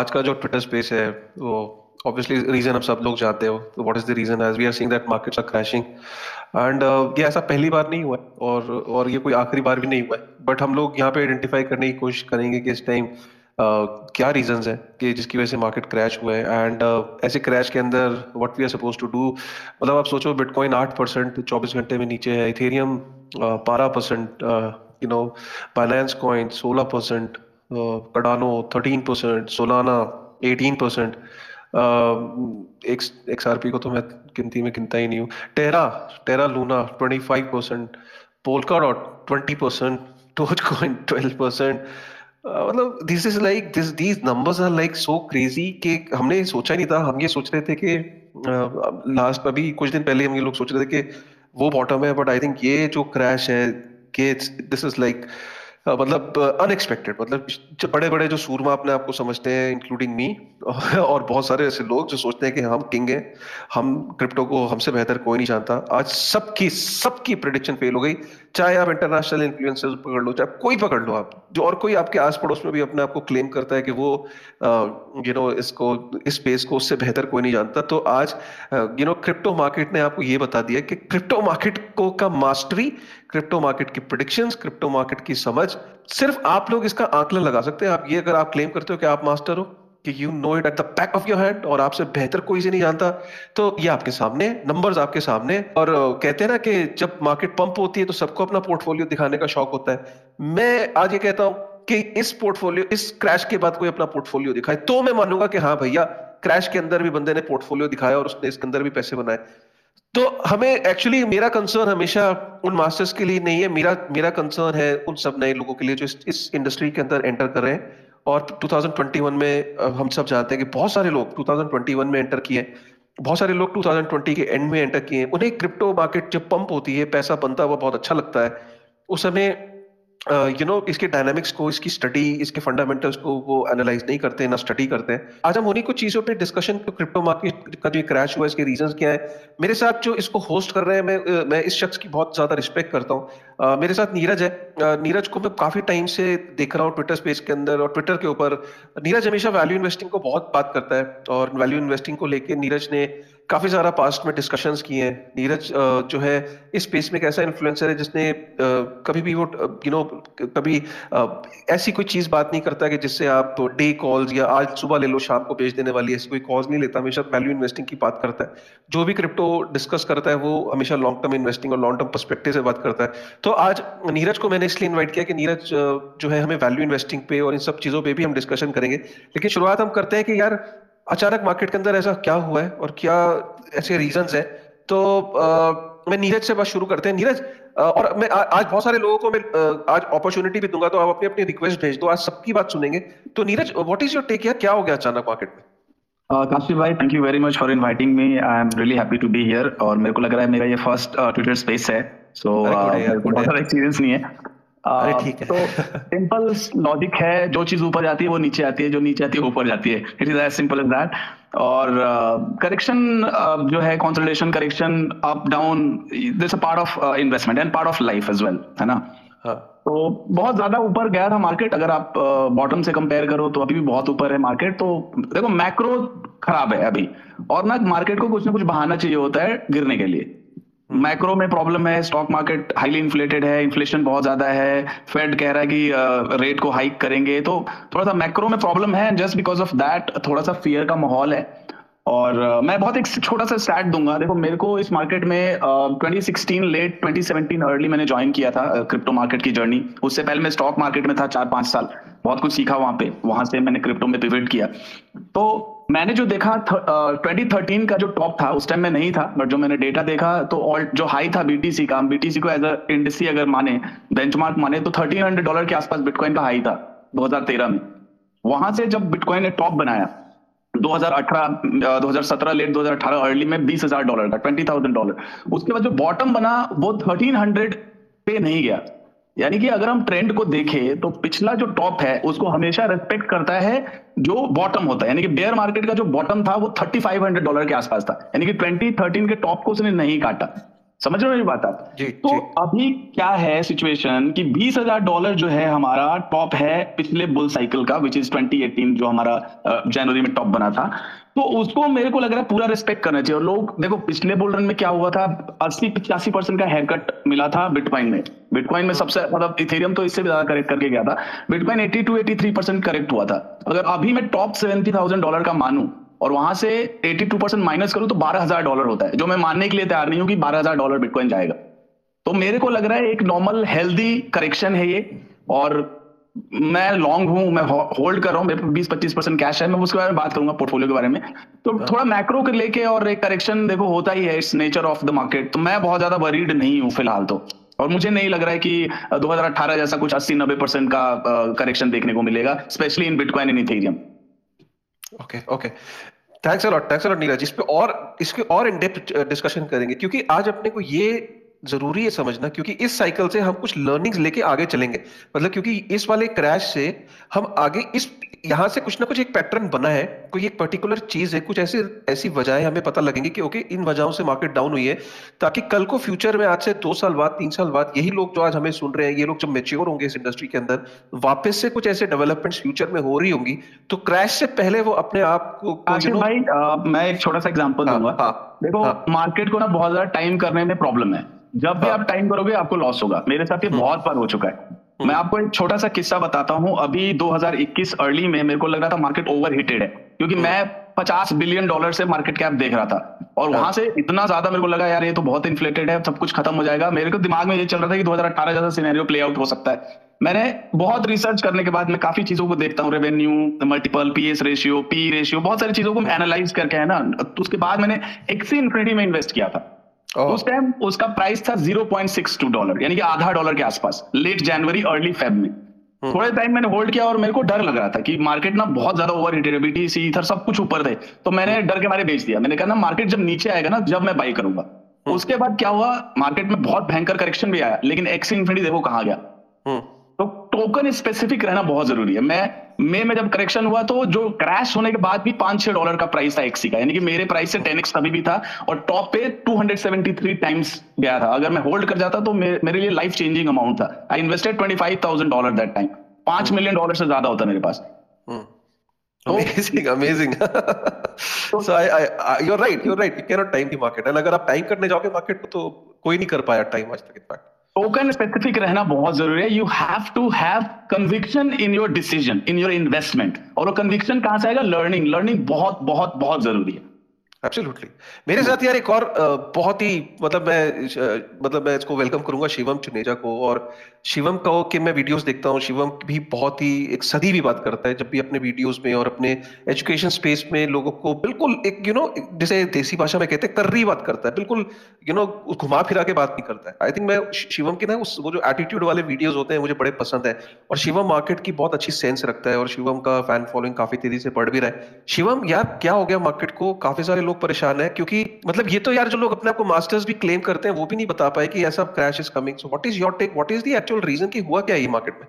आज का जो ट्विटर स्पेस है वो ऑब्वियसली रीजन अब सब लोग जानते हो तो what is the reason as we are seeing that markets are crashing and ये ऐसा पहली बार नहीं हुआ है और और ये कोई आखिरी बार भी नहीं हुआ है बट हम लोग यहाँ पे आइडेंटिफाई करने की कोशिश करेंगे कि इस टाइम uh, क्या रीजंस है कि जिसकी वजह से मार्केट क्रैश हुआ है एंड uh, ऐसे क्रैश के अंदर what we are suppose to do मतलब आप सोचो बिटकॉइन आठ परसेंट चौबीस घंटे में नीचे है इथेरियम बारह percent you know Binance coin सोलह percent Cardano thirteen percent Solana eighteen percent X R P को तो मैं गिनती में गिनता ही नहीं हूँ। Terra Terra Luna twenty five percent Polkadot twenty percent टोच coin twelve percent मतलब this is like this these numbers are like so crazy कि हमने सोचा नहीं था। हम ये सोच रहे थे कि लास्ट अभी कुछ दिन पहले हम ये लोग सोच रहे थे कि वो बॉटम है बट आई थिंक ये जो क्रैश है कि दिस इज़ लाइक मतलब अनएक्सपेक्टेड मतलब बड़े बड़े जो सूरमा अपने आपको समझते हैं इंक्लूडिंग मी और बहुत सारे ऐसे लोग जो सोचते हैं कि हम किंग हैं, हम क्रिप्टो को, हमसे बेहतर कोई नहीं जानता। आज सबकी सबकी प्रडिक्शन फेल हो गई। चाहे आप इंटरनेशनल इन्फ्लुएंसर्स पकड़ लो, चाहे कोई पकड़ लो आप, जो और कोई आपके आस पड़ोस में भी अपने आप को क्लेम करता है कि वो यू नो इसको, इस स्पेस को उससे बेहतर कोई नहीं जानता। तो आज यू नो क्रिप्टो मार्केट ने आपको ये बता दिया कि क्रिप्टो मार्केट को का मास्टरी क्रिप्टो मार्केट की प्रिडिक्शंस क्रिप्टो मार्केट की समझ, सिर्फ़ आप लोग इसका आंकलन लगा सकते हैं। आप ये अगर आप क्लेम करते हो कि आप मास्टर हो, कि you know it at the back of your hand और आपसे बेहतर कोई से नहीं जानता तो ये आपके सामने नंबर्स आपके सामने और कहते हैं ना कि जब मार्केट पंप होती है तो सबको अपना पोर्टफोलियो दिखाने का शौक होता है। मैं आज ये कहता हूँ कि इस पोर्टफोलियो इस क्रैश के बाद कोई अपना पोर्टफोलियो दिखाए तो मैं मानूँगा कि हाँ भैया क्रैश के अंदर भी बंदे ने पोर्टफोलियो दिखाया और उसने इसके अंदर भी पैसे बनाए। तो हमें एक्चुअली मेरा कंसर्न हमेशा उन मास्टर्स के लिए नहीं है। मेरा मेरा कंसर्न है उन सब नए लोगों के लिए जो इस, इस इंडस्ट्री के अंदर एंटर कर रहे हैं। और 2021 में हम सब जानते हैं कि बहुत सारे लोग 2021 में एंटर किए बहुत सारे लोग 2020 के एंड में एंटर किए उन्हें क्रिप्टो मार्केट जब पंप होती है पैसा बनता है बहुत अच्छा लगता है। उस समय यू नो इसके डायनामिक्स को, इसकी स्टडी इसके फंडामेंटल्स को वो एनालाइज नहीं करते, ना स्टडी करते हैं। आज हम उन्हीं कुछ चीज़ों पे डिस्कशन क्रिप्टो मार्केट का जो क्रैश हुआ, इसके रीजंस क्या है? मेरे साथ जो इसको होस्ट कर रहे हैं, मैं मैं इस शख्स की बहुत ज़्यादा रिस्पेक्ट करता हूँ। मेरे साथ नीरज है। नीरज को मैं काफ़ी टाइम से देख रहा हूँ ट्विटर स्पेस के अंदर और ट्विटर के ऊपर। नीरज हमेशा वैल्यू इन्वेस्टिंग को बहुत बात करता है और वैल्यू इन्वेस्टिंग को लेकर नीरज ने काफ़ी सारा पास्ट में डिस्कशंस किए हैं। नीरज जो है, इस स्पेस में एक ऐसा इन्फ्लुएंसर है जिसने कभी भी वो यू नो कभी ऐसी कोई चीज़ बात नहीं करता कि जिससे आप डे कॉल्स या आज सुबह ले लो, शाम को भेज देने वाली, ऐसी कोई कॉल्स नहीं लेता। हमेशा वैल्यू इन्वेस्टिंग की बात करता है। जो भी क्रिप्टो डिस्कस करता है, वो हमेशा लॉन्ग टर्म इन्वेस्टिंग और लॉन्ग टर्म परस्पेक्टिव से बात करता है। तो आज नीरज को मैंने इसलिए इन्वाइट किया कि नीरज जो है, हमें वैल्यू इन्वेस्टिंग पे और इन सब चीज़ों पर भी हम डिस्कशन करेंगे। लेकिन शुरुआत हम करते हैं कि यार अचानक मार्केट के अंदर ऐसा क्या हुआ है और क्या ऐसे रीजन है? तो आ, मैं नीरज से बात शुरू करते हैं। नीरज और मैं आ, आज बहुत सारे लोगों को मैं आज अपॉर्चुनिटी भी दूँगा तो आप अपनी अपनी रिक्वेस्ट भेज दो। आज सबकी बात सुनेंगे। तो Neeraj what is your take यार क्या हो गया अचानक मार्केट में? काशिफ भाई thank you very much for inviting me I am really happy to be here और मेरे को लग रहा है मेरा ये फ़र्स्ट ट्विटर स्पेस है। सो बहुत सारा एक्सपीरियंस नहीं है। अरे ठीक है। तो सिंपल लॉजिक है जो चीज़ ऊपर जाती है वो नीचे आती है जो नीचे आती है ऊपर जाती है। It is as simple as that और करेक्शन uh, uh, जो है consolidation correction up down this a part of investment and part of life as well है ना? हाँ. तो बहुत ज़्यादा ऊपर गया था मार्केट अगर आप बॉटम uh, से कंपेयर करो तो अभी भी बहुत ऊपर है मार्केट तो देखो मैक्रो खराब है अभी। और ना मार्केट को कुछ ना कुछ बहाना चाहिए होता है गिरने के लिए। मैक्रो में प्रॉब्लम है स्टॉक मार्केट हाईली इन्फ्लेटेड है इन्फ्लेशन बहुत ज़्यादा है फेड कह रहा है कि रेट को हाइक करेंगे तो थोड़ा सा मैक्रो में प्रॉब्लम है जस्ट बिकॉज़ ऑफ़ दैट थोड़ा सा फियर का माहौल है। और मैं बहुत एक छोटा सा स्टैट दूँगा देखो मेरे को इस मार्केट में uh, 2016 लेट 2017 अर्ली मैंने ज्वाइन किया था क्रिप्टो मार्केट की जर्नी उससे पहले मैं स्टॉक मार्केट में था चार पाँच साल बहुत कुछ सीखा वहाँ पे वहाँ से मैंने क्रिप्टो में पिवट किया। तो मैंने जो देखा ट्वेंटी थर्टीन का जो टॉप था, उस टाइम में नहीं था बट जो मैंने डेटा देखा तो ऑल जो हाई था बीटीसी का बीटीसी को एज अ इंडस्ट्री अगर माने बेंचमार्क माने तो थर्टीन हंड्रेड डॉलर के आसपास बिटकॉइन का हाई था 2013 में। वहाँ से जब बिटकॉइन ने टॉप बनाया 2018 2017 लेट 2018 अर्ली में बीस हज़ार डॉलर था ट्वेंटी थाउज़ेंड डॉलर उसके बाद जो बॉटम बना, वो थर्टीन हंड्रेड पे नहीं गया। यानी कि अगर हम ट्रेंड को देखें तो पिछला जो टॉप है, उसको हमेशा रेस्पेक्ट करता है जो बॉटम होता है। यानी कि बेयर मार्केट का जो बॉटम था, वो 3500 डॉलर के आसपास था। यानी कि 2013 के टॉप को उसने नहीं काटा। समझ रहे हो ये बात आप? जी, तो जी. अभी क्या है सिचुएशन कि बीस हज़ार डॉलर जो है हमारा टॉप है पिछले बुल साइकिल का विच इज़ 2018 जो हमारा जनवरी में टॉप बना था। तो उसको मेरे को लग रहा है पूरा रिस्पेक्ट करना चाहिए। और लोग देखो पिछले बुल रन में क्या हुआ था? अस्सी पिचासी परसेंट का हेयर कट मिला था बिटकॉइन में। बिटकॉइन में सबसे मतलब इथेरियम तो इससे भी ज़्यादा करेक्ट करके गया था। बिटकॉइन 80 टू 83 परसेंट करेक्ट हुआ था। अगर अभी मैं टॉप सेवेंटी थाउज़ेंड डॉलर का मानू और वहाँ से 82 परसेंट माइनस करूँ तो बारह हज़ार डॉलर होता है जो मैं मानने के लिए तैयार नहीं हूँ कि बारह हज़ार डॉलर बिटकॉइन जाएगा। तो मेरे को लग रहा है एक नॉर्मल हेल्दी करेक्शन है ये और मैं लॉन्ग हूँ मैं होल्ड कर रहा हूँ मेरे बीस पच्चीस परसेंट कैश है मैं उसके बारे में बात करूँगा पोर्टफोलियो के बारे में। तो हाँ। थोड़ा मैक्रो के लेके और एक करेक्शन देखो होता ही है it's nature of the market तो मैं बहुत ज़्यादा वरीड नहीं हूँ फ़िलहाल तो। और मुझे नहीं लग रहा है कि 2018 जैसा कुछ 80 90 परसेंट का करेक्शन देखने को मिलेगा specially in Bitcoin in Ethereum okay okay thanks a lot thanks a lot Neeraj इस पे और, इसके और इन डेप्थ डिस्कशन करेंगे। क्योंकि आज अपने को ये ज़रूरी है समझना, क्योंकि इस साइकिल से हम कुछ लर्निंग्स लेके आगे चलेंगे। मतलब क्योंकि इस वाले क्रैश से हम आगे, इस यहाँ से कुछ ना कुछ एक पैटर्न बना है कोई एक पर्टिकुलर चीज़ है कुछ ऐसी ऐसी वजह हमें पता लगेंगे कि ओके इन वजहों से मार्केट डाउन हुई है ताकि कल को फ्यूचर में आज से दो साल बाद तीन साल बाद यही लोग जो आज हमें सुन रहे हैं ये लोग जब मेच्योर होंगे इस इंडस्ट्री के अंदर वापस से कुछ ऐसे डेवलपमेंट फ्यूचर में हो रही होंगी तो क्रैश से पहले वो अपने आप को भाई मैं एक छोटा सा एग्ज़ाम्पल हाँ, दूँगा हाँ, देखो मार्केट हाँ। को ना बहुत ज़्यादा टाइम करने में प्रॉब्लम है जब भी। आप टाइम करोगे आपको लॉस होगा मेरे साथ ये हम्म। बहुत बार हो चुका है। मैं आपको एक छोटा सा किस्सा बताता हूँ। अभी 2021 अर्ली में मेरे को लग रहा था मार्केट ओवर हिटेड है क्योंकि हम्म। मैं 50 बिलियन डॉलर से मार्केट कैप देख रहा था। और हाँ। वहाँ से इतना ज़्यादा मेरे को लगा यार ये तो बहुत इन्फ्लेटेड है सब कुछ खत्म हो जाएगा। मेरे को दिमाग में ये चल रहा था कि 2018 जैसा सिनेरियो प्ले आउट हो सकता है। मैंने बहुत रिसर्च करने के बाद मैं काफ़ी चीज़ों को देखता हूँ revenue multiple PS ratio P ratio बहुत सारी चीज़ों को एनालाइज करके है ना? तो उसके बाद मैंने एक्सी इन्फिनिटी में इन्वेस्ट किया था। उस टाइम उसका प्राइस था 0.62 डॉलर यानी कि आधा डॉलर के आसपास लेट जनवरी अर्ली फेब में हम्म। थोड़े टाइम मैंने होल्ड किया और मेरे को डर लग रहा था कि मार्केट ना बहुत ज़्यादा ओवर हिटेबिलिटी सी इधर सब कुछ ऊपर थे तो मैंने हम्म। डर के मारे बेच दिया मैंने कहा ना मार्केट जब नीचे आएगा ना जब मैं बाई करूँगा हम्म। उसके बाद क्या हुआ मार्केट में बहुत भयंकर करेक्शन भी आया लेकिन एक्स इन्फिनिटी देखो कहा गया टोकन स्पेसिफिक रहना बहुत ज़रूरी है। मैं मे में जब करेक्शन हुआ तो जो क्रैश होने के बाद भी पाँच छह डॉलर का प्राइस था एक्सी का। यानी कि मेरे प्राइस से टेन एक्स तभी भी था और टॉप पे 273 टाइम्स गया था। अगर मैं होल्ड कर जाता तो मेरे, मेरे लिए लाइफ चेंजिंग अमाउंट था। I invested twenty five thousand dollar that time पाँच मिलियन डॉलर से ज़्यादा होता मेरे पास। Amazing amazing so I I you are right you are right you can not time the market and अगर आप time करने जाओगे मार्केट को तो कोई नहीं कर पाया टाइम आज तक इनफैक्ट टोकन स्पेसिफिक रहना बहुत ज़रूरी है। You have to have conviction in your decision in your investment और वो कन्विक्शन कहाँ से आएगा? लर्निंग लर्निंग बहुत बहुत बहुत ज़रूरी है। एब्सोल्युटली मेरे साथ यार एक और बहुत ही मतलब मैं मतलब मैं इसको वेलकम करूँगा शिवम चुनेजा को और शिवम का कि मैं वीडियोस देखता हूँ। शिवम भी बहुत ही एक सदी भी बात करता है जब भी अपने वीडियोस में और अपने एजुकेशन स्पेस में लोगों को बिल्कुल एक यू नो जैसे देसी भाषा में कहते हैं कर्री बात करता है। बिल्कुल यू नो घुमा फिरा के बात नहीं करता है। आई थिंक मैं शिवम की ना उस, वो जो एटीट्यूड वाले वीडियोज़ होते हैं मुझे बड़े पसंद है और शिवम मार्केट की बहुत अच्छी सेंस रखता है और शिवम का फ़ैन फॉलोइंग काफ़ी तेज़ी से बढ़ भी रहा है। शिवम, यार क्या हो गया मार्केट को? काफ़ी सारे लोग परेशान है क्योंकि मतलब ये तो यार जो लोग अपने आप को मास्टर्स भी क्लेम करते हैं वो भी नहीं बता पाए कि ऐसा crash is coming so what is your take what is the actual reason कि हुआ क्या ये मार्केट में?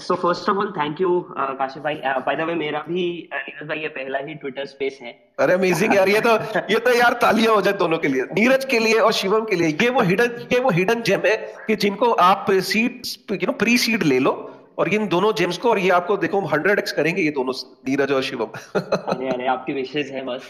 So first of all thank you Kashif भाई. बाय द वे मेरा भी uh, नीरज भाई ये पहला ही ट्विटर स्पेस है. अरे अमेजिंग यार ये तो ये तो यार तालियाँ हो जाए दोनों के लिए. नीरज के लिए और शिवम के लिए. ये वो हिडन ये वो हिडन जेम है कि जिनको आप seed you know pre seed ले लो और इन दोनों जेम्स को और ये आपको देखो हम हंड्रेड एक्स करेंगे ये दोनों नीरज और शिवम। अरे अरे आपकी विशेष है बस।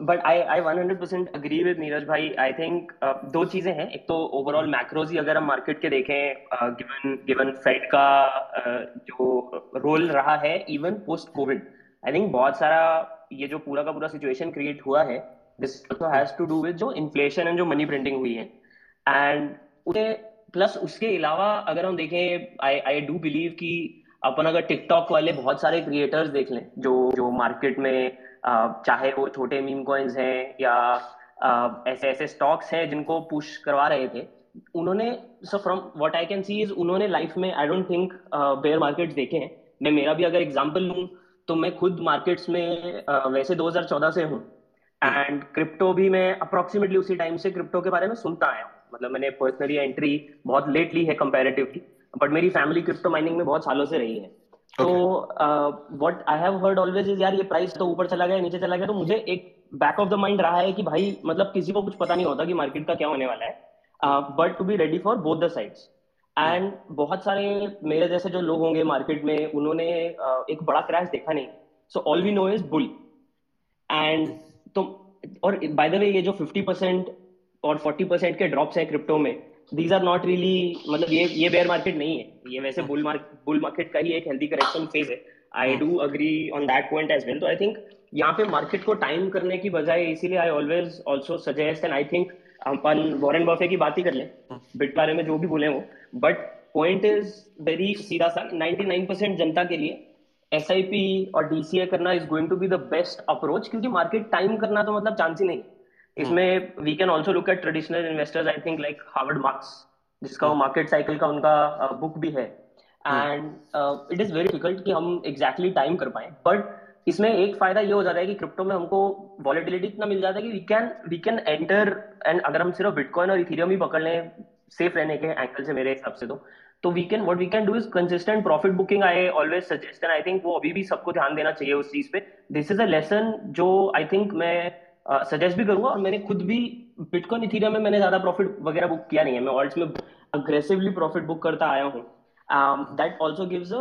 But I I 100% agree with Neeraj भाई। आई थिंक uh, दो चीज़ें हैं। एक तो ओवरऑल मैक्रोज ही अगर हम मार्केट के देखें गिवन गिवन फेड का uh, जो रोल रहा है even post covid I think बहुत सारा ये जो पूरा का पूरा सिचुएशन क्रिएट हुआ है this has to do with जो इन्फ्लेशन एंड जो मनी प्रिंटिंग हुई है। एंड उसे प्लस उसके अलावा अगर हम देखें आई आई डू बिलीव कि अपन अगर टिकटॉक वाले बहुत सारे क्रिएटर्स देख लें जो जो मार्केट में चाहे वो छोटे मीम कॉइन्स हैं या ऐसे ऐसे स्टॉक्स हैं जिनको पुश करवा रहे थे उन्होंने so from what I can see is उन्होंने लाइफ में I don't think bear markets देखे हैं। मैं मेरा भी अगर एग्जांपल लूँ तो मैं खुद मार्केट्स में uh, वैसे 2014 से हूँ। एंड क्रिप्टो भी मैं अप्रोक्सीमेटली उसी टाइम से क्रिप्टो के बारे में सुनता आया हूँ। मतलब मैंने पर्सनली एंट्री बहुत लेट ली है कंपेरेटिवली बट मेरी फैमिली क्रिप्टो माइनिंग में बहुत सालों से रही है। तो what I have heard always is यार ये प्राइस तो ऊपर चला गया नीचे चला गया। तो मुझे एक बैक ऑफ़ द माइंड रहा है कि भाई मतलब किसी को कुछ पता नहीं होता कि मार्केट का क्या होने वाला है। But to be ready for both the sides and बहुत सारे मेरे जैसे जो लोग होंगे मार्केट में उन्होंने uh, एक बड़ा क्रैश देखा नहीं। So all we know is bull and तो और बाय द वे ये जो 50 परसेंट और 40 परसेंट के ड्रॉप्स है क्रिप्टो में। दीज आर नॉट रियली मतलब ये ये बेयर मार्केट नहीं है। ये वैसे बुल मार्केट बुल मार्केट का ही एक हेल्दी करेक्शन फ़ेज़ है। I do agree on that point as well तो आई थिंक यहाँ पे मार्केट को टाइम करने की बजाय इसीलिए I always also suggest and I think upon Warren Buffett की बात ही कर लें। बिट बारे में जो भी बोले वो। बट पॉइंट इज़ वेरी सीधा सा 99% जनता के लिए एस और डीसीए करना is going to be the best approach क्योंकि मार्केट टाइम करना तो मतलब चांस ही नहीं। इसमें we can also look at traditional investors I think like Howard Marks जिसका वो मार्केट साइकिल का उनका बुक भी है। And it is very difficult कि हम एग्जैक्टली टाइम कर पाए। बट इसमें एक फ़ायदा ये हो जाता है कि क्रिप्टो में हमको वॉलिटिलिटी इतना मिल जाता है कि we can we can enter and अगर हम सिर्फ़ बिटकॉइन और इथेरियम ही पकड़ लें सेफ़ रहने के एंगल से मेरे हिसाब से तो तो we can what we can do is consistent profit booking I always suggest and I think वो अभी भी सबको ध्यान देना चाहिए उस चीज़ पे। दिस इज़ अ लेसन जो आई थिंक मैं सजेस्ट भी करूँगा और मैंने खुद भी बिटकॉइन इथेरियम में मैंने ज़्यादा प्रॉफिट वगैरह बुक किया नहीं है। मैं ऑल्ट्स में अग्रेसिवली प्रॉफिट बुक करता आया हूँ। That also gives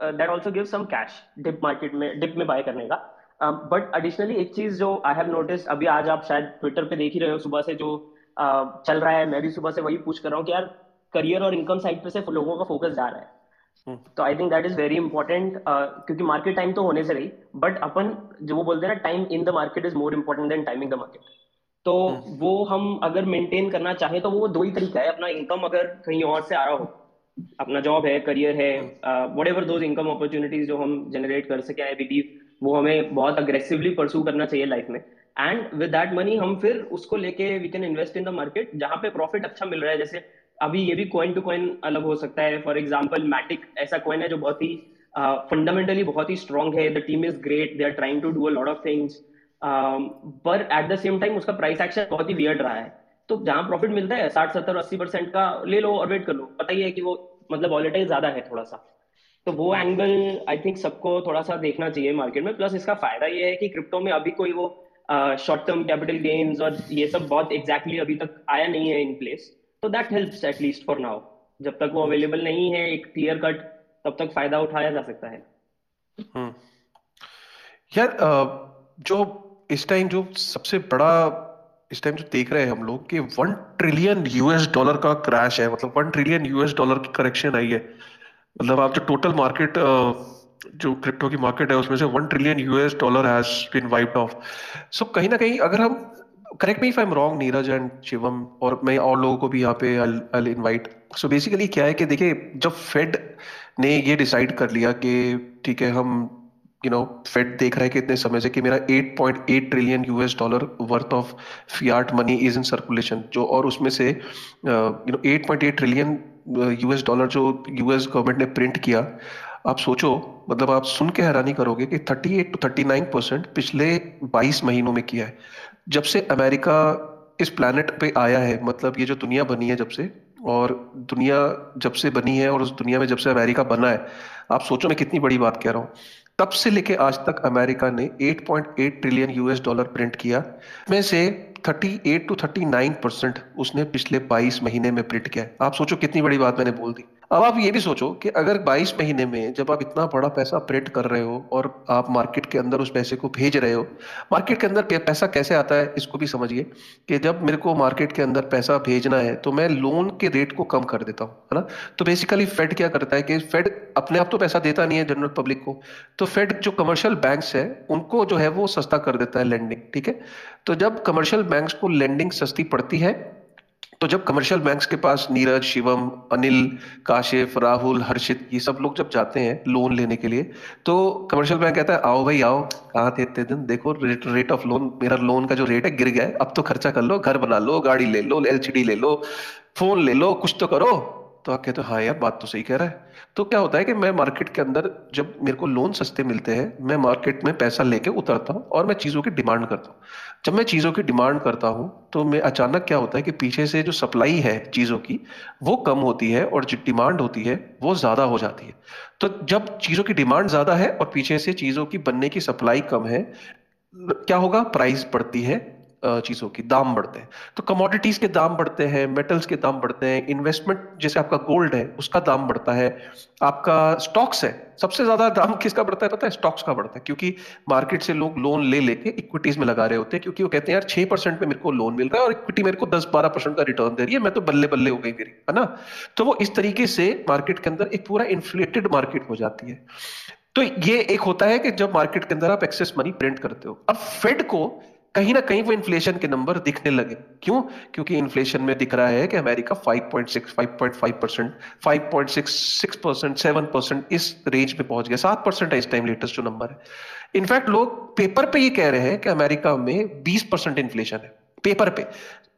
that also give some cash dip market में डिप में बाय करने का। बट uh, एडिशनली एक चीज़ जो आई हैव नोटिस अभी आज आप शायद ट्विटर पे देख ही रहे हो सुबह से जो uh, चल रहा है। मैं भी सुबह से वही पूछ कर रहा हूँ कि यार करियर और इनकम साइड पे से लोगों का फोकस जा रहा है। तो I think that is very important क्योंकि मार्केट टाइम तो होने से रही बट अपन जो वो बोलते हैं ना time in the market is more important than timing the market तो हम्म। वो हम अगर मेंटेन करना चाहें तो वो दो ही तरीका है। अपना इनकम अगर कहीं और से आ रहा हो अपना जॉब है करियर है whatever those income opportunities जो हम जनरेट कर सके आई बिलीव वो हमें बहुत अग्रेसिवली परसू करना चाहिए लाइफ में। एंड विद दैट मनी हम फिर उसको लेके we can invest in the market जहाँ पे प्रॉफिट अच्छा मिल रहा है। जैसे अभी ये भी कॉइन टू कॉइन अलग हो सकता है। फॉर एग्ज़ाम्पल मैटिक ऐसा कॉइन है जो बहुत ही फंडामेंटली बहुत ही स्ट्रॉन्ग है। The team is great they are trying to do a lot of things पर एट द सेम टाइम उसका प्राइस एक्शन बहुत ही वियर्ड रहा है। तो जहाँ प्रॉफिट मिलता है, साठ, सत्तर, अस्सी परसेंट का ले लो और वेट कर लो। पता ही है कि वो मतलब वॉलेटाइल ज़्यादा है थोड़ा सा। तो वो एंगल आई थिंक सबको थोड़ा सा देखना चाहिए मार्केट में। प्लस इसका फ़ायदा ये है कि क्रिप्टो में अभी कोई वो शॉर्ट टर्म कैपिटल गेन्स और ये सब बहुत एग्जैक्टली exactly अभी तक आया नहीं है इन प्लेस तो that helps at least for now जब तक वो अवेलेबल नहीं है एक क्लियर कट तब तक फ़ायदा उठाया जा सकता है। हम्म। यार जो इस टाइम जो सबसे बड़ा इस टाइम जो देख रहे हैं हम लोग कि वन ट्रिलियन यूएस डॉलर का क्रैश है मतलब वन ट्रिलियन यूएस डॉलर की करेक्शन आई है। मतलब आप जो टोटल मार्केट जो क्रिप्टो की मार्केट है उसमें से one trillion US dollar has been wiped off so कहीं ना कहीं अगर हम correct me if I am wrong Neeraj and Shivam और मैं और लोगों को भी यहाँ पे आई इनवाइट सो बेसिकली क्या है कि देखिए, जब फेड ने ये डिसाइड कर लिया कि ठीक है, हम यू नो फेड देख रहा है कि इतने समय से कि मेरा 8.8 trillion US dollar worth of fiat money is in circulation जो और उसमें से you know 8.8 trillion US dollar जो यूएस गवर्नमेंट ने प्रिंट किया, आप सोचो मतलब आप सुन के हैरानी करोगे कि 38 टू 39 परसेंट पिछले 22 महीनों में किया है। जब से अमेरिका इस प्लानट पे आया है मतलब ये जो दुनिया बनी है जब से, और दुनिया जब से बनी है और उस दुनिया में जब से अमेरिका बना है, आप सोचो मैं कितनी बड़ी बात कह रहा हूँ। तब से लेके आज तक अमेरिका ने 8.8 ट्रिलियन यूएस डॉलर प्रिंट किया। में से 38 टू 39 परसेंट उसने पिछले 22 महीने में प्रिंट किया है। आप सोचो कितनी बड़ी बात मैंने बोल दी। अब आप ये भी सोचो कि अगर 22 महीने में जब आप इतना बड़ा पैसा प्रिंट कर रहे हो और आप मार्केट के अंदर उस पैसे को भेज रहे हो मार्केट के अंदर पैसा कैसे आता है इसको भी समझिए कि जब मेरे को मार्केट के अंदर पैसा भेजना है तो मैं लोन के रेट को कम कर देता हूँ, है ना? तो बेसिकली फेड क्या करता है कि फेड अपने आप तो पैसा देता नहीं है जनरल पब्लिक को तो फेड जो कमर्शियल बैंक्स है, उनको जो है वो सस्ता कर देता है लेंडिंग ठीक है? तो जब कमर्शियल बैंक्स को लेंडिंग सस्ती पड़ती है तो जब कमर्शियल बैंक्स के पास नीरज, शिवम, अनिल, काशिफ, राहुल, हर्षित, ये सब लोग जब जाते हैं लोन लेने के लिए तो कमर्शियल बैंक कहता है, आओ भाई, आओ, कहाँ थे इतने दिन? देखो रेट रेट ऑफ़ लोन मेरा लोन का जो रेट है, गिर गया है, अब तो खर्चा कर लो, घर बना लो, गाड़ी ले लो एल ले लो फ़ोन ले लो, कुछ तो करो। तो आप कहते हो हाँ यार, बात तो सही कह रहा है। तो क्या होता है कि मैं मार्केट के अंदर जब मेरे को लोन सस्ते मिलते हैं, मैं मार्केट में पैसा लेके उतरता हूँ और मैं चीज़ों की डिमांड करता हूँ। जब मैं चीज़ों की डिमांड करता हूँ तो मैं अचानक क्या होता है कि पीछे से जो सप्लाई है चीज़ों की, वो कम होती है और जो डिमांड होती है, वो ज़्यादा हो जाती है। तो जब चीज़ों की डिमांड ज़्यादा है और पीछे से चीज़ों की, बनने की सप्लाई कम है, क्या होगा? प्राइस बढ़ती है। चीज़ों की, दाम बढ़ते हैं। तो कमोडिटीज के दाम बढ़ते हैं मेटल्स के दाम बढ़ते हैं इन्वेस्टमेंट जैसे आपका गोल्ड है, उसका दाम बढ़ता है। आपका स्टॉक्स है, सबसे ज़्यादा दाम किसका बढ़ता है पता है? स्टॉक्स का बढ़ता है, क्योंकि मार्केट से लोग लोन ले लेके इक्विटीज में लगा रहे होते हैं, क्योंकि वो कहते हैं, यार, छह परसेंट मेरे को लोन मिल रहा है और इक्विटी मेरे को दस बारह परसेंट का रिटर्न दे रही है, मैं तो बल्ले बल्ले हो गई मेरी, है ना? तो वो इस तरीके से मार्केट के अंदर एक पूरा इन्फ्लेटेड मार्केट हो जाती है। तो ये एक होता है कि जब मार्केट के अंदर आप एक्सेस मनी प्रिंट करते हो, अब फेड को कहीं ना कहीं वो इन्फ्लेशन के नंबर दिखने लगे। क्यों? क्योंकि इन्फ्लेशन में दिख रहा है कि अमेरिका 5.6 5.5 परसेंट 5.66 परसेंट 7 परसेंट इस रेंज में पहुँच गया। सात परसेंट है इस टाइम लेटेस्ट जो नंबर है। इनफैक्ट लोग पेपर पे ये कह रहे हैं कि अमेरिका में 20 परसेंट इन्फ्लेशन है। पेपर पे।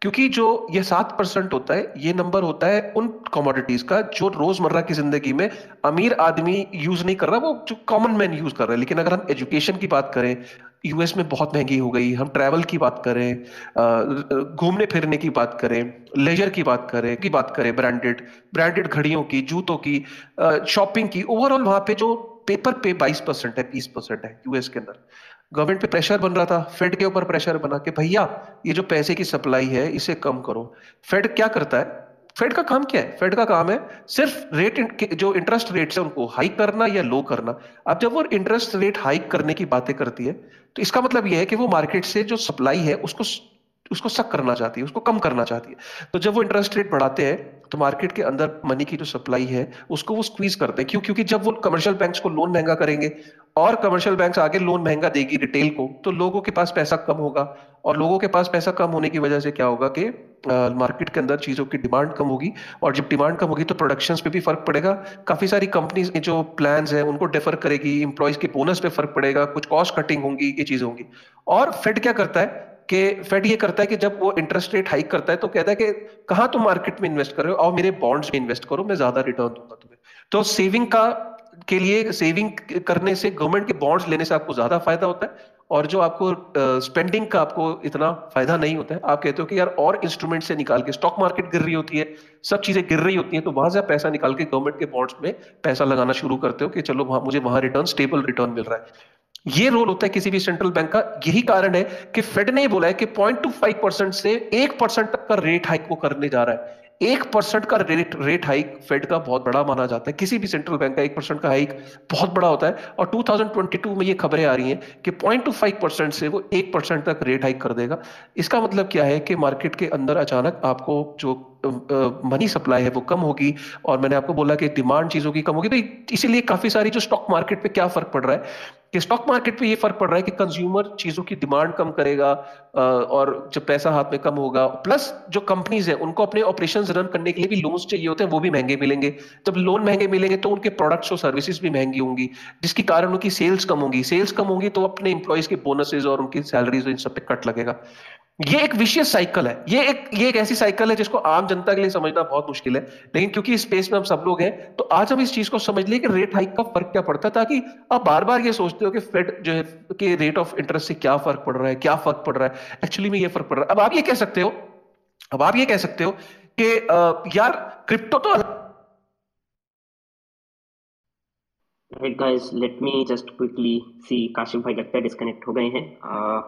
क्योंकि जो ये सात परसेंट होता है, ये नंबर होता है उन कॉमोडिटीज का जो रोज़मर्रा की ज़िंदगी में अमीर आदमी यूज़ नहीं कर रहा, वो जो कॉमन मैन यूज़ कर रहा है। लेकिन अगर हम एजुकेशन की बात करें यूएस में बहुत महँगी हो गई, हम ट्रैवल की बात करें घूमने फिरने की बात करें लेजर की बात करें, की बात करें ब्रांडेड ब्रांडेड घड़ियों की, जूतों की शॉपिंग की ओवरऑल वहाँ पे जो पेपर पे 22 परसेंट है 20 परसेंट है यूएस के अंदर। गवर्नमेंट पे प्रेशर बन रहा था फेड के ऊपर प्रेशर बना के, भैया, ये जो पैसे की सप्लाई है, इसे कम करो। फेड क्या करता है? फेड का काम क्या है? फेड का काम है सिर्फ़ रेट जो इंटरेस्ट रेट है उनको हाइक करना या लो करना। अब जब वो इंटरेस्ट रेट हाइक करने की बातें करती है तो इसका मतलब यह है कि वो मार्केट से जो सप्लाई है, उसको उसको सक करना चाहती है, उसको कम करना चाहती है। तो जब वो इंटरेस्ट रेट बढ़ाते हैं तो मार्केट के अंदर मनी की जो सप्लाई है, उसको वो स्क्वीज करते हैं। क्यों? क्योंकि जब वो कमर्शियल बैंक्स को लोन महँगा करेंगे और कमर्शियल बैंक्स आगे लोन महँगा देगी रिटेल को तो लोगों के पास पैसा कम होगा। और लोगों के पास पैसा कम होने की वजह से क्या होगा कि मार्केट के अंदर चीज़ों की डिमांड कम होगी। और जब डिमांड कम होगी तो प्रोडक्शन पे भी फ़र्क पड़ेगा। काफ़ी सारी कंपनीज़ जो प्लान है, उनको डिफर करेगी। इंप्लॉयज के बोनस पे फ़र्क पड़ेगा। कुछ कॉस्ट कटिंग होंगी, ये चीज़ें होंगी। और फेड क्या करता है? कि फेड ये करता है कि जब वो इंटरेस्ट रेट हाइक करता है तो कहता है कि कहाँ तुम मार्केट में इन्वेस्ट कर रहे हो? और मेरे बॉन्ड्स में इन्वेस्ट करो मैं ज़्यादा रिटर्न दूँगा तुम्हें। तो सेविंग का के लिए सेविंग करने से गवर्नमेंट के बॉन्ड्स लेने से आपको ज़्यादा फ़ायदा होता है और जो आपको स्पेंडिंग uh, का आपको इतना फ़ायदा नहीं होता है। आप कहते हो कि यार और इंस्ट्रूमेंट से निकाल के स्टॉक मार्केट गिर रही होती है सब चीज़ें गिर रही होती हैं तो वहाँ से पैसा निकाल के गवर्नमेंट के बॉन्ड्स में पैसा लगाना शुरू करते हो कि चलो वहाँ मुझे वहाँ रिटर्न स्टेबल रिटर्न मिल रहा है। ये रोल होता है किसी भी सेंट्रल बैंक का। यही कारण है कि फेड ने बोला है कि पॉइंट टू फाइव परसेंट से एक परसेंट तक का रेट हाइक वो करने जा रहा है। एक परसेंट का रेट रेट हाइक फेड का बहुत बड़ा माना जाता है। किसी भी सेंट्रल बैंक का एक परसेंट का हाइक बहुत बड़ा होता है। और 2022 में ये खबरें आ रही हैं कि पॉइंट टू फाइव परसेंट से वो एक परसेंट तक रेट हाइक कर देगा। इसका मतलब क्या है कि मार्केट के अंदर अचानक आपको जो मनी सप्लाई है वो कम होगी। और मैंने आपको बोला कि डिमांड चीज़ों की कम होगी। तो इसीलिए काफ़ी सारी जो स्टॉक मार्केट पे क्या फ़र्क पड़ रहा है? कि स्टॉक मार्केट पे ये फ़र्क पड़ रहा है कि कंज्यूमर चीज़ों की डिमांड कम करेगा और जब पैसा हाथ में कम होगा प्लस जो कंपनीज़ है, उनको अपने ऑपरेशंस रन करने के लिए भी लोन्स चाहिए होते हैं, वो भी महँगे मिलेंगे। जब लोन महँगे मिलेंगे तो उनके प्रोडक्ट्स और सर्विसेज़ भी महँगी होंगी, जिसके कारण उनकी सेल्स कम होंगी। सेल्स कम होंगी तो अपने इंप्लॉयज के बोनसेज और उनकी सैलरीज इन सब पे कट लगेगा। ये एक विशेष साइकिल है। ये एक ये एक ऐसी साइकिल है जिसको आम जनता के लिए समझना बहुत मुश्किल है। लेकिन क्योंकि इस स्पेस में हम सब लोग हैं तो आज हम इस चीज़ को समझ लिए कि रेट हाइक का फ़र्क क्या पड़ता है, ताकि आप बार बार ये सोचते हो कि फेड जो है कि रेट ऑफ़ इंटरेस्ट से क्या फ़र्क पड़ रहा है क्या फ़र्क पड़ रहा है? एक्चुअली में ये फ़र्क पड़ रहा है। अब आप ये कह सकते हो अब आप ये कह सकते हो कि यार क्रिप्टो तो Right guys, let me just quickly see भाई लगता है डिस्कनेक्ट हो गए हैं। uh,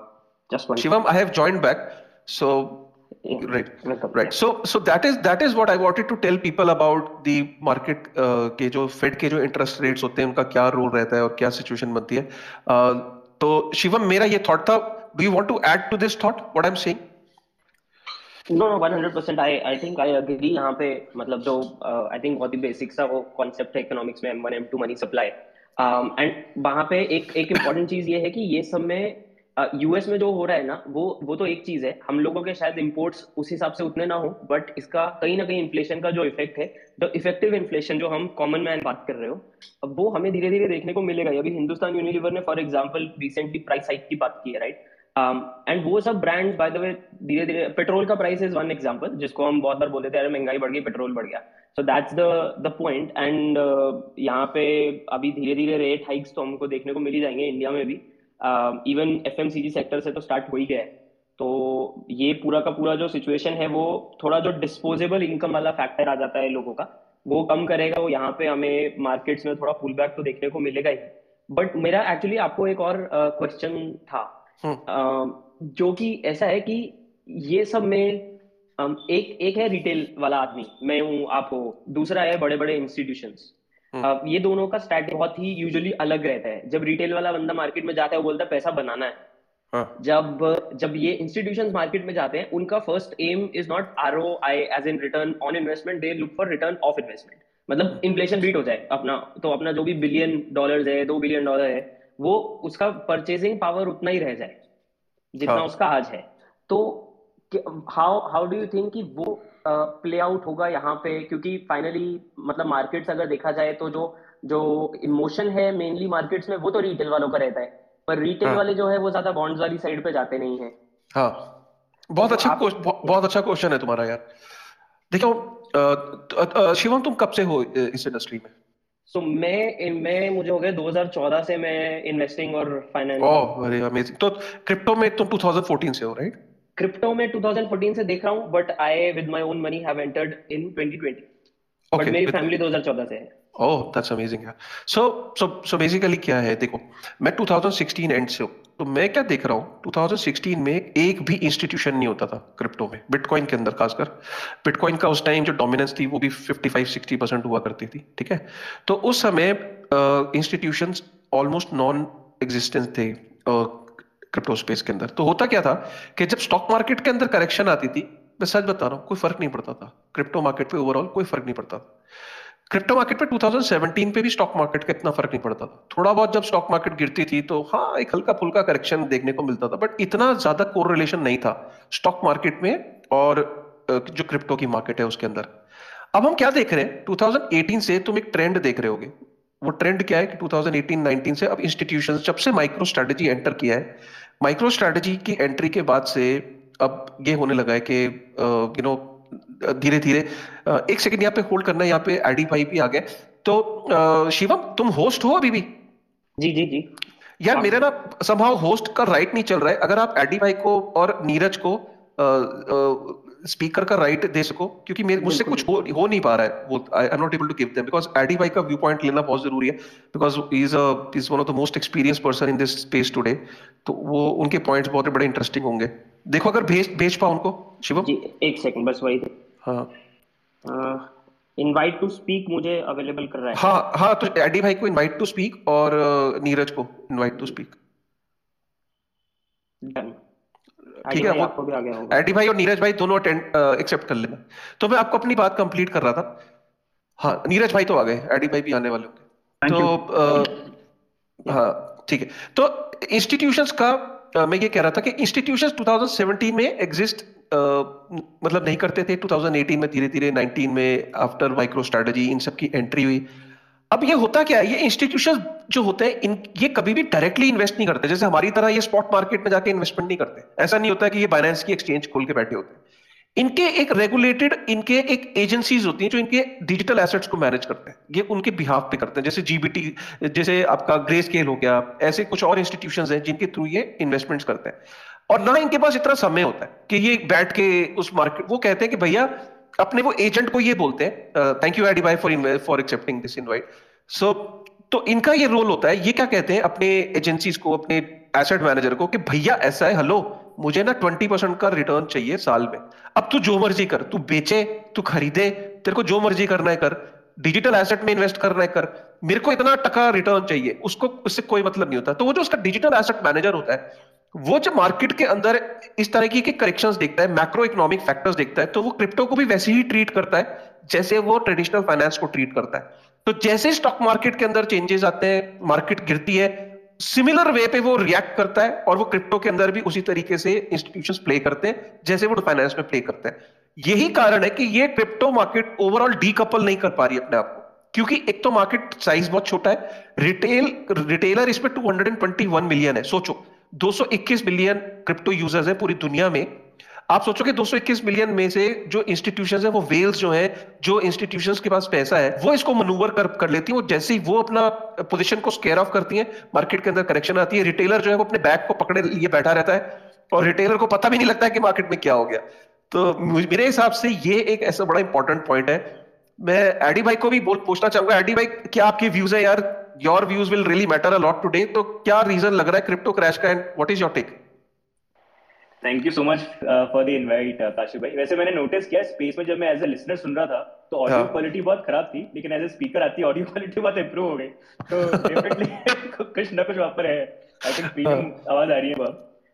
just one shivam i have joined back so yeah. right. Right. So so that is that is what i wanted to tell people about the market uh, के जो fade के जो इंटरेस्ट रेट्स होते हैं उनका क्या role रहता है और क्या सिचुएशन बनती है। Uh, तो शिवम मेरा ये थॉट था do you want to add to this thought what I am saying no no 100% I I think I agree यहाँ पे मतलब जो आई uh, थिंक बहुत ही बेसिक्स था वो कॉन्सेप्ट है इकोनॉमिक्स में M1 M2 money supply and वहाँ पे एक एक इंपॉर्टेंट चीज़ ये है कि ये सब में यूएस में जो हो रहा है ना वो वो तो एक चीज़ है। हम लोगों के शायद इम्पोर्ट्स उस हिसाब से उतने ना हो बट इसका कहीं ना कहीं इन्फ्लेशन का जो इफ़ेक्ट है द इफ़ेक्टिव इन्फ्लेशन जो हम कॉमन मैन बात कर रहे हो अब वो हमें धीरे धीरे देखने को मिलेगा अभी हिंदुस्तान यूनिलीवर ने for example recently price hike की बात की है राइट एंड um, वो सब ब्रांड बाय द वे धीरे धीरे पेट्रोल का प्राइस इज़ वन एग्ज़ाम्पल जिसको हम बहुत बार बोलते थे अरे महँगाई बढ़ गई पेट्रोल बढ़ गया। So that's the the point and यहाँ पे अभी धीरे धीरे रेट हाइक्स तो हमको देखने को मिल जाएँगे इंडिया में भी। इवन एफ़ सेक्टर से तो स्टार्ट हो ही गया है। तो ये पूरा का पूरा जो सिचुएशन है वो थोड़ा जो डिस्पोजेबल इनकम वाला फैक्टर आ जाता है लोगों का वो कम करेगा। वो यहाँ पे हमें मार्केट्स में थोड़ा पुल बैक तो देखने को मिलेगा ही। बट मेरा एक्चुअली आपको एक और क्वेश्चन uh, था। हम्म। जो कि ऐसा है कि ये सब में एक एक है रिटेल वाला आदमी। मैं हूँ आप हो। दूसरा है बड़े बड़े इंस्टीट्यूशंस हम्म। ये दोनों का स्ट्रैटेजी बहुत ही यूजुअली अलग रहता है जब रिटेल वाला बंदा मार्केट में जाता है वो बोलता है पैसा बनाना है हाँ. जब जब ये इंस्टीट्यूशन मार्केट में जाते हैं उनका first aim is not R O I as in return on investment they look for return of investment मतलब इन्फ्लेशन बीट हो जाए अपना तो अपना जो भी बिलियन डॉलर है दो बिलियन डॉलर है वो उसका परचेजिंग पावर उतना ही रह जाए जितना हाँ. उसका आज है तो how how do you think कि वो प्ले आउट होगा यहाँ पे क्योंकि फाइनली मतलब मार्केट्स अगर देखा जाए तो जो जो इमोशन है मेनली मार्केट्स में वो तो रिटेल वालों का रहता है। पर रिटेल हाँ. वाले जो है वो ज़्यादा बॉन्ड्स वाली साइड पे जाते नहीं है। हाँ। बहुत तो अच्छा आप... बहुत अच्छा क्वेश्चन है तुम्हारा यार। देखो शिवम तुम कब से हो इस इंडस्ट्री में? सो so, मैं मैं मुझे हो गया 2014 से मैं इन्वेस्टिंग और फाइनेंस ओह वेरी अमेजिंग तो क्रिप्टो में तुम 2014 से हो राइट क्रिप्टो में 2014 से देख रहा हूँ but I with my own money have entered in 2020 but मेरी फैमिली 2014 से है। ओह that's amazing so so so basically क्या है? देखो मैं 2016 एंड से हूँ तो मैं क्या देख रहा हूँ? 2016 में एक भी इंस्टीट्यूशन नहीं होता था क्रिप्टो में बिटकॉइन के अंदर खासकर। बिटकॉइन का उस टाइम जो डोमिनेंस थी वो भी 55-60 परसेंट हुआ करती थी ठीक है? तो उस समय इंस्टीट्यूशन ऑलमोस्ट नॉन एग्जिस्टेंस थे क्रिप्टो स्पेस के अंदर। तो होता क्या था कि जब स्टॉक मार्केट के अंदर करेक्शन आती थी, मैं सच बता रहा हूँ, कोई फ़र्क नहीं पड़ता था। क्रिप्टो मार्केट पे ओवरऑल कोई फ़र्क नहीं पड़ता था। क्रिप्टो मार्केट पे 2017 पे भी स्टॉक मार्केट का इतना फ़र्क नहीं पड़ता था। थोड़ा बहुत जब स्टॉक मार्केट गिरती थी तो हाँ एक हल्का फुल्का करेक्शन देखने को मिलता था बट इतना ज़्यादा कोर रिलेशन नहीं था स्टॉक मार्केट में और जो क्रिप्टो की मार्केट है उसके अंदर। अब हम क्या देख रहे हैं? 2018 से तुम एक ट्रेंड देख रहे होगे। वो ट्रेंड क्या है कि 2018-19 से अब इंस्टीट्यूशन जब से माइक्रो स्ट्रेटेजी एंटर किया है माइक्रो स्ट्रेटेजी की एंट्री के बाद से अब ये होने लगा है कि यू नो धीरे धीरे एक सेकंड यहाँ पे होल्ड करना है यहाँ पे आईडी भाई भी आ गए। तो शिवम तुम होस्ट हो अभी भी? जी जी जी। यार मेरा ना संभाव होस्ट का राइट नहीं चल रहा है। अगर आप एडी भाई को और नीरज को स्पीकर का राइट दे सको क्योंकि मेरे मुझसे कुछ हो, हो नहीं पा रहा है वो I am not able to give them because AD भाई का व्यू पॉइंट लेना बहुत ज़रूरी है because is is one of the most experience person in this space today तो वो उनके पॉइंट्स बहुत बड़े इंटरेस्टिंग होंगे। देखो अगर भेज भेज पाओ उनको शिवम? जी एक सेकंड बस वही हाँ। इनवाइट टू स्पीक मुझे अवेलेबल कर रहा है। हाँ हाँ तो एडी भाई को इनवाइट टू स्पीक और नीरज को इनवाइट टू स्पीक ठीक है वो एडी भाई और नीरज भाई दोनों अटेंड एक्सेप्ट कर लेना। तो मैं आपको अपनी बात कंप्लीट कर रहा था। हाँ नीरज भाई तो आ गए एडी भाई भी आने वाले होंगे। तो हाँ ठीक है। तो इंस्टीट्यूशंस का मैं ये कह रहा था कि इंस्टीट्यूशंस 2017 में एग्जिस्ट मतलब नहीं करते थे। 2018 में धीरे धीरे 19 में आफ्टर माइक्रो स्ट्रेटजी इन सब की एंट्री हुई। अब ये होता क्या है? ये इंस्टीट्यूशन जो होते हैं, इन, ये कभी भी डायरेक्टली इन्वेस्ट नहीं करते। जैसे हमारी तरह ये स्पॉट मार्केट में जाके इन्वेस्टमेंट नहीं करते। ऐसा नहीं होता कि ये बाइनेंस की एक्सचेंज खोल के बैठे होते हैं। इनके एक रेगुलेटेड इनके एक एजेंसीज होती हैं जो इनके डिजिटल एसेट्स को मैनेज करते हैं। ये उनके बिहाफ पे करते हैं। जैसे जीबीटी जैसे आपका ग्रे स्केल हो गया, ऐसे कुछ और इंस्टीट्यूशन हैं जिनके थ्रू ये इन्वेस्टमेंट्स करते हैं। और ना इनके पास इतना समय होता है कि ये बैठ के उस मार्केट वो कहते हैं कि भैया अपने वो एजेंट को ये बोलते हैं थैंक यू एडी by for for accepting this invite so तो इनका ये रोल होता है, ये क्या कहते हैं, अपने एजेंसीज को, अपने एसेट मैनेजर को कि भैया ऐसा है हेलो मुझे ना ट्वेंटी परसेंट का रिटर्न चाहिए साल में। अब तू जो मर्ज़ी कर, तू बेचे, तू खरीदे, तेरे को जो मर्ज़ी करना है कर। डिजिटल एसेट में इन्वेस्ट करना है कर। मेरे को इतना टका रिटर्न चाहिए, उसको, उससे कोई मतलब नहीं होता। तो वो जो उसका डिजिटल एसेट मैनेजर होता है वो जब मार्केट के अंदर इस तरह की करेक्शन देखता है मैक्रो इकोनॉमिक फैक्टर्स देखता है तो वो क्रिप्टो को भी वैसे ही ट्रीट करता है, जैसे वो ट्रेडिशनल फाइनेंस को ट्रीट करता है। तो जैसे स्टॉक मार्केट के अंदर चेंजेस आते हैं मार्केट गिरती है सिमिलर वे पे वो रिएक्ट करता है और वो क्रिप्टो के अंदर भी उसी तरीके से इंस्टीट्यूशंस प्ले करते हैं, जैसे वो फाइनेंस में प्ले करते हैं। यही कारण है कि ये क्रिप्टो मार्केट ओवरऑल डीकपल नहीं कर पा रही अपने आप को। क्योंकि एक तो मार्केट साइज़ बहुत छोटा है रिटेल रिटेलर इस पे 221 मिलियन है, सोचो। 221 मिलियन क्रिप्टो यूज़र्स है पूरी दुनिया में। आप सोचो कि 221 मिलियन में से जो इंस्टीट्यूशंस है, वो वेल्स जो है, जो इंस्टीट्यूशंस के पास पैसा है, वो इसको मनूवर कर कर लेती है। वो जैसे ही वो अपना पोजीशन को स्केयर ऑफ़ करती है मार्केट के अंदर करेक्शन आती है रिटेलर जो है वो अपने बैग को पकड़े लिए बैठा रहता है और रिटेलर को पता भी नहीं लगता है कि मार्केट में क्या हो गया। तो मेरे हिसाब से ये एक ऐसा बड़ा इंपॉर्टेंट पॉइंट है। मैं एडी भाई को भी बोल, पूछना चाहूँगा एडी भाई, क्या आपके व्यूज़ है यार? Your views will really matter a lot today तो क्या रीजन लग रहा है क्रिप्टो क्रैश का and what is your take thank you so much for the invite Kashif भाई वैसे मैंने नोटिस किया स्पेस में जब मैं एज अ लिसनर सुन रहा था तो ऑडियो हाँ। क्वालिटी बहुत खराब थी लेकिन एज अ स्पीकर आती ऑडियो क्वालिटी बहुत इंप्रूव हो गई। तो डेफिनेटली कुछ ना कुछ वहाँ पर है। आई थिंक प्रीमियम आवाज़ आ रही है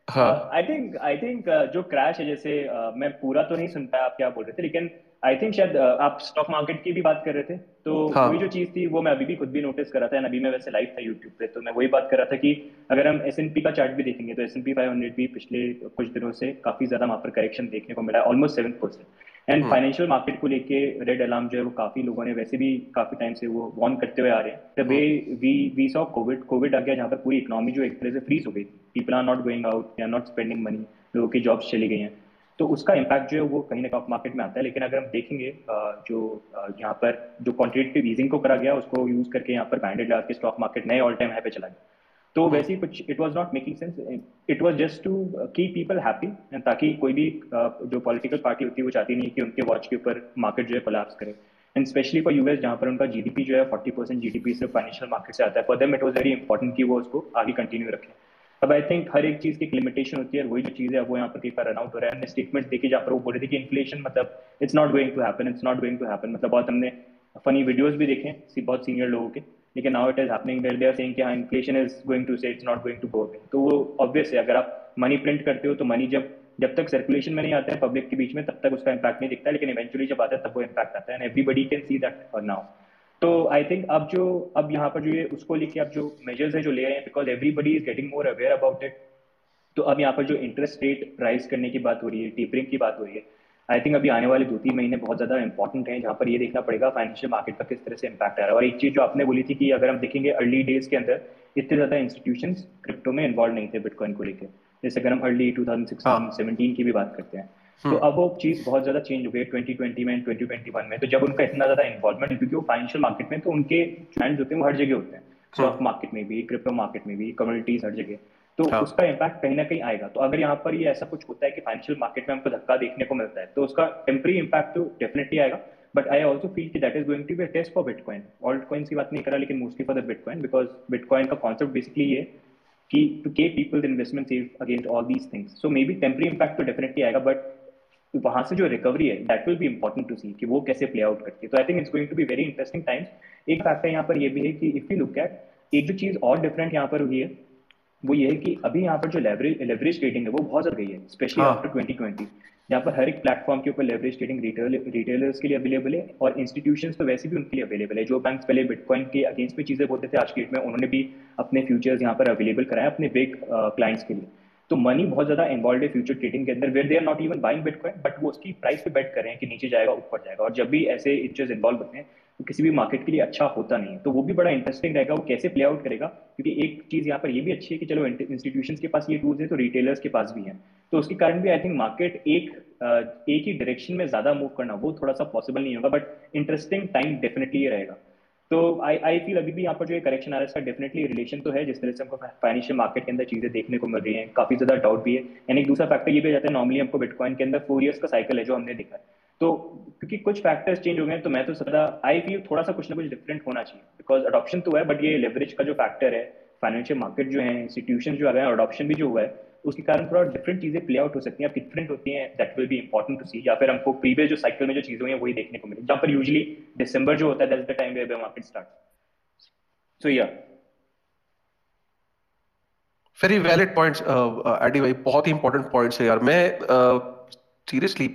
हाँ। आई थिंक आई थिंक जो क्रैश है जैसे uh, मैं पूरा तो नहीं सुन पाया आप क्या बोल रहे थे लेकिन आई थिंक शायद uh, आप स्टॉक मार्केट की भी बात कर रहे थे तो हाँ। वही जो चीज़ थी वो मैं अभी भी खुद भी नोटिस कर रहा था अभी मैं वैसे लाइव था यूट्यूब पे तो मैं वही बात कर रहा था कि अगर हम एसएनपी का चार्ट भी देखेंगे तो एस एन पी भी पिछले कुछ दिनों से काफ़ी ज़्यादा वहाँ पर करेक्शन देखने को मिला है almost seven percent and financial market को लेके रेड अलार्म जो है वो काफ़ी लोगों ने वैसे भी काफ़ी टाइम से वो वॉर्न करते हुए आ रहे हैं। The way we we saw covid covid आ गया जहाँ पर पूरी इकोनॉमी जो एक तरह से फ्रीज हो गई people are not going out they are not spending money लोगों की जॉब्स चली गई हैं। तो उसका इम्पैक्ट जो है वो कहीं ना कहीं मार्केट में आता है। लेकिन अगर हम देखेंगे जो यहाँ पर जो क्वांटिटेटिव ईजिंग को करा गया उसको यूज़ करके यहाँ पर बैंडेड लगा के स्टॉक मार्केट नए ऑल टाइम हाई पे चला गया। तो वैसे ही कुछ it was not making sense it was just to keep people happy ताकि कोई भी जो पॉलिटिकल पार्टी होती है वो चाहती नहीं कि उनके वॉच के ऊपर मार्केट जो है कोलैप्स करे। एंड स्पेशली फॉर यूएस जहाँ पर उनका जीडीपी जो है 40 परसेंट जीडीपी सिर्फ़ फाइनेंशियल मार्केट से आता है। For them it was very important कि वो उसको आगे कंटिन्यू रखें। अब आई थिंक हर एक चीज़ की एक लिमिटेशन होती है वही जो चीज़ है वो यहाँ पर कई बार रन आउट हो रहा है। हमने स्टेटमेंट देखे जहाँ पर वो बोल रहे थे कि इन्फ्लेशन मतलब it's not going to happen it's not going to happen मतलब बहुत हमने फनी वीडियोज़ भी देखे बहुत सीनियर लोगों के। लेकिन now it is happening there they saying कि हाँ इन्फ्लेशन इज़ गोइंग टू से it's not going to go तो वो ऑब्वियस है, अगर आप मनी प्रिंट करते हो तो मनी जब जब तक सर्कुलेशन में नहीं आता है पब्लिक के बीच में, तब तक उसका इम्पैक्ट नहीं दिखता। लेकिन इवेंचुअली जब आता है, तब वो इम्पैक्ट आता है। And everybody can see that now तो आई थिंक अब जो अब यहाँ पर जो ये उसको लेके अब जो मेजर्स है जो ले रहे हैं because everybody is getting more aware about it तो अब यहाँ पर जो इंटरेस्ट रेट राइज करने की बात हो रही है टीपरिंग की बात हो रही है आई थिंक अभी आने वाले दो तीन महीने बहुत ज़्यादा इंपॉर्टेंट है जहाँ पर ये देखना पड़ेगा फाइनेंशियल मार्केट का किस तरह से इम्पैक्ट आ रहा है और एक चीज़ जो आपने बोली थी कि अगर हम देखेंगे अर्ली डेज़ के अंदर इतने ज़्यादा इंस्टीट्यूशन क्रिप्टो में इन्वॉल्व नहीं थे बिटकॉइन को लेकर जैसे अगर हम अर्ली 2016 हाँ। 17 की भी बात करते हैं तो अब वो चीज़ बहुत ज़्यादा चेंज हो गई 2020 में 2021 में। तो जब उनका इतना ज़्यादा इन्वॉल्वमेंट क्योंकि वो फाइनेंशियल मार्केट में तो उनके ट्रेंड्स होते हैं वो हर जगह होते हैं। स्टॉक मार्केट में भी क्रिप्टो मार्केट में भी कम्युनिटीज हर जगह। तो हाँ। उसका इम्पैक्ट कहीं ना कहीं आएगा। तो अगर यहाँ पर ये ऐसा कुछ होता है कि फाइनेंशियल मार्केट में हमको धक्का देखने को मिलता है तो उसका टेम्परी इम्पैक्ट तो डेफिनेटली आएगा। बट आई ऑल्सो फील कि that is going to be test for bitcoin alt coins की बात नहीं करा लेकिन mostly for the bitcoin because bitcoin का कॉन्सेप्ट बेसिकली ये कि to keep people investment safe against all these things so may be temporary impact तो definitely आएगा बट वहाँ से जो रिकवरी है that will be important to see कि वो कैसे प्ले आउट करती है। तो I think it's going to be very interesting times एक फैक्टर यहाँ पर ये भी है कि इफ़ यू लुक एट एक जो चीज़ और डिफरेंट यहाँ पर हुई है वो ये है कि अभी यहाँ पर जो लेवरेज लेवरेज ट्रेडिंग है वो बहुत ज़्यादा गई है स्पेशली हाँ। ट्वेंटी 2020 जहाँ पर हर एक प्लेटफॉर्म के ऊपर लेवरेज ट्रेडिंग रिटेल रिटेलर्स के लिए अवेलेबल है और इंस्टीट्यूशन तो वैसे भी उनके लिए अवेलेबल है। जो बैंक पहले बिटकॉइन के अगेंस्ट में चीज़ें बोलते थे आज की डेट में उन्होंने भी अपने फ्यूचर्स यहाँ पर अवेलेबल कराए अपने बिग क्लाइंट्स के लिए। तो मनी बहुत ज़्यादा इन्वॉल्व है फ्यूचर ट्रेडिंग के अंदर where they are not even buying bitcoin but वो उसकी प्राइस पे बेट कर रहे हैं कि नीचे जाएगा, ऊपर जाएगा। और जब भी ऐसे इंचेस इन्वॉल्व होते हैं तो किसी भी मार्केट के लिए अच्छा होता नहीं है। तो वो भी बड़ा इंटरेस्टिंग रहेगा, वो कैसे प्ले आउट करेगा? क्योंकि एक चीज़ यहाँ पर ये भी अच्छी है कि चलो इंस्टीट्यूशन के पास ये टूल्स है तो रिटेलर्स के पास भी है। तो उसके कारण भी आई थिंक मार्केट एक एक ही डायरेक्शन में ज़्यादा मूव करना, वो थोड़ा सा पॉसिबल नहीं होगा बट इंटरेस्टिंग टाइम डेफिनेटली रहेगा। तो आई आई फील अभी भी यहाँ पर जो करेक्शन आ रहा है इसका डेफिनेटली रिलेशन तो है जिस तरह से हमको फाइनेंशियल मार्केट के अंदर चीज़ें देखने को मिल रही हैं काफ़ी ज़्यादा डाउट भी है। एंड एक दूसरा फैक्टर ये भी जाता है नॉर्मली हमको बिटकॉइन के अंदर फोर ईयर्स का साइकिल है जो हमने देखा है। तो क्योंकि कुछ फैक्टर्स चेंज हो गए हैं, तो मैं तो सदा आई फील थोड़ा सा कुछ ना कुछ डिफरेंट होना चाहिए। बिकॉज़ अडॉप्शन तो है बट ये लेवरेज का जो फैक्टर है फाइनेंशियल मार्केट जो है इंस्टीट्यूशन जो आ गए हैं अडॉप्शन भी जो हुआ है उसके कारण थोड़ा डिफरेंट चीज़ें प्ले आउट हो सकती हैं। डिफरेंट होती हैं that will be important to see या फिर हमको प्रीवियस जो साइकिल में जो चीज़ें हुई हैं, वही देखने को मिली। जहाँ पर यूजली दिसंबर जो होता है that's the time where market start so या वेरी वैलिड पॉइंट्स एडी भाई। बहुत ही इंपॉर्टेंट पॉइंट्स है यार। मैं सीरियसली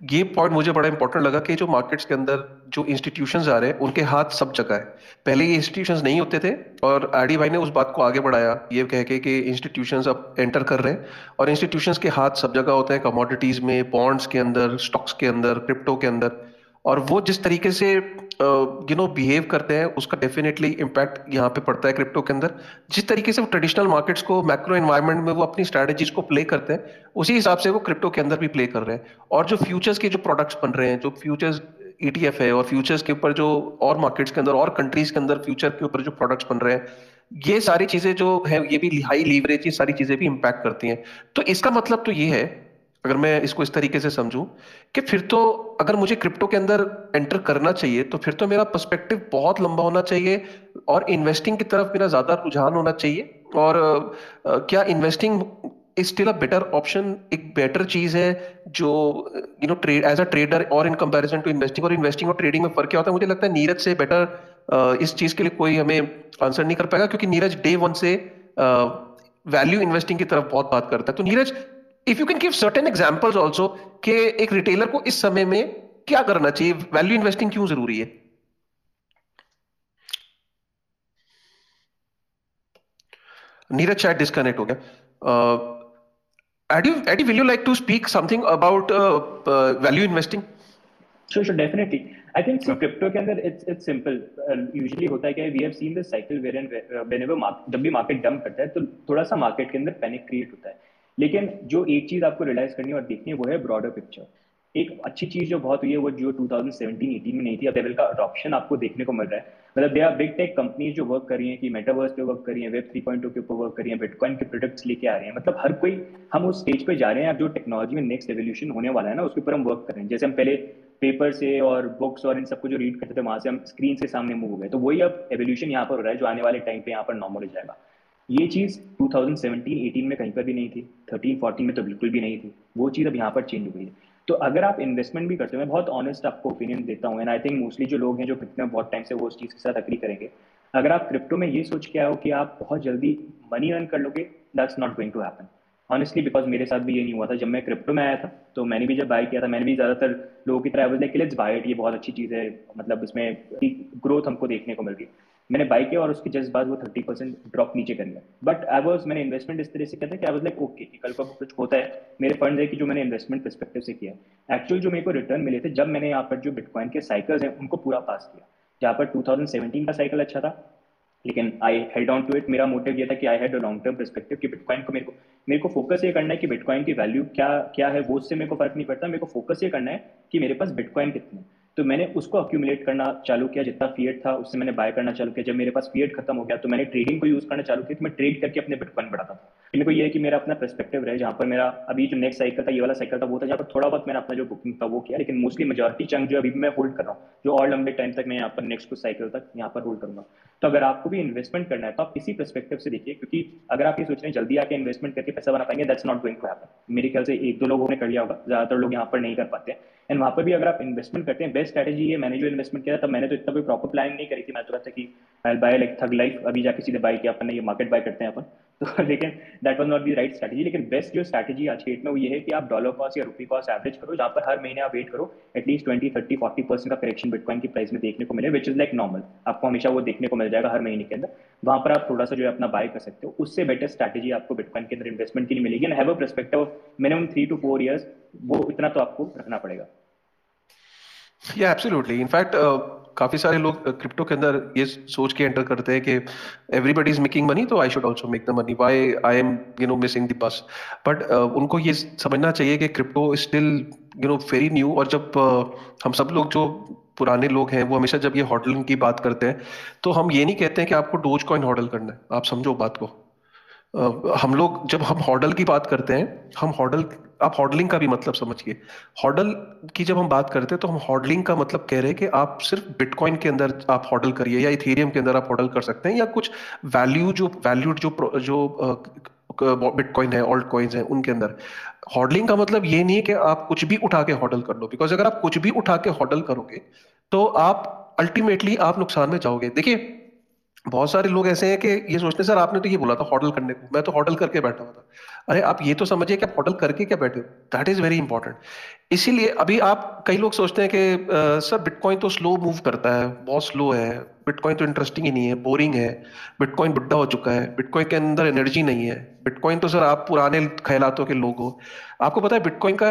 ये पॉइंट मुझे बड़ा इंपॉर्टेंट लगा कि जो मार्केट्स के अंदर जो इंस्टीट्यूशंस आ रहे हैं, उनके हाथ सब जगह है। पहले ये इंस्टीट्यूशंस नहीं होते थे और आर भाई ने उस बात को आगे बढ़ाया, ये कह के कि इंस्टीट्यूशंस अब एंटर कर रहे हैं और इंस्टीट्यूशंस के हाथ सब जगह होते हैं कमोडिटीज में बॉन्ड्स के अंदर स्टॉक्स के अंदर क्रिप्टो के अंदर। और वो जिस तरीके से यू नो बिहेव करते हैं, उसका डेफिनेटली इम्पैक्ट यहाँ पे पड़ता है क्रिप्टो के अंदर। जिस तरीके से वो ट्रेडिशनल मार्केट्स को मैक्रो एनवायरनमेंट में वो अपनी स्ट्रेटजीज को प्ले करते हैं, उसी हिसाब से वो क्रिप्टो के अंदर भी प्ले कर रहे हैं। और जो फ्यूचर्स के जो प्रोडक्ट्स बन रहे हैं, जो फ्यूचर्स ईटीएफ है और फ्यूचर्स के ऊपर जो और मार्केट्स के अंदर, और कंट्रीज़ के अंदर फ्यूचर के ऊपर जो प्रोडक्ट्स बन रहे हैं, ये सारी चीज़ें जो है, ये भी हाई लीवरेज ये सारी चीज़ें भी इम्पैक्ट करती हैं। तो इसका मतलब तो ये है अगर मैं इसको इस तरीके से समझूं कि फिर तो अगर मुझे क्रिप्टो के अंदर एंटर करना चाहिए तो फिर तो मेरा पर्सपेक्टिव बहुत लंबा होना चाहिए और इन्वेस्टिंग की तरफ़ मेरा ज़्यादा रुझान होना चाहिए। और क्या investing still a better option एक बेटर चीज़ है जो you know trade as a trader और इन कंपैरिजन टू इन्वेस्टिंग और इन्वेस्टिंग और ट्रेडिंग में फ़र्क क्या होता है? मुझे लगता है नीरज से बेटर इस चीज़ के लिए कोई हमें आंसर नहीं कर पाएगा, क्योंकि नीरज डे वन से वैल्यू इन्वेस्टिंग की तरफ़ बहुत बात करता है। तो Neeraj if you can give certain examples also कि एक रिटेलर को इस समय में क्या करना चाहिए वैल्यू इन्वेस्टिंग क्यों ज़रूरी है नीरज शायद डिस्कनेक्ट हो गया will you like to speak something about uh, uh, value investing? Sure, sure, definitely. I think so crypto के अंदर it's it's simple. Uh, usually होता है क्या we have seen this cycle wherein whenever market, जब भी market dump करता है तो थोड़ा सा market के अंदर panic create होता है लेकिन जो एक चीज़ आपको रियलाइज़ करनी और देखनी है, वो है ब्रॉडर पिक्चर एक अच्छी चीज़ जो बहुत हुई है, वो जो 2017-18 में नहीं थी, अब लेवल का अडॉप्शन आपको देखने को मिल रहा है. मतलब they are big tech companies जो वर्क कर रही हैं कि मेटावर्स पे वर्क कर रही हैं वेब 3.2 के ऊपर वर्क कर रही हैं बिटकॉइन के प्रोडक्ट्स लेके आ रहे हैं. मतलब हर कोई, हम उस स्टेज पे जा रहे हैं, अब जो टेक्नोलॉजी में नेक्स्ट एवोल्यूशन होने वाला है ना, उसके ऊपर हम वर्क कर रहे हैं. जैसे हम पहले पेपर से और बुक्स और इन सबको जो रीड करते थे, वहाँ से हम स्क्रीन से सामने मूव हो गए. तो वही अब एवोल्यूशन यहाँ पर हो रहा है, जो आने वाले टाइम पे यहाँ पर नॉर्मल हो जाएगा. ये चीज़ 2017-18 में कहीं पर भी नहीं थी 13-14 में तो बिल्कुल भी नहीं थी। वो चीज़ अब यहाँ पर चेंज हो गई है। तो अगर आप इन्वेस्टमेंट भी करते हो, मैं बहुत ऑनेस्ट आपको ओपिनियन देता हूँ एंड आई थिंक मोस्टली जो लोग हैं जो क्रिप्टो में बहुत टाइम से वो उस चीज़ के साथ अग्री करेंगे। अगर आप क्रिप्टो में ये सोच के आओ कि आप बहुत जल्दी मनी अर्न कर लोगे that's not going to happen honestly because मेरे साथ भी ये नहीं हुआ था। जब मैं क्रिप्टो में आया था तो मैंने भी जब बाय किया था, मैंने भी ज़्यादातर लोगों की तरह लाइक लेट्स बाय इट ये बहुत अच्छी चीज़ है। मतलब इसमें ग्रोथ हमको देखने को मिल रही मैंने बाई किया और उसके जस्ट बाद वो थर्टी परसेंट ड्रॉप नीचे कर लिया। बट आई वॉज़ मैंने इन्वेस्टमेंट इस तरह से किया था कि आई वॉज़ लाइक ओके कि कल को कुछ होता है। मेरे फंड है कि जो मैंने इन्वेस्टमेंट परस्पेक्टिव से किया। एक्चुअल जो मेरे को रिटर्न मिले थे, जब मैंने यहाँ पर जो बिटकॉइन के साइकिल्स हैं, उनको पूरा पास किया। जहाँ पर 2017 का साइकिल अच्छा था, लेकिन I held on to it मेरा मोटिव ये था कि I had a long term perspective कि बिटकॉइन को मेरे को मेरे को फोकस ये करना है कि बिटकॉइन की वैल्यू क्या क्या है, वो उससे मेरे को फ़र्क नहीं पड़ता। मेरे को फोकस ये करना है कि मेरे पास बिटकॉइन कितने तो मैंने उसको अक्यूमुलेट करना चालू किया, जितना फीएड था, उससे मैंने बाय करना चालू किया। जब मेरे पास फीएड खत्म हो गया तो मैंने ट्रेडिंग को यूज़ करना चालू किया तो मैं ट्रेड करके अपने बिटकॉइन बढ़ाता था। मेरे को ये है कि मेरा अपना परस्पेक्टिव रहे, जहाँ पर मेरा अभी जो नेक्स्ट साइकिल था, ये वाला साइकिल था, वो था जहाँ पर थोड़ा बहुत मैंने अपना जो बुकिंग था, वो किया, लेकिन मोस्टली मेजोरिटी चंक जो अभी मैं होल्ड कर रहा हूँ, जो और लंबे टाइम तक मैं यहाँ पर नेक्स्ट कुछ साइकिल तक यहाँ पर होल्ड करूँगा। तो अगर आपको भी इन्वेस्टमेंट करना है तो आप इसी परस्पेक्टिव से देखिए, क्योंकि अगर आप ये सोच रहे हैं, जल्दी आके इन्वेस्टमेंट करके पैसा बना पाएँगे that's not going to happen मेरे ख्याल से एक दो लोगों ने कर लिया होगा, ज़्यादातर लोग यहाँ पर नहीं कर पाते। एंड वहाँ पर भी अगर आप इन्वेस्टमेंट करते हैं बेस्ट स्ट्रेटेजी है मैंने जो इन्वेस्टमेंट किया था मैंने तो इतना कोई प्रॉपर प्लान नहीं करी थी मैं तो कहता कि बाय लाइक थग लाइफ अभी जाके सीधे बाय किया, अपन ये मार्केट बाय करते हैं अपन। तो लेकिन that was not the right strategy लेकिन बेस्ट जो स्ट्रैटेजी आज के डेट में वो ये है कि आप डॉलर कॉस्ट या रुपी कॉस्ट एवरेज करो, जहाँ पर हर महीने आप वेट करो at least twenty thirty forty percent का करेक्शन बिटकॉइन की प्राइस में देखने को मिले विच इज़ लाइक नॉर्मल आपको हमेशा वो देखने को मिल जाएगा हर महीने के अंदर। वहाँ पर आप थोड़ा सा जो है अपना बाय कर सकते हो। उससे बेटर स्ट्रैटेजी आपको बिटकॉइन के अंदर इन्वेस्टमेंट के लिए मिलेगी। And have a perspective minimum three to four years वो इतना तो आपको रखना पड़ेगा। या एब्सोल्युटली इनफैक्ट काफ़ी सारे लोग क्रिप्टो के अंदर ये सोच के एंटर करते हैं कि एवरीबडी इज़ मेकिंग मनी तो I should also make the money why I am you know missing the bus but उनको ये समझना चाहिए कि crypto still you know very new और जब uh, हम सब लोग जो पुराने लोग हैं वो हमेशा जब ये हॉडलिंग की बात करते हैं तो हम ये नहीं कहते हैं कि आपको डोज कॉइन हॉडल करना है। आप समझो बात को। हम लोग जब हम हॉडल की बात करते हैं हम हॉडल आप हॉडलिंग का भी मतलब समझिए। हॉडल की जब हम बात करते हैं तो हम हॉडलिंग का मतलब कह रहे हैं कि आप सिर्फ़ बिटकॉइन के अंदर आप हॉडल करिए या इथेरियम के अंदर आप हॉडल कर सकते हैं या कुछ वैल्यू जो वैल्यूड जो जो बिटकॉइन है ऑल्ट कॉइन्स है उनके अंदर। हॉडलिंग का मतलब ये नहीं है कि आप कुछ भी उठा के हॉडल कर लो बिकॉज़ अगर आप कुछ भी उठा के हॉडल करोगे तो आप अल्टीमेटली आप नुकसान में जाओगे। देखिए, बहुत सारे लोग ऐसे हैं कि ये सोचते सर, आपने तो ये बोला था हॉडल करने को, मैं तो होटल करके बैठा हुआ था। अरे आप ये तो समझिए कि आप करके क्या बैठे हो? दैट इज़ वेरी इंपॉर्टेंट इसीलिए अभी आप, कई लोग सोचते हैं कि सर बिटकॉइन तो स्लो मूव करता है, बहुत स्लो है। बिटकॉइन तो इंटरेस्टिंग ही नहीं है बोरिंग है। बिटकॉइन बुढ़ा हो चुका है बिटकॉइन के अंदर एनर्जी नहीं है। बिटकॉइन तो सर आप पुराने ख्यालातों के लोग हो। आपको पता है बिटकॉइन का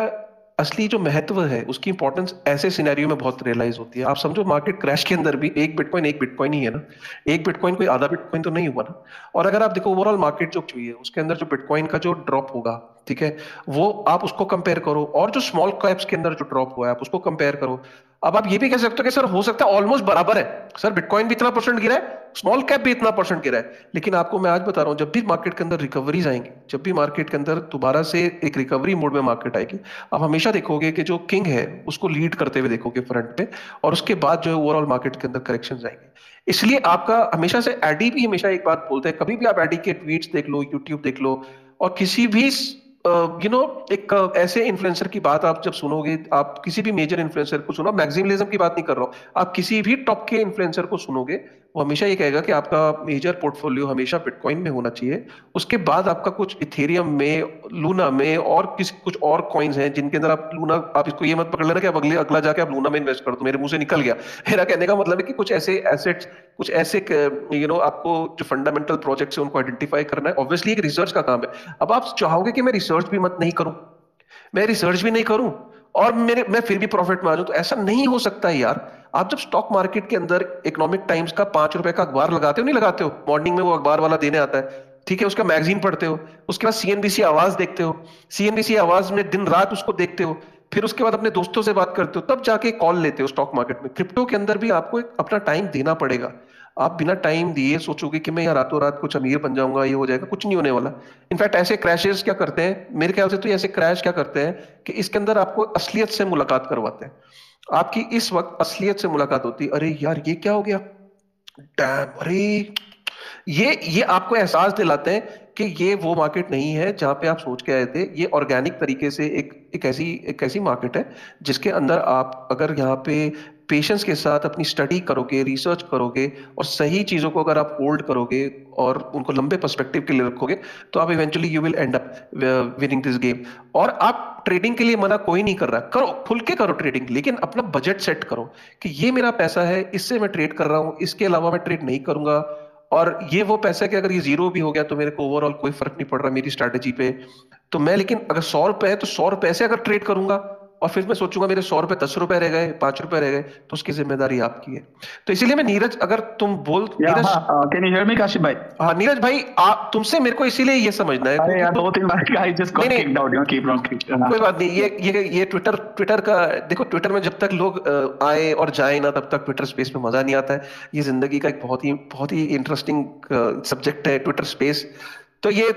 असली जो महत्व है, उसकी इंपॉर्टेंस ऐसे सिनेरियो में बहुत रियलाइज़ होती है। आप समझो मार्केट क्रैश के अंदर भी एक बिटकॉइन एक बिटकॉइन ही है ना। एक बिटकॉइन कोई आधा बिटकॉइन तो नहीं हुआ ना। और अगर आप देखो ओवरऑल मार्केट जो हुई है, उसके अंदर जो बिटकॉइन का जो ड्रॉप होगा, ठीक है, वो आप उसको कंपेयर करो। और जो स्मॉल कैप्स के अंदर जो ड्रॉप हुआ है, आप उसको कंपेयर करो। अब आप ये भी कह सकते हो कि सर हो सकता है ऑलमोस्ट बराबर है। सर बिटकॉइन भी इतना परसेंट गिरा है स्मॉल कैप भी इतना परसेंट गिरा है। लेकिन आपको मैं आज बता रहा हूँ, जब भी मार्केट के अंदर रिकवरीज आएँगी, जब भी मार्केट के अंदर दोबारा से एक रिकवरी मोड में मार्केट आएगी, आप हमेशा देखोगे कि जो किंग है, उसको लीड करते हुए देखोगे फ्रंट पे और उसके बाद जो है ओवरऑल मार्केट के अंदर करेक्शन आएँगे। इसलिए आपका हमेशा से एडी भी हमेशा एक बात बोलते हैं, कभी भी आप एडी के ट्वीट देख लो यूट्यूब देख लो और किसी भी यू नो एक ऐसे इन्फ्लुएंसर की बात आप जब सुनोगे, आप किसी भी मेजर इन्फ्लुएंसर को सुनो मैक्सिमलिज्म की बात नहीं कर रहा हूँ, आप किसी भी टॉप के इन्फ्लुएंसर को सुनोगे वो हमेशा ये कहेगा कि आपका मेजर पोर्टफोलियो हमेशा बिटकॉइन में होना चाहिए। उसके बाद आपका कुछ इथेरियम में लूना में और किसी, कुछ और कॉइन्स हैं जिनके अंदर आप लूना आप इसको ये मत पकड़ लेना कि आप अगले, अगला जाके आप लूना में इन्वेस्ट कर दो। मेरे मुँह से निकल गया। मेरा कहने का मतलब है कि कुछ ऐसे एसेट्स कुछ ऐसे यू नो आपको जो फंडामेंटल प्रोजेक्ट्स है उनको आइडेंटिफाई करना है। ऑब्वियसली एक रिसर्च का काम है। अब आप चाहोगे कि मैं रिसर्च भी मत नहीं करूँ। मैं रिसर्च भी नहीं करूँ। और मेरे, मैं फिर भी प्रॉफिट में आ जाऊँ तो ऐसा नहीं हो सकता यार। आप जब स्टॉक मार्केट के अंदर इकोनॉमिक टाइम्स का पाँच रुपए का अखबार लगाते हो, नहीं लगाते हो? मॉर्निंग में वो अखबार वाला देने आता है। ठीक है, उसका मैगजीन पढ़ते हो, उसके बाद सीएनबीसी आवाज़ देखते हो सीएनबीसी आवाज़ में दिन रात उसको देखते हो, फिर उसके बाद अपने दोस्तों से बात करते हो, तब जाके कॉल लेते हो स्टॉक मार्केट में। क्रिप्टो के अंदर भी आपको एक अपना टाइम देना पड़ेगा। आप बिना टाइम दिए सोचोगे कि मैं यार रातों रात कुछ अमीर बन जाऊँगा, ये हो जाएगा, कुछ नहीं होने वाला। इनफैक्ट ऐसे क्रैशेस क्या करते हैं? मेरे ख्याल से तो ऐसे क्रैश क्या करते हैं कि इसके अंदर आपको असलियत से मुलाकात करवाते हैं। आपकी इस वक्त असलियत से मुलाकात होती अरे यार, ये क्या हो गया? डैम अरे, ये ये आपको एहसास दिलाते हैं कि ये वो मार्केट नहीं है जहाँ पे आप सोच के आए थे। ये ऑर्गेनिक तरीके से एक एक ऐसी एक ऐसी मार्केट है जिसके अंदर आप अगर यहाँ पे पेशेंस के साथ अपनी स्टडी करोगे रिसर्च करोगे और सही चीज़ों को अगर आप होल्ड करोगे और उनको लंबे पर्सपेक्टिव के लिए रखोगे तो आप eventually you will end up winning this game और आप ट्रेडिंग के लिए मना कोई नहीं कर रहा, करो, खुल के करो ट्रेडिंग लेकिन अपना बजट सेट करो कि ये मेरा पैसा है, इससे मैं ट्रेड कर रहा हूँ, इसके अलावा मैं ट्रेड नहीं करूँगा। और ये वो पैसा कि अगर ये ज़ीरो भी हो गया तो मेरे को ओवरऑल कोई फ़र्क नहीं पड़ रहा मेरी स्ट्रैटेजी पे। तो मैं, लेकिन अगर सौ रुपए है तो सौ रुपए से अगर ट्रेड करूँगा और फिर मैं सोचूँगा मेरे सौ रुपए दस रुपए रह गए पाँच रुपए रह गए तो उसकी ज़िम्मेदारी आपकी है। तो इसीलिए मैं नीरज अगर तुम बोल Neeraj can you hear me Kashif भाई? हाँ नीरज भाई आप तुमसे मेरे को इसीलिए ये समझना है अरे यार दो तीन बार I just got kicked out you keep on कोई बात नहीं ये ये ये ट्विटर ट्विटर का देखो ट्विटर में जब तक लोग आए और जाए ना तब तक ट्विटर स्पेस में मज़ा नहीं आता है। ये ज़िंदगी का एक बहुत ही बहुत ही इंटरेस्टिंग सब्जेक्ट है ट्विटर स्पेस तो ये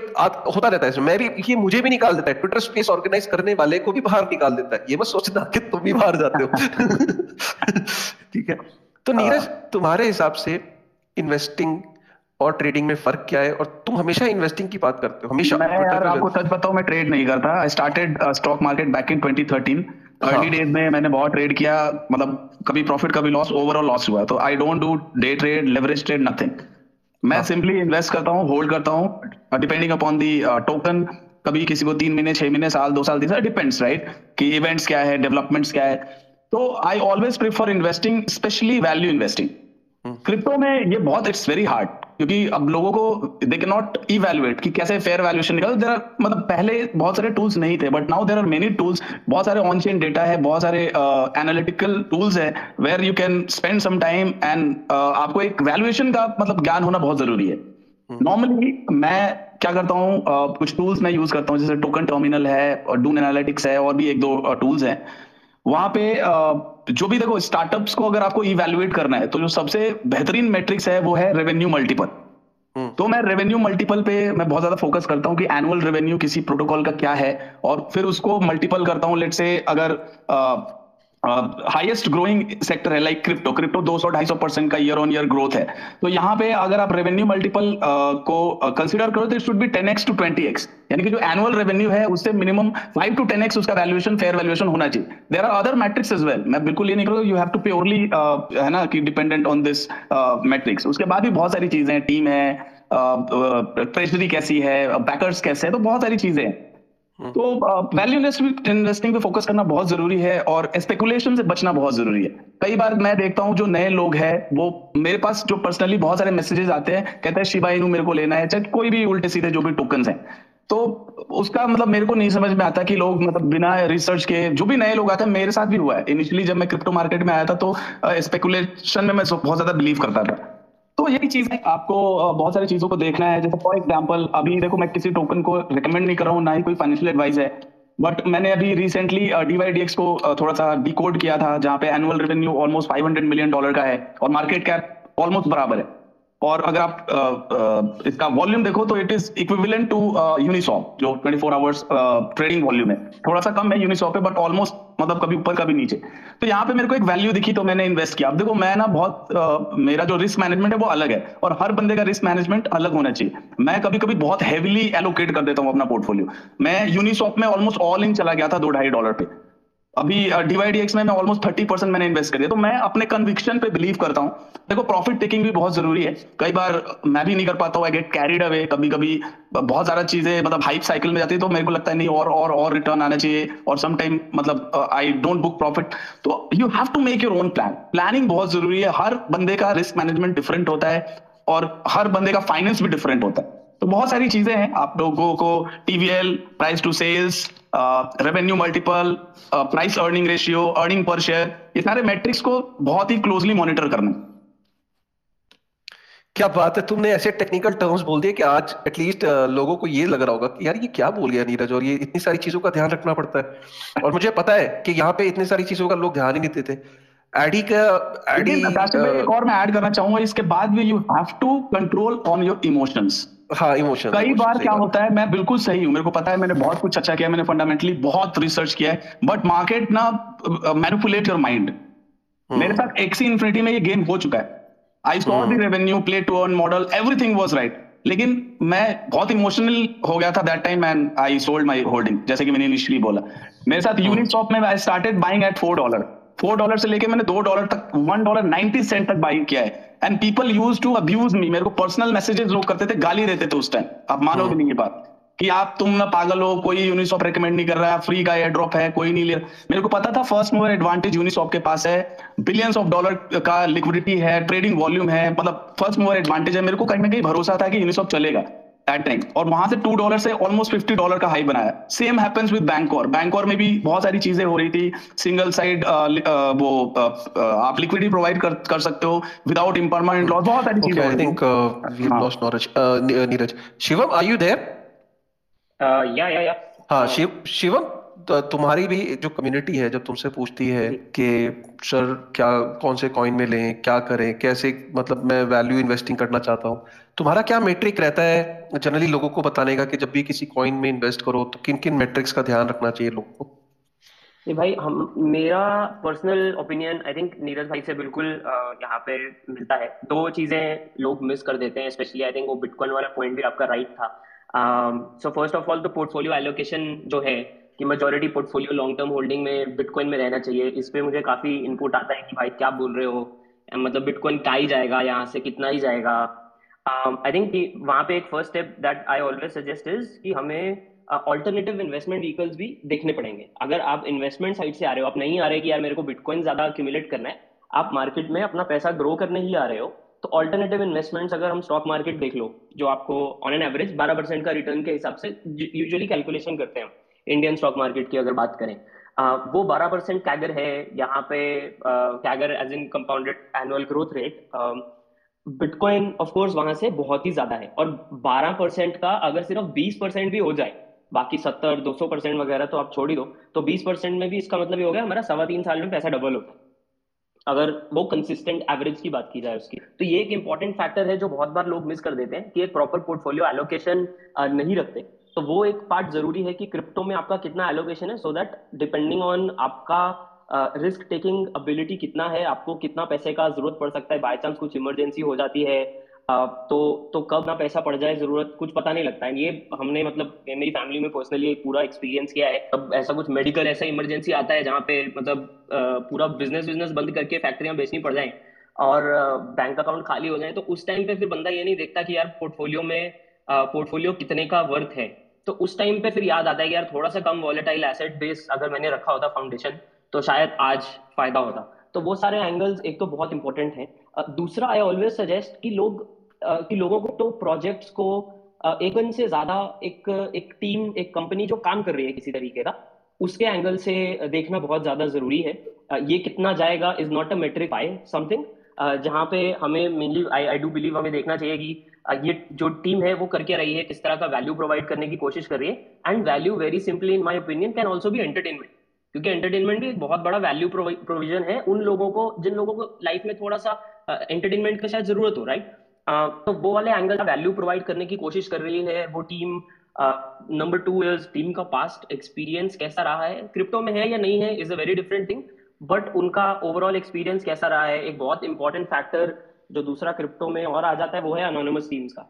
होता रहता है मैं भी ये मुझे भी निकाल देता है। ट्विटर स्पेस ऑर्गेनाइज करने वाले को भी बाहर निकाल देता है। ये बस सोचना कि तुम भी बाहर जाते हो। ठीक है? तो नीरज तुम्हारे हिसाब से इन्वेस्टिंग और ट्रेडिंग में फ़र्क क्या है? और तुम हमेशा इन्वेस्टिंग की बात करते हो? हमेशा मैं यार आपको सच बताऊँ मैं ट्रेड नहीं करता। I started stock market back in 2013 early days में मैंने बहुत ट्रेड किया। मतलब कभी प्रॉफिट कभी लॉस ओवरऑल लॉस हुआ। तो I don't do day trade leverage trade nothing मैं सिंपली हाँ। इन्वेस्ट करता हूँ होल्ड करता हूँ डिपेंडिंग अपॉन दी टोकन कभी किसी को तीन महीने छह महीने साल दो साल तीन डिपेंड्स राइट कि इवेंट्स क्या है डेवलपमेंट्स क्या है। तो I always prefer investing specially value investing crypto में ये बहुत इट्स वेरी हार्ड क्योंकि अब लोगों को दे के नॉट इवेल्युएट कि कैसे फेयर वैल्यूएशन निकालो। देर मतलब पहले बहुत सारे टूल्स नहीं थे but now there are many tools बहुत सारे ऑन चेन डेटा है बहुत सारे एनालिटिकल uh, टूल्स है where you can spend some time and आपको एक वैल्यूएशन का मतलब ज्ञान होना बहुत ज़रूरी है। Normally hmm. मैं क्या करता हूँ uh, कुछ टूल्स मैं यूज़ करता हूँ जैसे टोकन टर्मिनल है और डून एनालिटिक्स है और भी एक दो टूल्स uh, हैं। वहाँ पे जो भी देखो स्टार्टअप्स को अगर आपको इवेल्युएट करना है तो जो सबसे बेहतरीन मेट्रिक्स है वो है रेवेन्यू मल्टीपल हम्म। तो मैं रेवेन्यू मल्टीपल पे मैं बहुत ज़्यादा फोकस करता हूँ कि एनुअल रेवेन्यू किसी प्रोटोकॉल का क्या है और फिर उसको मल्टीपल करता हूँ लेट से अगर हाईएस्ट ग्रोइंग सेक्टर है लाइक क्रिप्टो क्रिप्टो 200 250 परसेंट का ईयर ऑन ईयर ग्रोथ है. तो यहाँ पे अगर आप रेवेन्यू मल्टीपल uh, को कंसिडर uh, करो तो it should be 10x to 20x यानी कि जो एनुअल रेवेन्यू है उससे मिनिमम 5 टू 10x उसका वैल्यूएशन फेयर वैल्यूएशन होना चाहिए. There are other metrics as well मैं बिल्कुल ये नहीं करूँ यू हैव टू प्योरली है ना कि डिपेंडेंट ऑन दिस मैट्रिक्स उसके बाद भी बहुत सारी चीज़ें हैं. टीम है ट्रेजरी uh, कैसी है बैकर्स कैसे है तो बहुत सारी चीज़ें हैं. तो वैल्यू इन्वेस्टिंग पे फोकस करना बहुत ज़रूरी है और स्पेकुलेशन से बचना बहुत ज़रूरी है। कई बार मैं देखता हूँ जो नए लोग हैं, वो मेरे पास जो पर्सनली बहुत सारे मैसेजेस आते हैं, कहते हैं शिबा इनू मेरे को लेना है। चाहे कोई भी उल्टे सीधे जो भी टोकन है। तो उसका मतलब मेरे को नहीं समझ में आता कि लोग मतलब बिना रिसर्च के जो भी नए लोग आते हैं, मेरे साथ भी हुआ है। इनिशियली जब मैं क्रिप्टो मार्केट में आया था तो स्पेकुलेशन में मैं बहुत ज़्यादा बिलीव करता था। तो यही चीज़ है, आपको बहुत सारी चीज़ों को देखना है। जैसे फॉर एग्ज़ाम्पल अभी देखो मैं किसी टोकन को रिकमेंड नहीं कर रहा हूँ, ना ही कोई फाइनेंशियल एडवाइस है। बट मैंने अभी रिसेंटली डीवाईडीएक्स को थोड़ा सा डिकोड किया था, जहाँ पे annual revenue almost 500 million dollar का है और मार्केट कैप ऑलमोस्ट बराबर है। और अगर आप आ, आ, इसका वॉल्यूम देखो तो it is equivalent to Uniswap जो 24 फोर आवर्स ट्रेडिंग वॉल्यूम है। थोड़ा सा कम है यूनिसॉप पे बट ऑलमोस्ट मतलब कभी ऊपर कभी नीचे। तो यहाँ पे मेरे को एक वैल्यू दिखी तो मैंने इन्वेस्ट किया। अब देखो मैं ना बहुत आ, मेरा जो रिस्क मैनेजमेंट है वो अलग है और हर बंदे का रिस्क मैनेजमेंट अलग होना चाहिए। मैं कभी कभी बहुत हैविली एलोकेट कर देता हूँ अपना पोर्टफोलियो मैं यूनिसॉप में ऑलमोस्ट ऑल इन चला गया था दो ढाई डॉलर पे। अभी डिवाइड एक्स में मैं ऑलमोस्ट थर्टी परसेंट मैंने इन्वेस्ट कर दिया तो मैं अपने कन्विक्शन पे बिलीव करता हूँ। देखो प्रॉफिट टेकिंग भी बहुत ज़रूरी है। कई बार मैं भी नहीं कर पाता हूँ आई गेट कैरिड अवे कभी कभी बहुत ज़्यादा चीज़ें मतलब हाइप साइकिल में जाती है तो मेरे को लगता है, नहीं, और और और रिटर्न आना चाहिए। और सम टाइम मतलब आई डोंट बुक प्रॉफिट तो you have to make your own plan planning बहुत ज़रूरी है। हर बंदे का रिस्क मैनेजमेंट डिफरेंट होता है, और हर बंदे का फाइनेंस भी डिफरेंट होता है। तो बहुत सारी चीज़ें हैं। आप लोगों को TVL price to sales revenue multiple price earning ratio earning per share ये सारे मैट्रिक्स को बहुत ही क्लोजली मॉनिटर करना क्या बात है, तुमने ऐसे टेक्निकल टर्म्स बोल दिए कि आज एटलीस्ट लोगों को ये लग रहा होगा कि यार ये क्या बोल गया नीरज, और ये इतनी सारी चीज़ों का ध्यान रखना पड़ता है। और मुझे पता है कि यहाँ पे इतनी सारी चीज़ों का लोग ध्यान ही नहीं देते। एडी का एडी एक और मैं ऐड करना चाहूँगा इसके बाद भी you have to control on your emotions हाँ इमोशन कई बार क्या होता है मैं बिल्कुल सही हूँ मेरे को पता है मैंने बहुत कुछ अच्छा किया मैंने फंडामेंटली बहुत रिसर्च किया है बट मार्केट ना मैनिपुलेट योर माइंड मेरे साथ एक्सी इन्फिनिटी में ये गेम हो चुका है। I saw the revenue play to earn model everything was right लेकिन मैं बहुत इमोशनल हो गया था that time and I sold my holding जैसे कि मैंने इनिशियली बोला। मेरे साथ यूनिसॉप hmm. में I started buying at four dollar four dollar से लेके मैंने दो डॉलर तक वन डॉलर नाइनटी सेंट तक बाई किया है। And people use to abuse me मेरे को पर्सनल मैसेजेस लोग करते थे गाली देते थे उस टाइम आप मानोगे हम्म। नहीं ये बात। कि आप तुम ना पागल हो कोई यूनिसॉप रेकमेंड नहीं कर रहा है फ्री का एयर ड्रॉप है कोई नहीं ले रहा। मेरे को पता था फ़र्स्ट मूवर एडवांटेज यूनिसॉप के पास है। बिलियंस ऑफ़ डॉलर का लिक्विडिटी है ट्रेडिंग वॉल्यूम है। मतलब फ़र्स्ट मूवर एडवांटेज है। मेरे को कहीं ना कहीं भरोसा था कि यूनिसॉप चलेगा। टाइम और वहाँ से टू डॉलर से ऑलमोस्ट फिफ्टी डॉलर का हाई बनाया। Same happens with Bancor Bancor में भी बहुत सारी चीज़ें हो रही थी। सिंगल साइड वो आप लिक्विडिटी प्रोवाइड कर, कर सकते हो विदाउट इम्परमानेंट लॉस बहुत सारी चीज़ें I think we lost knowledge Neeraj Shivam are you there या या या हाँ शिव शिवम तो तुम्हारी भी जो कम्युनिटी है जब तुमसे पूछती है कि सर क्या कौन से कॉइन में लें क्या करें कैसे मतलब मैं वैल्यू इन्वेस्टिंग करना चाहता हूँ? तुम्हारा क्या मेट्रिक रहता है जनरली लोगों को बताने का कि जब भी किसी कॉइन में इन्वेस्ट करो तो किन किन मेट्रिक्स का ध्यान रखना चाहिए लोगों को? ये भाई, हम, मेरा personal opinion I think Neeraj भाई से बिल्कुल यहाँ पे मिलता है। दो चीज़ें लोग मिस कर देते हैं स्पेशली आई थिंक वो बिटकॉइन वाला पॉइंट भी आपका राइट था। सो फ़र्स्ट ऑफ़ ऑल तो पोर्टफोलियो एलोकेशन जो है, कि majority portfolio long term holding में बिटकॉइन में रहना चाहिए। इस पे मुझे काफ़ी इनपुट आता है कि भाई क्या बोल रहे हो? मतलब बिटकॉइन क्या ही जाएगा यहाँ से, कितना ही जाएगा? आई थिंक वहाँ पे एक first step that I always suggest is कि हमें ऑल्टरनेटिव इन्वेस्टमेंट व्हीकल्स भी देखने पड़ेंगे। अगर आप इन्वेस्टमेंट साइड से आ रहे हो आप नहीं आ रहे कि यार मेरे को बिटकॉइन ज़्यादा एक्यूमुलेट करना है आप मार्केट में अपना पैसा ग्रो करने ही आ रहे हो तो ऑल्टरनेटिव इन्वेस्टमेंट्स अगर हम स्टॉक मार्केट देख लो जो आपको ऑन एन एवरेज 12 परसेंट का रिटर्न के हिसाब से यूजुअली कैलकुलेशन करते हैं इंडियन स्टॉक मार्केट की अगर बात करें। आ, वो 12 परसेंट कैगर है यहाँ पे CAGR as in compounded annual growth rate bitcoin of course वहाँ से बहुत ही ज़्यादा है। और 12 परसेंट का अगर सिर्फ़ 20 परसेंट भी हो जाए, बाकी 70 200 परसेंट वगैरह तो आप छोड़ ही दो तो 20 परसेंट में भी इसका मतलब ये हो गया हमारा सवा तीन साल में पैसा डबल होता है। अगर वो कंसिस्टेंट एवरेज की बात की जाए उसकी। तो ये एक इंपॉर्टेंट फैक्टर है जो बहुत बार लोग मिस कर देते हैं कि एक प्रॉपर पोर्टफोलियो एलोकेशन नहीं रखते। तो वो एक पार्ट ज़रूरी है कि क्रिप्टो में आपका कितना एलोकेशन है सो दैट डिपेंडिंग ऑन आपका रिस्क टेकिंग एबिलिटी कितना है आपको कितना पैसे का ज़रूरत पड़ सकता है? बाय चांस कुछ इमरजेंसी हो जाती है। uh, तो तो कब ना पैसा पड़ जाए ज़रूरत कुछ पता नहीं लगता। है ये हमने मतलब मेरी फैमिली में पर्सनली पूरा एक्सपीरियंस किया है। अब ऐसा कुछ मेडिकल ऐसा इमरजेंसी आता है जहाँ पे मतलब uh, पूरा बिज़नेस बिज़नेस बंद करके फैक्ट्रियाँ बेचनी पड़ जाए और बैंक अकाउंट खाली हो जाए। तो उस टाइम पे फिर बंदा ये नहीं देखता कि यार पोर्टफोलियो में पोर्टफोलियो कितने का वर्थ है। तो उस टाइम पे फिर याद आता है कि यार थोड़ा सा कम वॉलेटाइल एसेट बेस अगर मैंने रखा होता फाउंडेशन तो शायद आज फ़ायदा होता। तो वो सारे एंगल्स एक तो बहुत इंपॉर्टेंट है। दूसरा आई ऑलवेज सजेस्ट कि लोग कि लोगों को तो प्रोजेक्ट्स को एक से ज़्यादा एक एक टीम एक कंपनी जो काम कर रही है किसी तरीके का, उसके एंगल से देखना बहुत ज़्यादा ज़रूरी है। ये कितना जाएगा is not a metric I something जहाँ पे हमें mainly I I do believe हमें देखना चाहिए कि ये जो टीम है वो करके रही है, किस तरह का वैल्यू प्रोवाइड करने की कोशिश कर रही है। And value very simply in my opinion can also भी एंटरटेनमेंट क्योंकि एंटरटेनमेंट भी एक बहुत बड़ा वैल्यू प्रोविज़न है उन लोगों को, जिन लोगों को लाइफ में थोड़ा सा एंटरटेनमेंट का शायद ज़रूरत हो राइट तो वो वाले एंगल का वैल्यू प्रोवाइड करने की कोशिश कर रही है वो team number two is team का पास्ट एक्सपीरियंस कैसा रहा है? क्रिप्टो में है या नहीं है is a very different thing but उनका ओवरऑल एक्सपीरियंस कैसा रहा है? एक बहुत इंपॉर्टेंट फैक्टर जो दूसरा क्रिप्टो में और आ जाता है वो है अनोनिमस टीम्स का।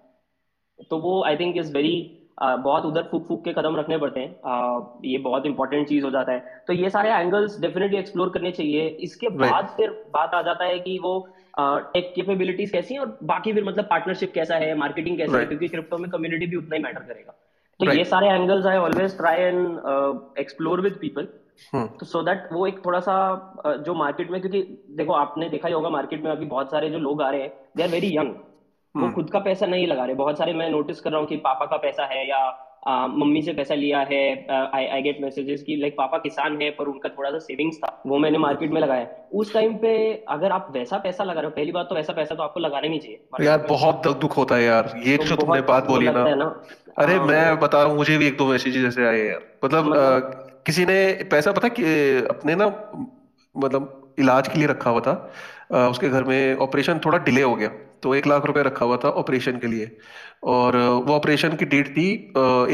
तो वो आई थिंक इज़ वेरी बहुत उधर फूक फूक के कदम रखने पड़ते हैं। ये बहुत इंपॉर्टेंट चीज़ हो जाता है। तो ये सारे एंगल्स डेफिनेटली एक्सप्लोर करने चाहिए। इसके बाद फिर बात आ जाता है कि वो टेक कैपेबिलिटीज कैसी हैं और बाकी फिर मतलब पार्टनरशिप कैसा है मार्केटिंग कैसा है क्योंकि क्रिप्टो में कम्युनिटी भी उतना ही मैटर करेगा। तो ये सारे angles I always try and explore with people तो सो दैट वो एक थोड़ा सा जो मार्केट में क्योंकि देखो आपने देखा ही होगा मार्केट में अभी बहुत सारे जो लोग आ रहे हैं दे आर वेरी यंग वो खुद का पैसा नहीं लगा रहे। बहुत सारे मैं नोटिस कर रहा हूँ कि पापा का पैसा है या आ, मम्मी से पैसा लिया है आई आई गेट मैसेजेस कि लाइक पापा किसान है पर उनका थोड़ा सा सेविंग्स था वो मैंने मार्केट में लगाया उस टाइम पे अगर आप वैसा पैसा लगा रहे हो पहली बात तो वैसा पैसा तो आपको लगाना नहीं चाहिए। यार बहुत दुख होता है यार। ये तो जो तुमने बात बोली ना, ना। अरे हाँ, मैं बता रहा हूँ मुझे भी एक दो मैसेजेस ऐसे आए यार। मतलब, मतलब? किसी ने पैसा पता कि अपने ना मतलब इलाज के लिए रखा हुआ था। उसके घर में ऑपरेशन थोड़ा डिले हो गया। तो एक लाख रुपए रखा हुआ था ऑपरेशन के लिए। और वो ऑपरेशन की डेट थी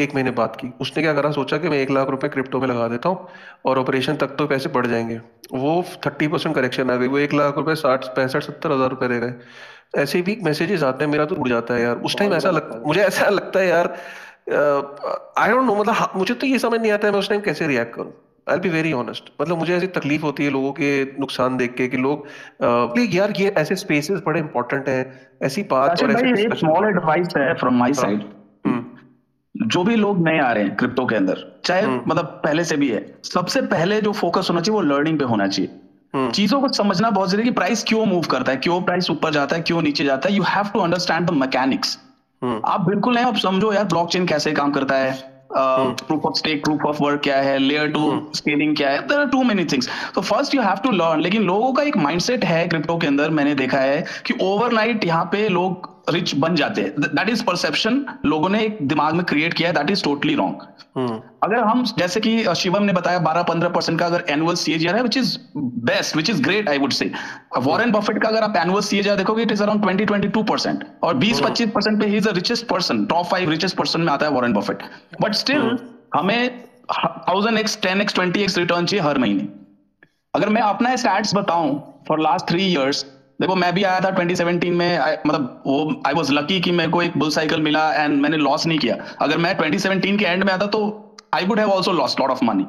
एक महीने बाद की। उसने क्या करा, सोचा कि मैं एक लाख रुपए क्रिप्टो में लगा देता हूँ और ऑपरेशन तक तो पैसे बढ़ जाएँगे। वो थर्टी परसेंट करेक्शन आ गई। वो एक लाख रुपए साठ, पैंसठ, सत्तर हज़ार रुपए दे गए। ऐसे भी मैसेजेस आते हैं, मेरा तो उड़ जाता है यार। उस टाइम ऐसा लग, मुझे ऐसा लगता है यार आई डोंट नो मतलब मुझे तो ये समझ नहीं आता है मैं उस टाइम कैसे रिएक्ट करूँ। आई बी वेरी ऑनेस्ट मतलब मुझे ऐसी तकलीफ़ होती है लोगों के नुकसान देख के कि लोग uh, यार ये ऐसे स्पेसेस बड़े इंपॉर्टेंट है ऐसी बात और ऐसे स्मॉल एडवाइस है फ्रॉम माय साइड जो भी लोग नए आ रहे हैं क्रिप्टो के अंदर चाहे हम्म। मतलब पहले से भी है सबसे पहले जो फोकस होना चाहिए वो लर्निंग पे होना चाहिए। हम्म। चीज़ों को समझना बहुत ज़रूरी है कि प्राइस क्यों मूव करता है क्यों प्राइस ऊपर जाता है क्यों नीचे जाता है। You have to understand the mechanics आप बिल्कुल नहीं आप समझो यार ब्लॉकचेन कैसे काम करता है। Proof of stake proof of work क्या है? लेयर टू स्केलिंग क्या है? There are too many things तो first you have to learn लेकिन लोगों का एक माइंडसेट है क्रिप्टो के अंदर मैंने देखा है कि ओवरनाइट यहाँ पे लोग रिच बन जाते हैं। दैट इज़ परसेप्शन लोगों ने एक दिमाग में क्रिएट किया है दैट इज़ टोटली रॉन्ग अगर हम जैसे कि शिवम ने बताया 12-15 परसेंट का अगर एनुअल सीएजीआर है which is best which is great I would say Warren Buffett का अगर आप एनुअल सीएजीआर देखोगे इट इज़ अराउंड 20-22 परसेंट और 20-25 परसेंट पे ही is the richest person top five richest person में आता है वॉरेन बफेट बट स्टिल हमें thousand x ten x twenty x return चाहिए हर महीने। अगर मैं अपना स्टैट्स बताऊँ फॉर लास्ट थ्री ईयर्स देखो मैं भी आया था 2017 में I, मतलब वो आई वॉज़ लकी कि मेरे को एक बुल साइकिल मिला एंड मैंने लॉस नहीं किया। अगर मैं 2017 के एंड में आता तो I would have also lost lot of money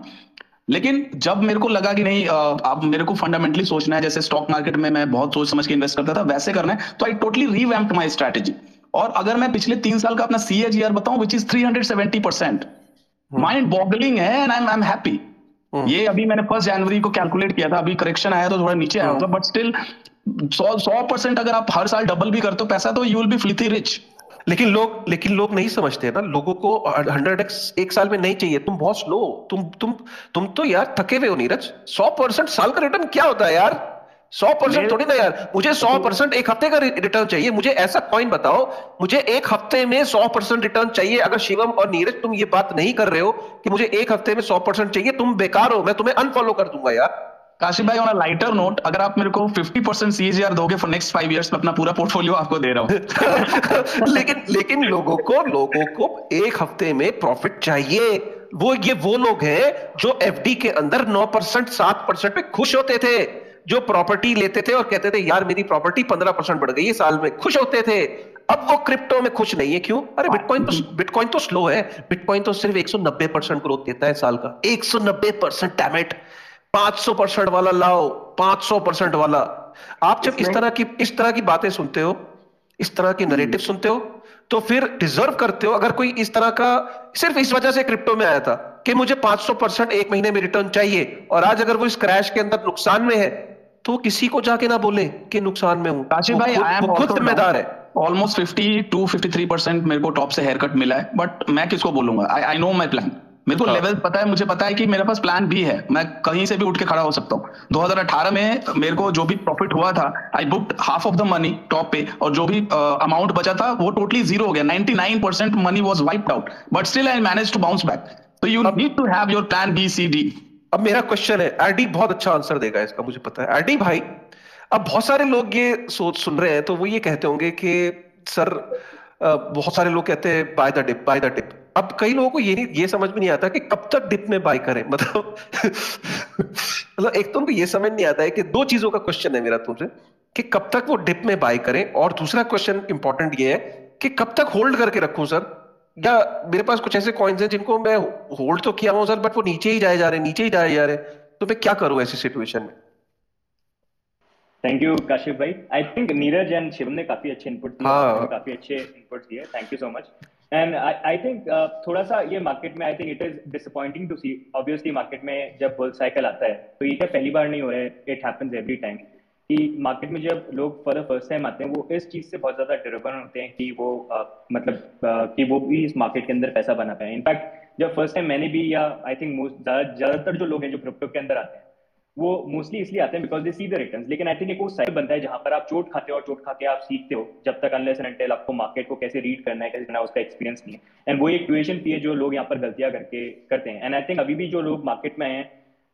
लेकिन जब मेरे को लगा कि नहीं अब मेरे को फंडामेंटली सोचना है जैसे स्टॉक मार्केट में मैं बहुत सोच समझ के इन्वेस्ट करता था वैसे करना है तो I totally revamped my strategy और अगर मैं पिछले तीन साल का अपना सी एच बताऊँ which is three hundred seventy percent mind boggling है एंड आई एम हैप्पी ये अभी मैंने फ़र्स्ट जनवरी को कैलकुलेट किया था अभी करेक्शन आया तो थोड़ा नीचे आया होगा बट स्टिल सौ सौ परसेंट अगर आप हर साल डबल भी करते हो पैसा तो you will be filthy rich लेकिन लोग लेकिन लोग नहीं समझते ना लोगों को हंड्रेड एक्स एक साल में नहीं चाहिए। तुम बहुत स्लो तुम तुम तुम तो यार थके हुए हो नीरज। सौ परसेंट साल का रिटर्न क्या होता है यार? सौ परसेंट थोड़ी ना यार। मुझे सौ परसेंट एक हफ़्ते का रिटर्न चाहिए। मुझे ऐसा कॉइन बताओ मुझे एक हफ़्ते में सौ परसेंट रिटर्न चाहिए। अगर शिवम और नीरज तुम ये बात नहीं कर रहे हो कि मुझे एक हफ़्ते में सौ परसेंट चाहिए तुम बेकार हो मैं तुम्हें अनफॉलो कर दूँगा यार। काशिफ भाई ऑन अ लाइटर नोट अगर आप मेरे को 50 परसेंट सीएजीआर दोगे फॉर नेक्स्ट फाइव इयर्स में अपना पूरा पोर्टफोलियो आपको दे रहा हूँ। लेकिन लेकिन लोगों को लोगों को एक हफ़्ते में प्रॉफिट चाहिए। वो, ये वो लोग हैं जो एफडी के अंदर 9 परसेंट, सात परसेंट पे खुश होते थे, जो प्रॉपर्टी लेते थे और कहते थे, यार, मेरी प्रॉपर्टी पंद्रह परसेंट बढ़ गई है, साल में खुश होते थे। अब वो क्रिप्टो में खुश नहीं है, क्यों? अरे बिटकॉइन तो बिटकॉइन तो स्लो है। बिटकॉइन तो सिर्फ़ 190 परसेंट ग्रोथ देता है साल का। 190 परसेंट डैमेट 500 परसेंट वाला लाओ 500 परसेंट वाला। आप जब इस तरह की इस तरह की बातें सुनते हो इस तरह की नरेटिव सुनते हो तो फिर डिजर्व करते हो अगर कोई इस तरह का सिर्फ़ इस वजह से क्रिप्टो में आया था कि मुझे 500 परसेंट एक महीने में रिटर्न चाहिए और आज अगर वो इस क्रैश के अंदर नुकसान में है तो किसी को जाके ना बोले कि नुकसान में हूँ। काशिफ भाई वो खुद जिम्मेदार है। ऑलमोस्ट 50 टू 53 परसेंट मेरे को टॉप से हेयर कट मिला है बट मैं किसको बोलूँगा? आई नो माई प्लान मेरे को लेवल हाँ। पता है मुझे पता है कि मेरे पास प्लान भी है। मैं कहीं से भी उठ के खड़ा हो सकता हूँ। 2018 में मेरे को जो भी प्रॉफिट हुआ था I book half of the money top पे और जो भी अमाउंट uh, बचा था वो टोटली ज़ीरो हो गया। 99 percent money was wiped out but still I manage to bounce back तो you need to have your plan B C D अब मेरा क्वेश्चन है। आरडी बहुत अच्छा आंसर देगा इसका मुझे पता है। आरडी भाई अब बहुत सारे लोग ये सोच सुन रहे हैं तो वो ये कहते होंगे कि सर बहुत सारे लोग कहते हैं buy the dip buy the dip अब कई लोगों को ये नहीं ये समझ में नहीं आता कि कब तक डिप में बाय करें मतलब मतलब एक तो उनको ये समझ नहीं आता है कि दो चीज़ों का क्वेश्चन है मेरा तुमसे कि कब तक वो डिप में बाय करें और दूसरा क्वेश्चन इंपॉर्टेंट ये है कि कब तक होल्ड करके रखूँ सर या मेरे पास कुछ ऐसे कॉइन्स हैं जिनको मैं होल्ड तो किया हूँ सर बट वो नीचे ही जाए जा रहे हैं नीचे ही जाए जा रहे तो मैं क्या करूँ ऐसी सिचुएशन में? थैंक यू काशिफ भाई। I think Neeraj and Shivam ने काफ़ी अच्छे इनपुट दिए हाँ. काफ़ी अच्छे इनपुट दिए। Thank you so much and I think थोड़ा सा ये मार्केट में I think it is disappointing to see obviously market में जब बुल साइकिल आता है तो ये क्या पहली बार नहीं हो रहा है? इट हैपेंस एवरी टाइम कि मार्केट में जब लोग फॉर द फ़र्स्ट टाइम आते हैं वो इस चीज़ से बहुत ज़्यादा ड्रिवन होते हैं कि वो uh, मतलब uh, कि वो भी इस मार्केट के अंदर पैसा बना पाए। इनफैक्ट जब फ़र्स्ट टाइम मैंने भी या आई थिंक मोस्ट ज़्यादातर जो लोग हैं जो क्रिप्टो के अंदर आते हैं वो मोस्टली इसलिए आते हैं because they see the return लेकिन आई थिंक एक वो साइड बनता है जहाँ पर आप चोट खाते हो और चोट खाते आप सीखते हो जब तक अनलेस एंड आपको मार्केट को कैसे रीड करना है, कैसे करना है, उसका एक्सपीरियंस नहीं है। एंड वो एक पी है जो लोग यहाँ पर गलतियाँ करके करते हैं। एंड आई थिंक अभी भी जो लोग मार्केट में हैं,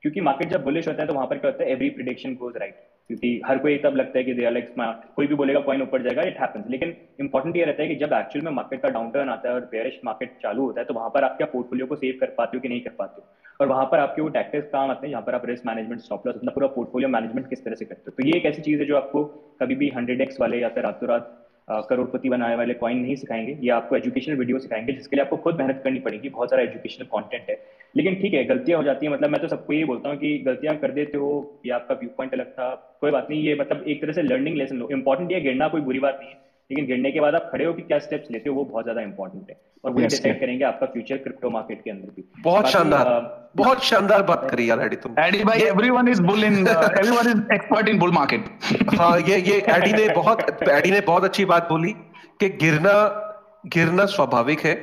क्योंकि मार्केट जब बुलिश होता है तो वहाँ पर क्या होता है एवरी प्रिडिक्शन गोज राइट क्योंकि हर कोई तब लगता है कि दे लाइक स्मार्ट कोई भी बोलेगा कॉइन ऊपर जाएगा इट हैपेंस लेकिन इंपॉर्टेंट ये रहता है कि जब एक्चुअल में मार्केट का डाउन टर्न आता है और बेरिश मार्केट चालू होता है तो वहाँ पर आप क्या पोर्टफोलियो को सेव कर पाते हो कि नहीं कर पाते हो? और वहाँ पर आपके वो टैक्टिक्स काम आते हैं, जहाँ पर आप रिस्क मैनेजमेंट स्टॉप लॉस अपना पूरा पोर्टफोलियो मैनेजमेंट किस तरह से करते हो? तो ये एक ऐसी चीज़ है जो आपको कभी भी हंड्रेड एक्स वाले या फिर रातों रात करोड़पति बनाने वाले कॉइन नहीं सिखाएँगे। ये आपको एजुकेशनल वीडियो सिखाएँगे, जिसके लिए आपको खुद मेहनत करनी पड़ेगी। बहुत सारा एजुकेशनल कॉन्टेंट है। लेकिन ठीक है गलतियाँ हो जाती है। मतलब मैं तो सबको ये बोलता हूँ कि गलतियाँ कर देते हो या आपका व्यू पॉइंट अलग था। कोई बात नहीं ये मतलब एक तरह से लर्निंग लेसन लो। इंपॉर्टेंट ये गिरना कोई बुरी बात नहीं है। लेकिन गिरने के बाद आप खड़े हो कि क्या स्टेप्स लेते हो वो बहुत ज़्यादा इंपॉर्टेंट है। और वो डिसाइड करेंगे आपका फ्यूचर क्रिप्टो मार्केट के अंदर भी। बहुत शानदार बहुत शानदार बात करी यार एडी तुम। एडी भाई everyone is bull in everyone is expert in bull market हाँ ये ये एडी ने बहुत एडी ने बहुत अच्छी बात बोली कि गिरना गिरना स्वाभाविक है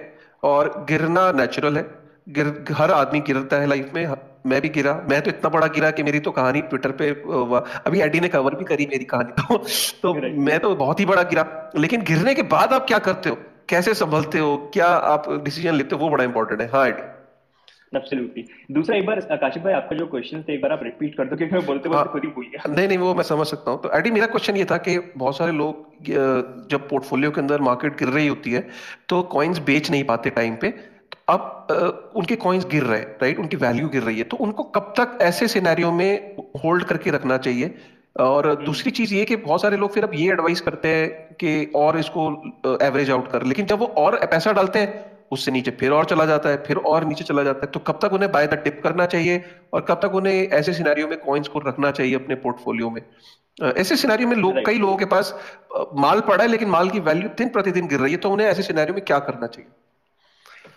और गिरना नेचुरल है। गिर हर आदमी गिरता है लाइफ में मैं भी गिरा। मैं तो इतना बड़ा गिरा कि मेरी तो कहानी ट्विटर पे अभी एडी ने कवर भी करी मेरी कहानी। तो तो मैं तो बहुत ही बड़ा गिरा। लेकिन गिरने के बाद आप क्या करते हो? कैसे संभलते हो? क्या आप डिसीज़न लेते हो? वो बड़ा इंपॉर्टेंट है। हाँ एडी एब्सोल्युटली दूसरा एक बार काशिफ भाई आपका जो क्वेश्चन थे एक बार आप रिपीट कर दो क्योंकि मैं बोलते बोलते हाँ। खुद ही भूल गया। नहीं नहीं वो मैं समझ सकता हूँ। तो एडी मेरा क्वेश्चन ये था कि बहुत सारे लोग जब पोर्टफोलियो के अंदर मार्केट गिर रही होती है तो कॉइन्स बेच नहीं पाते टाइम पे। अब उनके कॉइन्स गिर रहे हैं राइट उनकी वैल्यू गिर रही है। तो उनको कब तक ऐसे सिनेरियो में होल्ड करके रखना चाहिए? और हम्म। दूसरी चीज़ ये कि बहुत सारे लोग फिर अब ये एडवाइस करते हैं कि और इसको एवरेज आउट कर। लेकिन जब वो और पैसा डालते हैं उससे नीचे फिर और चला जाता है फिर और नीचे चला जाता है। तो कब तक उन्हें बाय द टिप करना चाहिए और कब तक उन्हें ऐसे सिनेरियो में कॉइन्स को रखना चाहिए अपने पोर्टफोलियो में? ऐसे सिनेरियो में लोग कई लोगों के पास माल पड़ा है लेकिन माल की वैल्यू दिन प्रतिदिन गिर रही है तो उन्हें ऐसे सिनेरियो में क्या करना चाहिए?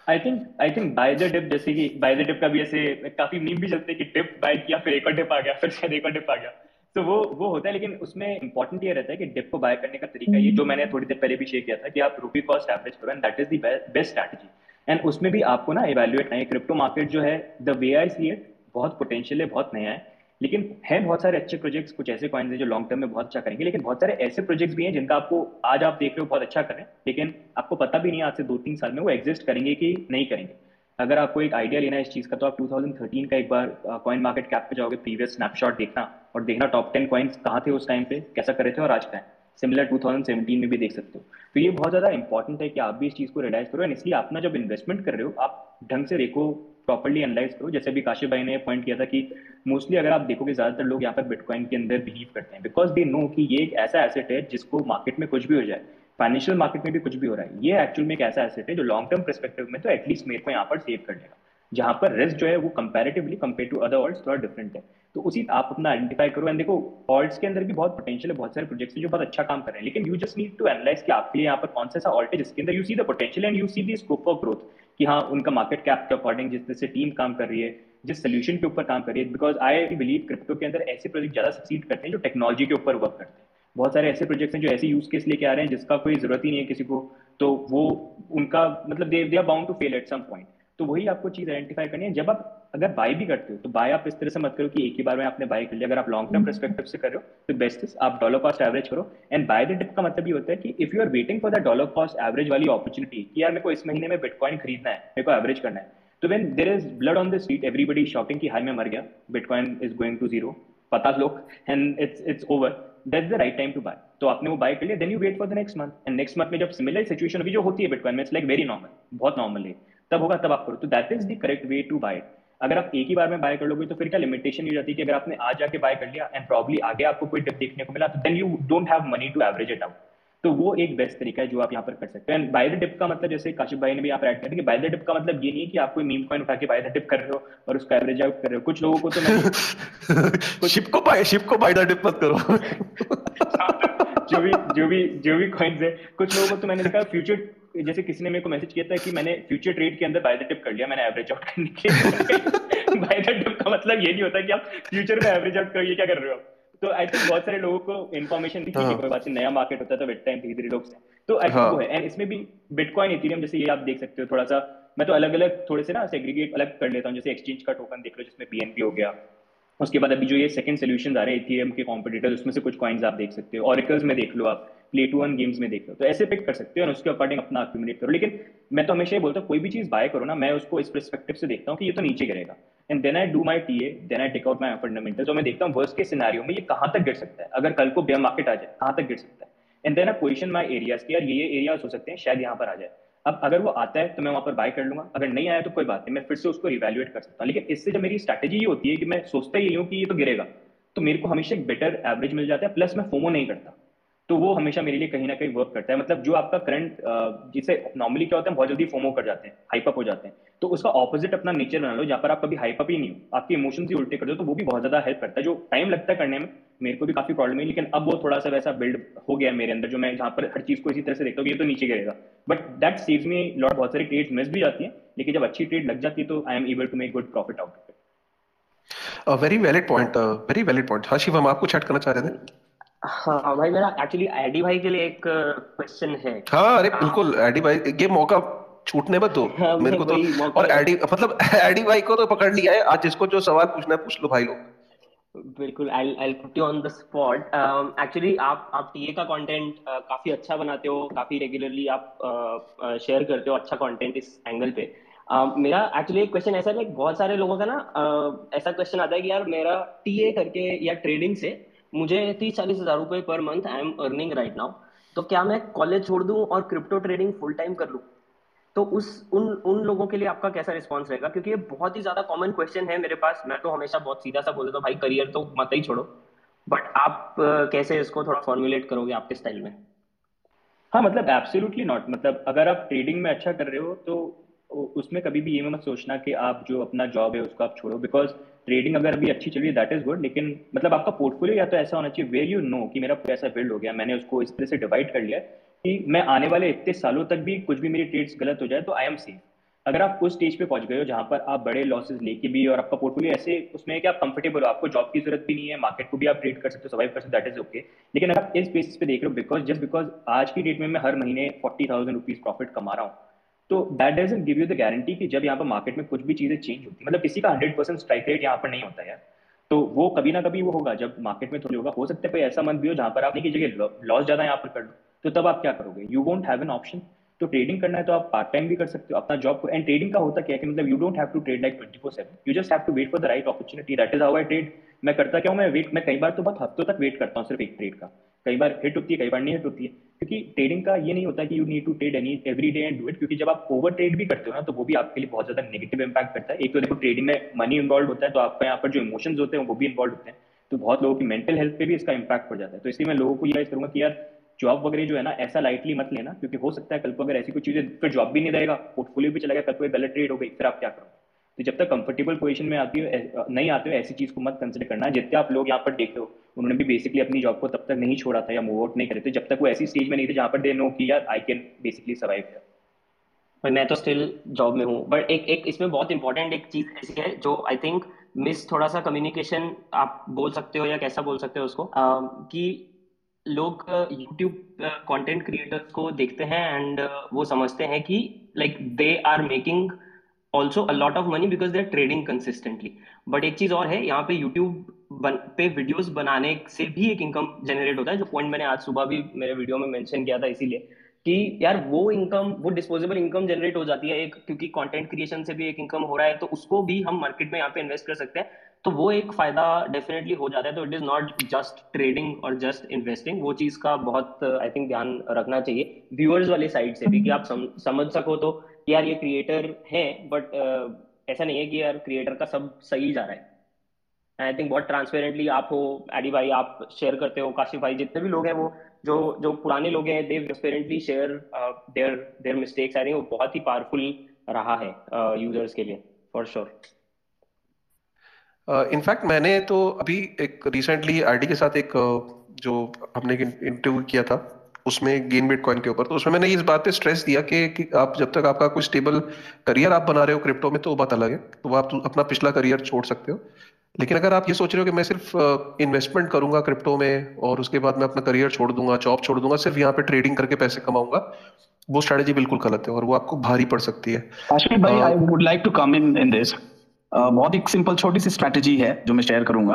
I think I think buy the dip जैसे कि बाय द डिप का भी ऐसे काफ़ी मीम भी चलते हैं कि डिप बाय किया फिर एक और डिप आ गया फिर शायद एक और डिप आ गया। तो वो वो होता है लेकिन उसमें इंपॉर्टेंट ये रहता है कि डिप को बाय करने का तरीका ये जो मैंने थोड़ी देर पहले भी शेयर किया था कि आप रूपी कॉस्ट एवरेज करो and that is the best strategy and उसमें भी आपको ना इवेल्युएट नहीं क्रिप्टो मार्केट जो है the way I see it बहुत पोटेंशियल है बहुत नया है। लेकिन है बहुत सारे अच्छे प्रोजेक्ट्स कुछ ऐसे कॉइन्स हैं जो लॉन्ग टर्म में बहुत अच्छा करेंगे, लेकिन बहुत सारे ऐसे प्रोजेक्ट्स भी हैं जिनका आपको आज आप देख रहे हो बहुत अच्छा करें लेकिन आपको पता भी नहीं आज से दो तीन साल में वो एग्जिस्ट करेंगे कि नहीं करेंगे। अगर आपको एक आइडिया लेना है इस चीज़ का तो आप 2013 का एक बार कॉइन मार्केट कैप पे जाओगे प्रीवियस स्नैपशॉट देखना और देखना टॉप टेन कॉइन्स कहाँ थे उस टाइम पे, कैसा करे थे और आज का है। सिमिलर 2017 में भी देख सकते हो। तो ये बहुत ज़्यादा इंपॉर्टेंट है कि आप भी इस चीज़ को रिलाइज करो एंड इसलिए आप ना जब इन्वेस्टमेंट कर रहे हो, आप ढंग से देखो प्रॉपरली एनालाइज करो। जैसे अभी काशिफ भाई ने पॉइंट किया था कि मोस्टली अगर आप देखोगे, ज़्यादातर लोग यहाँ पर बिटकॉइन के अंदर बिलीव करते हैं बिकॉज़ दे नो कि ये एक ऐसा एसेट है जिसको मार्केट में कुछ भी हो जाए। फाइनेंशियल मार्केट में भी कुछ भी हो रहा है। ये एक्चुअल में एक ऐसा एसेट है जो लॉन्ग टर्म परस्पेक्टिव में तो एटलीस्ट मेरे को यहाँ पर सेव कर लेगा जहाँ पर रिस्क जो है वो comparatively compare to other alts थोड़ा डिफरेंट है। तो उसी आप अपना आइडेंटिफाई करो। एंड देखो ऑल्ट्स के अंदर भी बहुत पोटेंशियल है, बहुत सारे प्रोजेक्ट्स जो बहुत अच्छा काम कर रहे हैं। लेकिन you just need to analyse कि आपके लिए यहाँ पर कौन सा ऑल्ट है जिसके अंदर you see the potential and you see the scope of growth कि हाँ उनका मार्केट कैप के अकॉर्डिंग जिस तरह से टीम काम कर रही है, जिस सोल्यूशन के ऊपर काम कर रही है बिकॉज़ आई बिलीव क्रिप्टो के अंदर ऐसे प्रोजेक्ट ज़्यादा सक्सीड करते हैं जो टेक्नोलॉजी के ऊपर वर्क करते हैं। बहुत सारे ऐसे प्रोजेक्ट्स हैं जो ऐसे यूज़ केस लेके आ रहे हैं जिसका कोई ज़रूरत ही नहीं है किसी को तो वो उनका मतलब they are bound to fail at some point तो वही आपको चीज़ आइडेंटिफाई करनी है। जब आप अगर बाय भी करते हो तो बाय आप इस तरह से मत करो कि एक ही बार में आपने बाय कर लिया। अगर आप लॉन्ग टर्म परस्पेक्टिव से कर रहे हो तो बेस्ट इज़ आप डॉलर कॉस्ट एवरेज करो। एंड बाय द डिप का मतलब ये होता है कि if you are waiting for the dollar cost average वाली अपॉर्चुनिटी कि यार मेरे को इस महीने में बिटकॉइन खरीदना है मेरे को एवरेज करना है तो when there is blood on the street everybody shopping की हाई में मर गया bitcoin is going to zero पता लोग and it's it's over that's the right time to buy तो आपने वो बाय कर लिया then you wait for the next month and next month में जब सिमिलर सिचुएशन होगी जो होती है बिटकॉइन में इट्स लाइक वेरी नॉर्मल बहुत नॉर्मल है। तब होगा तब आप करो। तो that is the correct way to buy अगर आप एक ही बार में बाय कर लोगे तो फिर क्या लिमिटेशन हो जाती है कि अगर आपने आज जाके बाय कर लिया एंड प्रॉब्ली आगे आपको कोई डिप देखने को मिला तो then you don't have money to average it out तो वो एक बेस्ट तरीका है जो आप यहाँ पर कर सकते हैं। बाय द डिप का मतलब जैसे काशिफ भाई ने भी यहाँ पर ऐड किया कि बाय द डिप का मतलब ये नहीं है कि आप कोई मीम कॉइन उठा के बाय द डिप कर रहे हो और उसका एवरेज आउट कर रहे हो। कुछ लोगों को तो मैं शिप को बाय शिप को बाय द डिप मत करो। जो भी जो भी जो भी कॉइन्स है। कुछ लोगों को तो मैंने देखा फ्यूचर जैसे किसी ने मेरे को मैसेज किया था कि मैंने फ्यूचर ट्रेड के अंदर बाय द डिप कर लिया मैंने एवरेज आउट करने के बाय द डिप का मतलब ये नहीं होता कि आप फ्यूचर में एवरेज आउट करिए क्या कर रहे हो? तो आई थिंक बहुत सारे लोगों को इन्फॉर्मेशन भी ठीक कोई बात नहीं नया मार्केट होता है तो वेट टाइम धीरे धीरे लोग तो आई थिंक हाँ। वो है। एंड इसमें भी बिटकॉइन इथेरियम जैसे ये आप देख सकते हो थोड़ा सा। मैं तो अलग अलग थोड़े से ना सेग्रीगेट अलग कर लेता हूँ। जैसे एक्सचेंज का टोकन देख लो जिसमें पीएनपी हो गया। उसके बाद अभी जो ये सेकंड सोल्यूशन आ रहे हैं इथेरियम के कॉम्पिटिटर उसमें से कुछ कॉइन्स आप देख सकते हो। ऑरिकल्स में देख लो आप। प्ले टू वन गेम्स में देख लो तो ऐसे पिक कर सकते हो और उसके अकॉर्डिंग अपना अक्यूमुलेट करो। लेकिन मैं तो हमेशा ये बोलता हूँ, कोई भी चीज़ बाय करो ना, मैं उसको इस परस्पेक्टिव से देखता हूँ कि ये तो नीचे गिरेगा। And then I do my T A then I take out my fundamental तो मैं देखता हूँ वर्स्ट के सिनारियो में ये कहाँ तक गिर सकता है? अगर कल को बेयर मार्केट आ जाए, कहाँ तक गिर सकता है? And then I position my areas की यार ये ये एरियाज़ हो सकते हैं, शायद यहाँ पर आ जाए। अब अगर वो आता है तो मैं वहाँ पर बाय कर लूँगा। अगर नहीं आया तो कोई बात नहीं, मैं फिर से उसको रिवैल्यूएट कर सकता हूँ। लेकिन इससे जब मेरी स्ट्रैटेजी ये होती है कि मैं सोचता ही हूँ कि ये तो गिरेगा तो मेरे को हमेशा एक बेटर एवरेज मिल जाता है प्लस मैं फोमो नहीं करता। तो वो हमेशा मेरे लिए कहीं ना कहीं वर्क करता है। मतलब जो आपका करंट जिसे नॉर्मली क्या होता है बहुत जल्दी फोमो कर जाते हैं हाइपअप हो जाते हैं। तो उसका ऑपोजिट अपना नेचर बना लो, जहाँ पर आप कभी हाइप अप ही नहीं हो। आपके इमोशन ही उल्टे कर दो तो वो भी बहुत ज़्यादा हेल्प करता है। जो टाइम लगता है करने में, मेरे को भी काफ़ी प्रॉब्लम है, लेकिन अब वो थोड़ा सा वैसा बिल्ड हो गया मेरे अंदर, जो मैं जहाँ पर हर चीज़ को इसी तरह से देखता हूँ ये तो नीचे गिरेगा। But that saves me lot बहुत सारी ट्रेड मिस भी जाती है, लेकिन जब अच्छी ट्रेड लग जाती है तो I am able to make good profit out very valid point very valid point हाँ शिव हम आपको ऐड करना चाह रहे थे? हाँ भाई मेरा एक्चुअली एडी भाई के लिए एक क्वेश्चन है। हाँ अरे बिल्कुल एडी भाई ये मौका छूटने मत दो हाँ, मेरे को तो। और एडी मतलब एडी भाई को तो पकड़ लिया है आज जिसको जो सवाल पूछना है पूछ लो भाई लोग। बिल्कुल I I put you on the spot actually आप आप टीए का कंटेंट uh, काफ़ी अच्छा बनाते हो काफ़ी रेगुलरली आप शेयर uh, uh, करते हो अच्छा कंटेंट इस एंगल पे। Uh, मेरा एक्चुअली एक क्वेश्चन ऐसा है बहुत सारे लोगों का ना uh, ऐसा क्वेश्चन आता है कि यार मेरा टीए करके या ट्रेडिंग से मुझे तीस चालीस हज़ार रुपए पर month I am earning right now तो क्या मैं कॉलेज छोड़ दूँ और क्रिप्टो ट्रेडिंग फुल टाइम कर लूँ? तो उस, उन उन लोगों के लिए आपका कैसा रिस्पॉन्स रहेगा? क्योंकि ये बहुत ही ज़्यादा कॉमन क्वेश्चन है मेरे पास। मैं तो हमेशा बहुत सीधा सा बोल देता हूँ, भाई करियर तो मत ही छोड़ो। बट आप कैसे इसको थोड़ा फॉर्मुलेट करोगे आपके स्टाइल में? हाँ मतलब एब्सोल्युटली नॉट मतलब अगर आप ट्रेडिंग में अच्छा कर रहे हो तो उसमें कभी भी ये मत सोचना कि आप जो अपना जॉब है उसको आप छोड़ो। बिकॉज़ ट्रेडिंग अगर अभी अच्छी चल रही है दैट इज़ गुड लेकिन मतलब आपका पोर्टफोलियो या तो ऐसा होना चाहिए वेर यू नो कि मेरा पैसा बिल्ड हो गया, मैंने उसको इस तरह से डिवाइड कर लिया कि मैं आने वाले इतने सालों तक भी कुछ भी मेरी ट्रेड्स गलत हो जाए तो आई एम सेफ़ अगर आप उस स्टेज पे पहुँच गए हो जहाँ पर आप बड़े लॉसेस लेके भी और आपका पोर्टफोलियो ऐसे, उसमें है कि आप कंफर्टेबल हो, आपको जॉब की ज़रूरत भी नहीं है मार्केट को भी आप ट्रेड कर सकते हो सर्वाइव कर सकते हो दैट इज़ ओके लेकिन अगर आप इस बेसिस पे देख रहे हो बिकॉज़ जस्ट बिकॉज़ आज की डेट में मैं हर महीने फोर्टी थाउज़ेंड रुपीज़ प्रॉफिट कमा रहा हूँ तो that doesn't give you the guarantee कि जब यहाँ पर मार्केट में कुछ भी चीज़ें चेंज होती मतलब किसी का हंड्रेड परसेंट स्ट्राइक रेट यहाँ पर नहीं होता है तो वो कभी ना कभी वो होगा, जब मार्केट में थोड़ी होगा। हो सकता है कोई ऐसा मंथ भी हो जहाँ पर आप की जगह लॉस ज़्यादा यहाँ पर कर लो। तो तब आप क्या करोगे? You won't have an option तो ट्रेडिंग करना है तो आप पार्ट टाइम भी कर सकते हो, अपना जॉब को। एंड ट्रेडिंग का होता क्या है कि मतलब you don't have to trade like twenty four seven you just have to wait for the right opportunity that is how I trade मैं करता क्या हूँ? मैं वेट मैं कई बार तो बहुत हफ्तों तक वेट करता हूँ सिर्फ़ एक ट्रेड का। कई बार हिट होती है, कई बार नहीं हिट होती है। क्योंकि ट्रेडिंग का ये नहीं होता कि you need to trade any every day and do it क्योंकि जब आप ओवर ट्रेड भी करते हो ना तो वो भी आपके लिए बहुत ज़्यादा नेगेटिव इंपैक्ट करता है। एक तो देखो ट्रेडिंग में मनी इन्वॉल्व होता है तो आपका यहाँ पर जो इमोशंस होते हैं, वो भी इन्वॉल्व होते हैं। तो बहुत लोगों की मेंटल हेल्थ पे भी इसका इंपैक्ट पड़ जाता है। तो इसलिए मैं लोगों को ये करूँगा कि यार जॉब वगैरह जो है ना, ऐसा लाइटली मत लेना, क्योंकि हो सकता है कल को अगर ऐसी कोई चीज़ें फिर जॉब भी नहीं रहेगा पोर्टफोलियो भी चलेगा कल कोई गलत ट्रेड हो गई, फिर आप क्या करो तो जब तक कंफर्टेबल पोजीशन में आती हो नहीं आते हो ऐसी चीज़ को मत कंसिडर करना। जितने आप लोग यहाँ पर देख हो उन्होंने भी बेसिकली अपनी जॉब को तब तक नहीं छोड़ा था या मूव आउट नहीं करे थे जब तक वो ऐसी स्टेज में नहीं थे जहाँ पर दे नो कि यार आई कैन बेसिकली सर्वाइव मैं तो स्टिल जॉब में हूँ। बट एक एक इसमें बहुत इंपॉर्टेंट एक चीज़ ऐसी है जो आई थिंक मिस थोड़ा सा कम्युनिकेशन आप बोल सकते हो या कैसा बोल सकते हो उसको? uh, कि लोग यूट्यूब कंटेंट क्रिएटर्स को देखते हैं एंड uh, वो समझते हैं कि like they are making also a lot of money because they are trading consistently but एक चीज़ और है यहाँ पे यूट्यूब पे वीडियोस बनाने से भी एक इनकम जनरेट होता है जो पॉइंट मैंने आज सुबह भी मेरे वीडियो में मेंशन किया था इसीलिए कि यार वो इनकम वो डिस्पोजेबल इनकम जनरेट हो जाती है एक क्योंकि कंटेंट क्रिएशन से भी एक इनकम हो रहा है तो उसको भी हम मार्केट में यहाँ पे इन्वेस्ट कर सकते हैं तो वो एक फ़ायदा डेफिनेटली हो जाता है तो it is not just trading और जस्ट इन्वेस्टिंग वो चीज़ का बहुत आई थिंक ध्यान रखना चाहिए व्यूअर्स वाली साइड से भी कि आप सम, समझ सको तो यार ये क्रिएटर है बट uh, ऐसा नहीं है कि यार क्रिएटर का सब सही जा रहा है। आई थिंक बहुत ट्रांसपेरेंटली आप हो एडी भाई आप शेयर करते हो काशिफ भाई जितने भी लोग हैं वो जो जो पुराने लोग हैं they transparently share their their mistakes I think वो बहुत ही पावरफुल रहा है यूज़र्स uh, के लिए फॉर श्योर इनफैक्ट uh, मैंने तो अभी एक रिसेंटली आईडी के साथ एक uh, जो हमने इंटरव्यू किया था उसमें गेन बिटकॉइन के ऊपर। तो उसमें मैंने इस बात पे स्ट्रेस दिया कि, कि आप जब तक आपका कोई स्टेबल करियर आप बना रहे हो क्रिप्टो में तो वो बात अलग है। तो आप अपना पिछला करियर छोड़ सकते हो। लेकिन अगर आप ये सोच रहे हो कि मैं सिर्फ़ इन्वेस्टमेंट करूँगा क्रिप्टो में और उसके बाद मैं अपना करियर छोड़ दूँगा जॉब छोड़ दूँगा सिर्फ़ यहाँ पे ट्रेडिंग करके पैसे कमाऊँगा वो स्ट्रेटेजी बिल्कुल गलत है और वो आपको भारी पड़ सकती है। भाई I would like to come in in this बहुत एक सिंपल छोटी सी स्ट्रैटेजी है जो मैं शेयर करूँगा।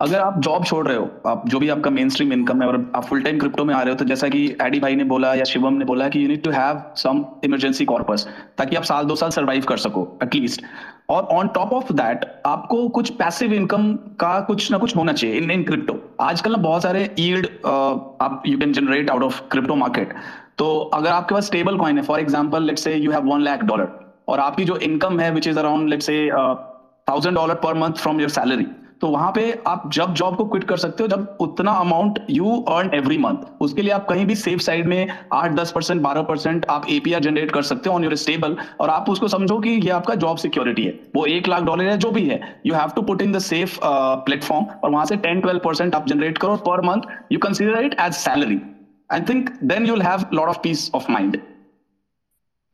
अगर आप जॉब छोड़ रहे हो, आप जो भी आपका मेन स्ट्रीम इनकम है, और आप फुल टाइम क्रिप्टो में आ रहे हो तो जैसा कि एडी भाई ने बोला या शिवम ने बोला कि you need to have some emergency corpus ताकि आप साल दो साल सर्वाइव कर सको एटलीस्ट और ऑन टॉप ऑफ़ दैट आपको कुछ पैसिव इनकम का कुछ ना कुछ होना चाहिए इन इन क्रिप्टो आजकल ना बहुत सारे ईल्ड आप you can generate out of crypto market तो अगर आपके पास स्टेबल कॉइन है for example let say you have one lakh dollar और आपकी जो इनकम है which is around let say thousand dollar per month from your salary तो वहाँ पे आप जब जॉब को क्विट कर सकते हो, जब उतना amount you earn every month उसके लिए आप कहीं भी सेफ़ साइड में आठ, दस परसेंट बारह परसेंट आप एपीआर जनरेट कर सकते हो ऑन योर स्टेबल और आप उसको समझो कि ये आपका जॉब सिक्योरिटी है। वो एक लाख डॉलर है, जो भी है you have to put in the safe platform और वहाँ से टेन ट्वेल्व परसेंट आप जनरेट करो per month you consider it as salary I think then you'll have lot of peace of mind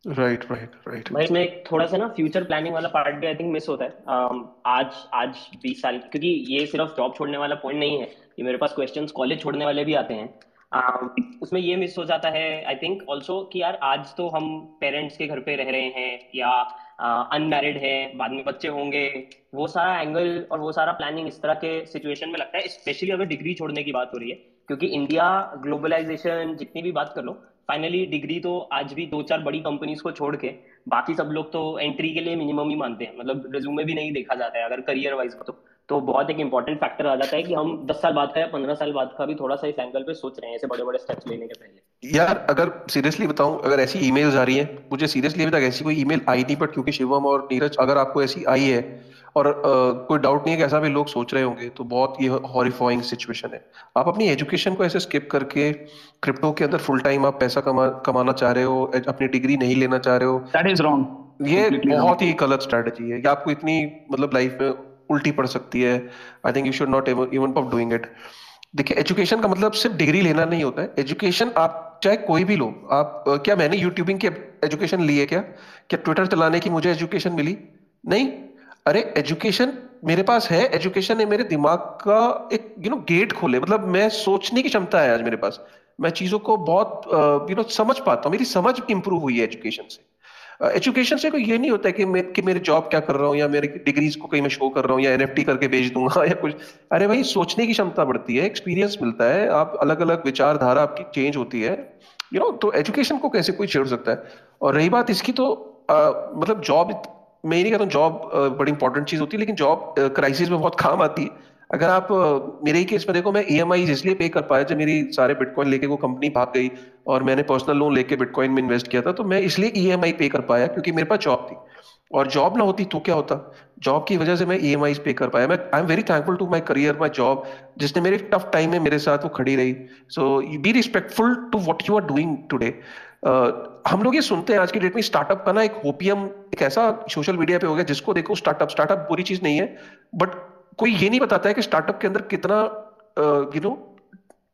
right right right भाई इसमें थोड़ा सा ना फ्यूचर प्लानिंग वाला पार्ट भी आई थिंक मिस होता है। Um, आज आज बीस साल क्योंकि ये सिर्फ़ जॉब छोड़ने वाला पॉइंट नहीं है। ये मेरे पास क्वेश्चंस कॉलेज छोड़ने वाले भी आते हैं। Um, उसमें ये मिस हो जाता है आई थिंक ऑल्सो कि यार आज तो हम पेरेंट्स के घर पे रह रहे हैं या अनमैरिड uh, है बाद में बच्चे होंगे। वो सारा एंगल और वो सारा प्लानिंग इस तरह के सिचुएशन में लगता है स्पेशली अगर डिग्री छोड़ने की बात हो रही है। क्योंकि इंडिया ग्लोबलाइजेशन जितनी भी बात कर लो फाइनली डिग्री तो आज भी दो चार बड़ी कंपनीज़ को छोड़ के बाकी सब लोग तो एंट्री के लिए मिनिमम ही मानते हैं। मतलब रिज्यूमे भी नहीं देखा जाता है अगर करियर वाइज तो। तो बहुत एक इंपॉर्टेंट फैक्टर आ जाता है कि हम दस साल बाद का या पंद्रह साल बाद का भी थोड़ा सा इस एंगल पे सोच रहे हैं, ऐसे बड़े बड़े स्टेप्स लेने के पहले। यार, अगर सीरियसली बताऊँ, अगर ऐसी ईमेल्स आ रही हैं, मुझे सीरियसली अभी तक ऐसी कोई ईमेल आई नहीं बट क्योंकि शिवम और नीरज, अगर आपको ऐसी आई है और uh, कोई डाउट नहीं है कि ऐसा भी लोग सोच रहे होंगे तो बहुत ये हॉरिफाइंग सिचुएशन है। आप अपनी एजुकेशन को ऐसे स्किप करके क्रिप्टो के अंदर फुल टाइम आप पैसा कमा कमाना चाह रहे हो अपनी डिग्री नहीं लेना चाह रहे हो दैट इज़ रॉन्ग ये बहुत ही गलत स्ट्रेटजी है। आपको इतनी मतलब लाइफ में उल्टी पड़ सकती है। I think you should not even of doing it देखिए एजुकेशन का मतलब सिर्फ़ डिग्री लेना नहीं होता है। एजुकेशन आप चाहे कोई भी लो आप क्या मैंने यूट्यूबिंग की एजुकेशन ली है क्या? क्या ट्विटर चलाने की मुझे एजुकेशन मिली? नहीं। अरे एजुकेशन मेरे पास है एजुकेशन ने मेरे दिमाग का एक यू नो गेट खोले। मतलब मैं सोचने की क्षमता है आज मेरे पास। मैं चीज़ों को बहुत यू नो समझ पाता हूँ। मेरी समझ इंप्रूव हुई है एजुकेशन से। एजुकेशन से कोई ये नहीं होता है कि मैं कि मेरे जॉब क्या कर रहा हूँ या मेरे डिग्रीज को कहीं मैं शो कर रहा हूँ या एनएफटी करके भेज दूँगा या कुछ। अरे भाई सोचने की क्षमता बढ़ती है एक्सपीरियंस मिलता है आप अलग अलग विचारधारा आपकी चेंज होती है। यू नो तो एजुकेशन को कैसे कोई छेड़ सकता है? और रही बात इसकी तो आ, मतलब जॉब मैं नहीं कहता हूँ जॉब बड़ी इंपॉर्टेंट चीज़ होती है, लेकिन जॉब क्राइसिस में बहुत काम आती है। अगर आप मेरे ही केस में देखो, मैं ई एम इसलिए पे कर पाया जब मेरी सारे बिटकॉइन लेके वो कंपनी भाग गई और मैंने पर्सनल लोन लेके बिटकॉइन में इन्वेस्ट किया था तो मैं इसलिए ई एम पे कर पाया क्योंकि मेरे पास जॉब थी। और जॉब ना होती तो क्या होता? जॉब की वजह से मैं ई एम पे कर पाया। मैं I am very thankful to my career my job जिसने मेरे टफ टाइम में मेरे साथ वो खड़ी रही। So be respectful to what you are doing today हम लोग ये सुनते हैं आज की डेट में स्टार्टअप का ना एक होपियम एक ऐसा सोशल मीडिया पे हो गया जिसको देखो स्टार्टअप स्टार्टअप बुरी चीज़ नहीं है बट कोई ये नहीं बताता है कि स्टार्टअप के अंदर कितना यू नो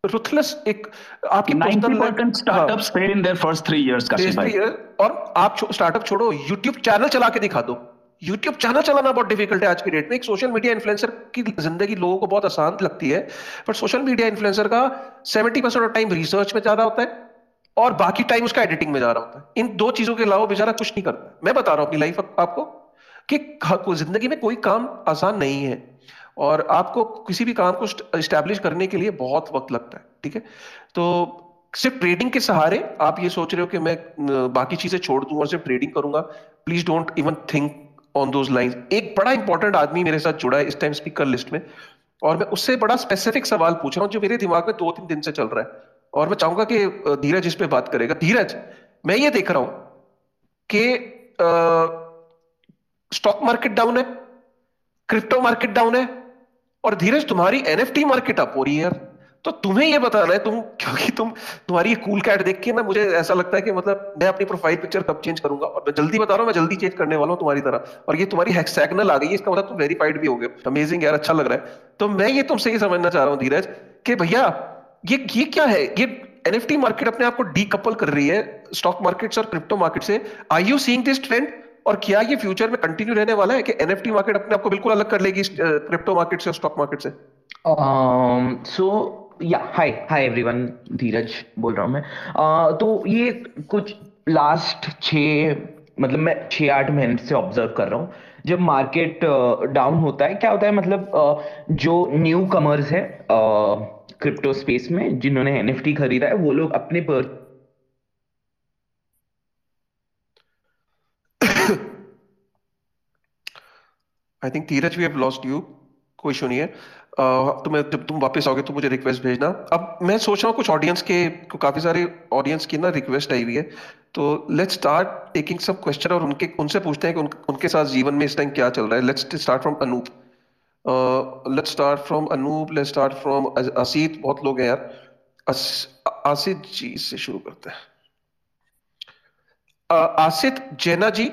रुथलेस एक आपकी startups fail in their first 3 years का भाई। और आप स्टार्टअप छोड़ो YouTube चैनल चला के दिखा दो। यूट्यूब चैनल चलाना बहुत डिफ़िकल्ट है आज की डेट में। एक सोशल मीडिया इन्फ्लुएंसर की ज़िंदगी लोगों को बहुत आसान लगती है पर सोशल मीडिया इन्फ्लुएंसर का 70% ऑफ़ टाइम रिसर्च में ज़्यादा होता है। और बाकी टाइम उसका एडिटिंग में जा रहा होता है। इन दो चीज़ों के अलावा बेचारा कुछ नहीं करता। मैं बता रहा हूँ अपनी लाइफ आपको कि ज़िंदगी में कोई काम आसान नहीं है। और आपको किसी भी काम को स्टैब्लिश करने के लिए बहुत वक्त लगता है, ठीक है? तो सिर्फ़ ट्रेडिंग के सहारे आप ये सोच रहे हो कि मैं बाकी चीज़ें छोड़ दूँ और सिर्फ़ ट्रेडिंग करूँगा। Please don't even think on those lines एक बड़ा इंपॉर्टेंट आदमी मेरे साथ जुड़ा है इस टाइम स्पीकर लिस्ट में। और मैं उससे बड़ा स्पेसिफिक सवाल पूछ रहा हूँ जो मेरे दिमाग में दो तीन दिन से चल रहा है। और मैं चाहूँगा कि धीरज इस पे बात करेगा। धीरज, मैं ये देख रहा हूँ कि स्टॉक मार्केट डाउन है क्रिप्टो मार्केट डाउन है, और धीरज तुम्हारी एनएफटी मार्केट अप हो रही है तो तुम्हें ये बताना है, तुम, क्योंकि तुम, तुम्हारी ये कूल कैट देख के ना मुझे ऐसा लगता है कि मतलब मैं अपनी प्रोफ़ाइल पिक्चर कब चेंज करूँगा। और मैं जल्दी बता रहा हूँ, मैं जल्दी चेंज करने वाला हूँ तुम्हारी तरह। और ये तुम्हारी हेक्सैगनल आ गई है, इसका मतलब तुम वेरीफाइड भी हो गए अमेजिंग यार अच्छा लग रहा है। तो मैं ये तुमसे ये समझना चाह रहा हूँ, धीरज, कि भैया ये ये क्या है? ये एनएफटी मार्केट अपने आप को डीकपल कर रही है। स्टॉक मार्केट्स और क्रिप्टो मार्केट से। I you seeing this trend और क्या ये फ्यूचर में कंटिन्यू रहने वाला है कि एनएफटी मार्केट अपने आप को बिल्कुल अलग कर लेगी क्रिप्टो मार्केट से और स्टॉक मार्केट से? सो या हाय हाय एवरीवन धीरज बोल रहा हूँ मैं। Uh, तो ये कुछ लास्ट छ मतलब मैं छः आठ महीने से ऑब्ज़र्व कर रहा हूँ। जब मार्केट डाउन uh, होता है क्या होता है? मतलब uh, जो न्यू कमर्स है क्रिप्टो स्पेस में जिन्होंने एनएफटी खरीदा है वो लोग अपने पर I think Dheeraj we have lost you कोई इशू नहीं है। तो मैं जब तुम वापस आओगे तो मुझे रिक्वेस्ट भेजना। अब मैं सोच रहा हूँ कुछ ऑडियंस के काफ़ी सारे ऑडियंस की ना रिक्वेस्ट आई हुई है। तो लेट्स स्टार्ट टेकिंग सब क्वेश्चन और उनके उनसे पूछते हैं कि उन, उनके साथ जीवन में इस टाइम क्या चल रहा है। Let's start from Anoop let's start from Anoop let's start from Asit बहुत लोग हैं यार। आसित जी से शुरू करते हैं। Asit Jaina ji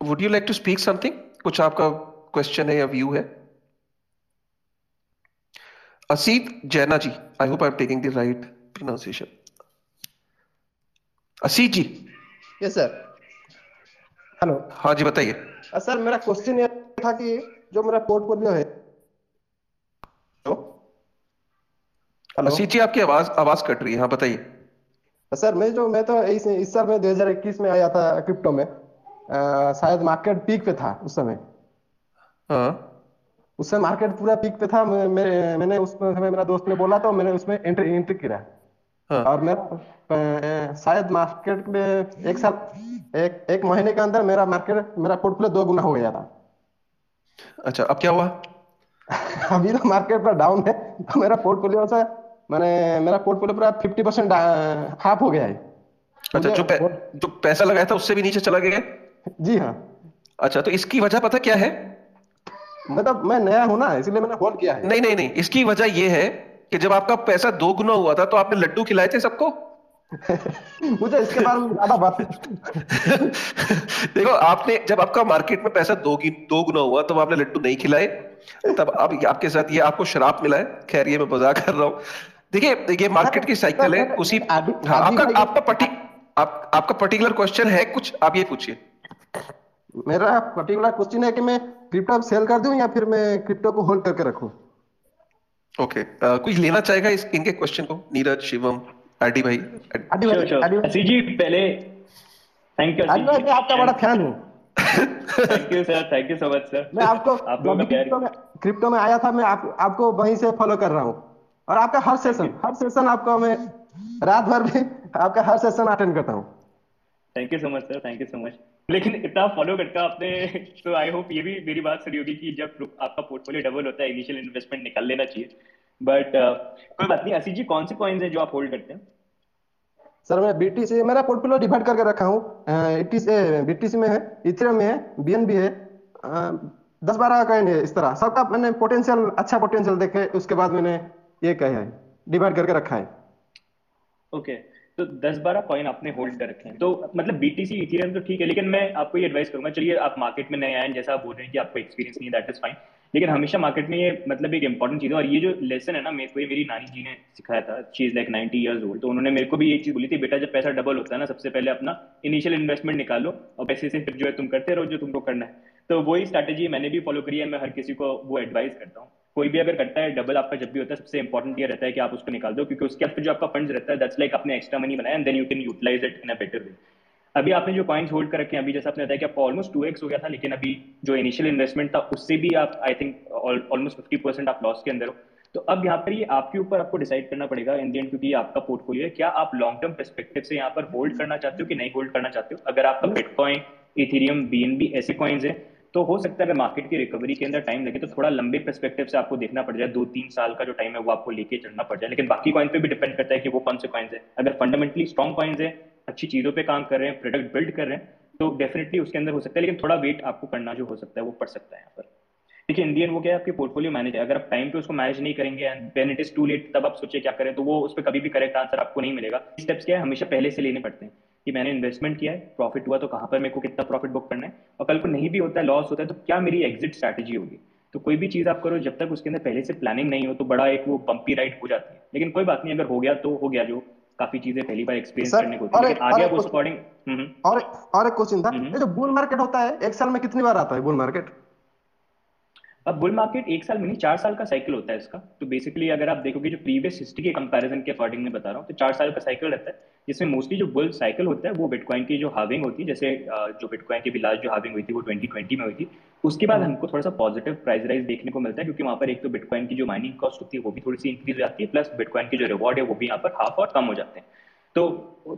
would you like to speak something कुछ आपका क्वेश्चन है या व्यू है? Asit Jaina ji I hope I am taking the right pronunciation Asit ji. Yes sir hello हाँ जी बताइए। सर मेरा क्वेश्चन ये था कि जो मेरा पोर्टफोलियो है। हेलो असीत जी आपकी आवाज़ आवाज़ कट रही है हाँ बताइए। सर मैं जो मैं तो इस, इस साल में 2021 में आया था क्रिप्टो में। आ, शायद मार्केट पीक पे था उस समय। हाँ। उस समय मार्केट पूरा पीक पे था मैं, मैं, मैंने उस समय मेरा दोस्त ने बोला तो मैंने उसमें एंट्री एंट्री किया। हाँ। और मेरा शायद मार्केट में एक साल एक एक महीने के अंदर मेरा मार्केट मेरा पोर्टफोलियो दो गुना हो गया था। अच्छा अब क्या हुआ? अभी तो मार्केट पर डाउन है तो मेरा पोर्टफोलियो से मैंने मेरा पोर्टफोलियो पूरा फिफ्टी परसेंट हाफ़ हो गया है। अच्छा जो पै, जो पैसा लगाया था उससे भी नीचे चला गया? जी हाँ। अच्छा तो इसकी वजह पता क्या है? मतलब मैं नया हूँ ना इसलिए मैंने होल्ड किया है। नहीं नहीं नहीं इसकी वजह यह है कि जब आपका पैसा दो गुना हुआ था तो आपने लड्डू खिलाए थे सबको? मुझे इसके बारे में ज़्यादा बात देखो आपने जब आपका मार्केट में पैसा दो दो गुना हुआ तो आपने लड्डू नहीं खिलाए। तब अब आपके साथ ये आपको शराब मिला है। खैर ये मैं मज़ाक कर रहा हूँ। देखिए ये मार्केट की साइकिल है उसी हाँ, आपका आपका पर्टी आप, आपका पर्टिकुलर क्वेश्चन है कुछ आप ये पूछिए। मेरा पर्टिकुलर क्वेश्चन है कि मैं क्रिप्टो सेल कर दूँ या फिर मैं क्रिप्टो को होल्ड करके रखूँ? Okay okay. uh, कुछ लेना चाहेगा इस इनके क्वेश्चन को? नीरज शिवम? आरडी भाई आरडी भाई असी जी पहले थैंक यू आरडी भाई मैं आपका बड़ा फ़ैन हूँ। Thank you sir thank you so much sir मैं आपको आप क्रिप्टो में क्रिप्टो में आया था मैं आप, आपको वहीं से फॉलो कर रहा हूँ। और आपका हर सेशन हर सेशन आपको मैं रात भर भी आपका हर सेशन अटेंड करता हूँ। Thank you so much sir thank you so much लेकिन इतना फॉलो करता आपने तो आई होप ये भी मेरी बात सुनी होगी कि जब आपका पोर्टफोलियो डबल होता है इनिशियल इन्वेस्टमेंट निकाल लेना चाहिए। बट uh, कोई बात नहीं असी जी कौन से कॉइन्स हैं जो आप होल्ड करते हैं? सर, मैं बीटीसी मेरा पोर्टफोलियो डिवाइड करके रखा हूँ। बीटीसी में है इथेरियम में है बीएनबी है दस बारह कॉइन है इस तरह। सबका मैंने पोटेंशियल अच्छा पोटेंशियल देखे, उसके बाद मैंने ये कहा है डिवाइड करके रखा है। ओके. तो दस बारह कॉइन आपने होल्ड कर रखे हैं। तो मतलब बीटीसी इथेरियम तो ठीक है, लेकिन मैं आपको ये एडवाइस करूँगा, चलिए आप मार्केट में नए आए जैसा आप बोल रहे हैं कि आपको एक्सपीरियंस नहीं दैट इज़ फाइन लेकिन हमेशा मार्केट में ये मतलब एक इंपॉर्टेंट चीज़ है और ये जो लेसन है ना, मेरे को ये मेरी नानी जी ने सिखाया था चीज़ लाइक नाइनटी ईयर्स ओल्ड तो उन्होंने मेरे को भी ये चीज़ बोली थी, बेटा, जब पैसा डबल होता है ना, सबसे पहले अपना इनिशियल इन्वेस्टमेंट निकालो और पैसे से फिर जो है तुम करते रहो, जो तुमको करना है. तो वही स्ट्रैटेजी मैंने भी फॉलो करी है, मैं हर किसी को वो एडवाइस करता हूँ। कोई भी अगर करता है डबल आपका जब भी होता है, सबसे इंपॉर्टेंट ये रहता है कि आप उसको निकाल दो, क्योंकि उसके बाद जो आपका फंड रहता है दैट्स लाइक आपने एक्स्ट्रा मनी बनाया and then you can utilize it in a better way अभी आपने जो पॉइंट्स होल्ड कर रखे हैं, अभी जैसे आपने बताया कि आपका ऑलमोस्ट टू एक्स हो गया था, लेकिन अभी जो इनिशियल इन्वेस्टमेंट था, उससे भी आप I think almost fifty percent आप लॉस के अंदर हो। तो अब यहाँ पर ये आपके ऊपर आपको डिसाइड करना पड़ेगा इन दी क्योंकि आपका पोर्टफोलियो है। क्या आप लॉन्ग टर्म परस्पेक्टिव से यहाँ पर होल्ड करना चाहते हो कि नहीं होल्ड करना चाहते हो? अगर आपका बिटकॉइन इथेरियम बीएनबी ऐसे कॉइन्स है तो हो सकता है अगर मार्केट की रिकवरी के अंदर टाइम लगे तो थोड़ा लंबे परस्पेक्टिव से आपको देखना पड़ जाए। दो तीन साल का जो टाइम है, वो आपको लेके चलना पड़ जाए। लेकिन बाकी कॉइन पे भी डिपेंड करता है कि वो कौन से कॉइन्स है। अगर फंडामेंटली स्ट्रॉन्ग कॉइन्स है अच्छी चीज़ों पे काम कर रहे हैं प्रोडक्ट बिल्ड कर रहे हैं तो डेफिनेटली उसके अंदर हो सकता है, लेकिन थोड़ा वेट आपको करना जो हो सकता है, वो पड़ सकता है यहाँ पर। देखिए इंडियन वो क्या है, आपके पोर्टफोलियो मैनेज है। अगर आप टाइम पे उसको मैनेज नहीं करेंगे and when it is too late तब आप सोचिए क्या करें तो वो उस पर कभी भी करेक्ट आंसर आपको नहीं मिलेगा। स्टेप्स क्या है, हमेशा पहले से लेने पड़ते हैं कि मैंने इन्वेस्टमेंट किया है प्रॉफिट हुआ तो कहाँ पर मेरे को कितना प्रॉफिट बुक करना है? और कल को नहीं भी होता है लॉस होता है तो क्या मेरी एग्जिट स्ट्रैटेजी होगी? तो कोई भी चीज़ आप करो, जब तक उसके अंदर पहले से प्लानिंग नहीं हो तो बड़ा एक वो बम्पी राइड हो जाती है। लेकिन कोई बात नहीं, अगर हो गया तो हो गया जो काफ़ी चीज़ें पहली बार एक्सपीरियंस करने को होती है आगे आप उस अकॉर्डिंग और और एक क्वेश्चन था। हम्म। ये जो बुल मार्केट होता है एक साल में कितनी बार आता है बुल मार्केट अब बुल मार्केट एक साल में नहीं चार साल का साइकिल होता है इसका। तो बेसिकली अगर आप देखोगे जो प्रीवियस हिस्ट्री के कंपैरिजन के अकॉर्डिंग में बता रहा हूँ तो चार साल का साइकिल रहता है जिसमें मोस्टली जो बुल साइकिल होता है वो बिटकॉइन की जो हाविंग होती है जैसे जो बिटकॉइन की भी लास्ट जो हाविंग हुई थी वो 2020 में हुई थी। उसके बाद हमको थोड़ा सा पॉजिटिव प्राइस राइज देखने को मिलता है क्योंकि वहाँ पर एक तो बिटकॉइन की जो माइनिंग कॉस्ट होती है वो भी थोड़ी सी इंक्रीज हो जाती है प्लस बिटकॉइन की जो रिवॉर्ड है वो भी यहाँ पर हाफ़ और कम हो जाते हैं। तो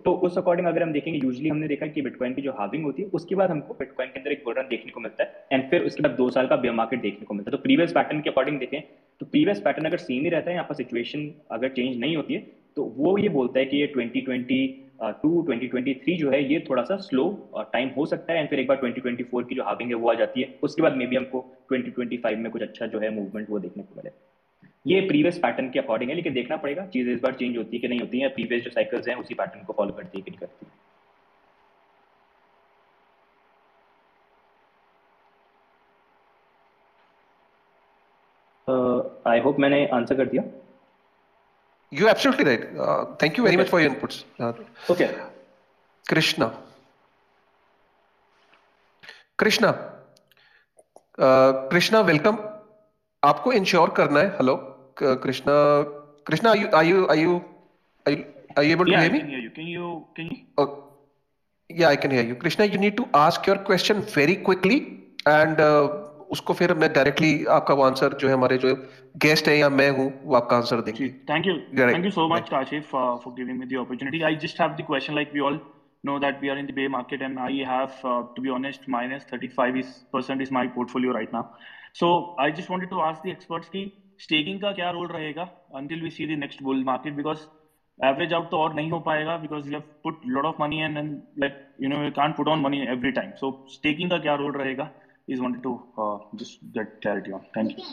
तो उस अकॉर्डिंग अगर हम देखेंगे यूजली हमने देखा कि बिटकॉइन की जो हाविंग होती है उसके बाद हमको बिटकॉइन के अंदर एक बुल रन देखने को मिलता है एंड फिर उसके बाद दो साल का बेयर मार्केट देखने को मिलता है। तो प्रीवियस पैटर्न के अकॉर्डिंग देखें तो प्रीवियस पैटर्न अगर सेम ही रहता है यहाँ पर सिचुएशन अगर चेंज नहीं होती है तो वो ये बोलता है कि ये 2020 टू 2023 जो है, ये थोड़ा सा स्लो टाइम हो सकता है। एंड फिर एक बार 2024 की जो हाविंग है, वो आ जाती है। उसके बाद मे बी हमको 2025 में कुछ अच्छा जो है मूवमेंट वो देखने को मिले। ये प्रीवियस पैटर्न के अकॉर्डिंग है, लेकिन देखना पड़ेगा, चीज़ें इस बार चेंज होती है कि नहीं होती है। प्रीवियस जो साइकिल्स हैं, उसी पैटर्न को फॉलो करती है कि नहीं करती है। आई होप मैंने आंसर कर दिया। You absolutely right. Uh, thank you very Okay. much for your inputs. Uh, okay Krishna. Krishna. Uh, Krishna, welcome. आपको इंश्योर करना है hello Krishna Krishna are you able to Yeah, I hear me can hear you. Can you can you? oh, yeah I can hear you Krishna you need to ask your question very quickly and uh, उसको फिर मैं directly आपका वो answer जो है हमारे जो guest है या मैं हूँ वो आपका आंसर देंगे। Thank you thank you so much Kashif for giving me the opportunity I just have the question like we all know that we are in the bear market and I have to be honest minus thirty five percent is my portfolio right now so I just wanted to ask the experts की staking का क्या role रहेगा until we see the next bull market because average out तो और नहीं हो पाएगा because you have put lot of money and like you know you can't put on money every time so staking का क्या role रहेगा? Is wanted to uh, just get clarity on. Thank you.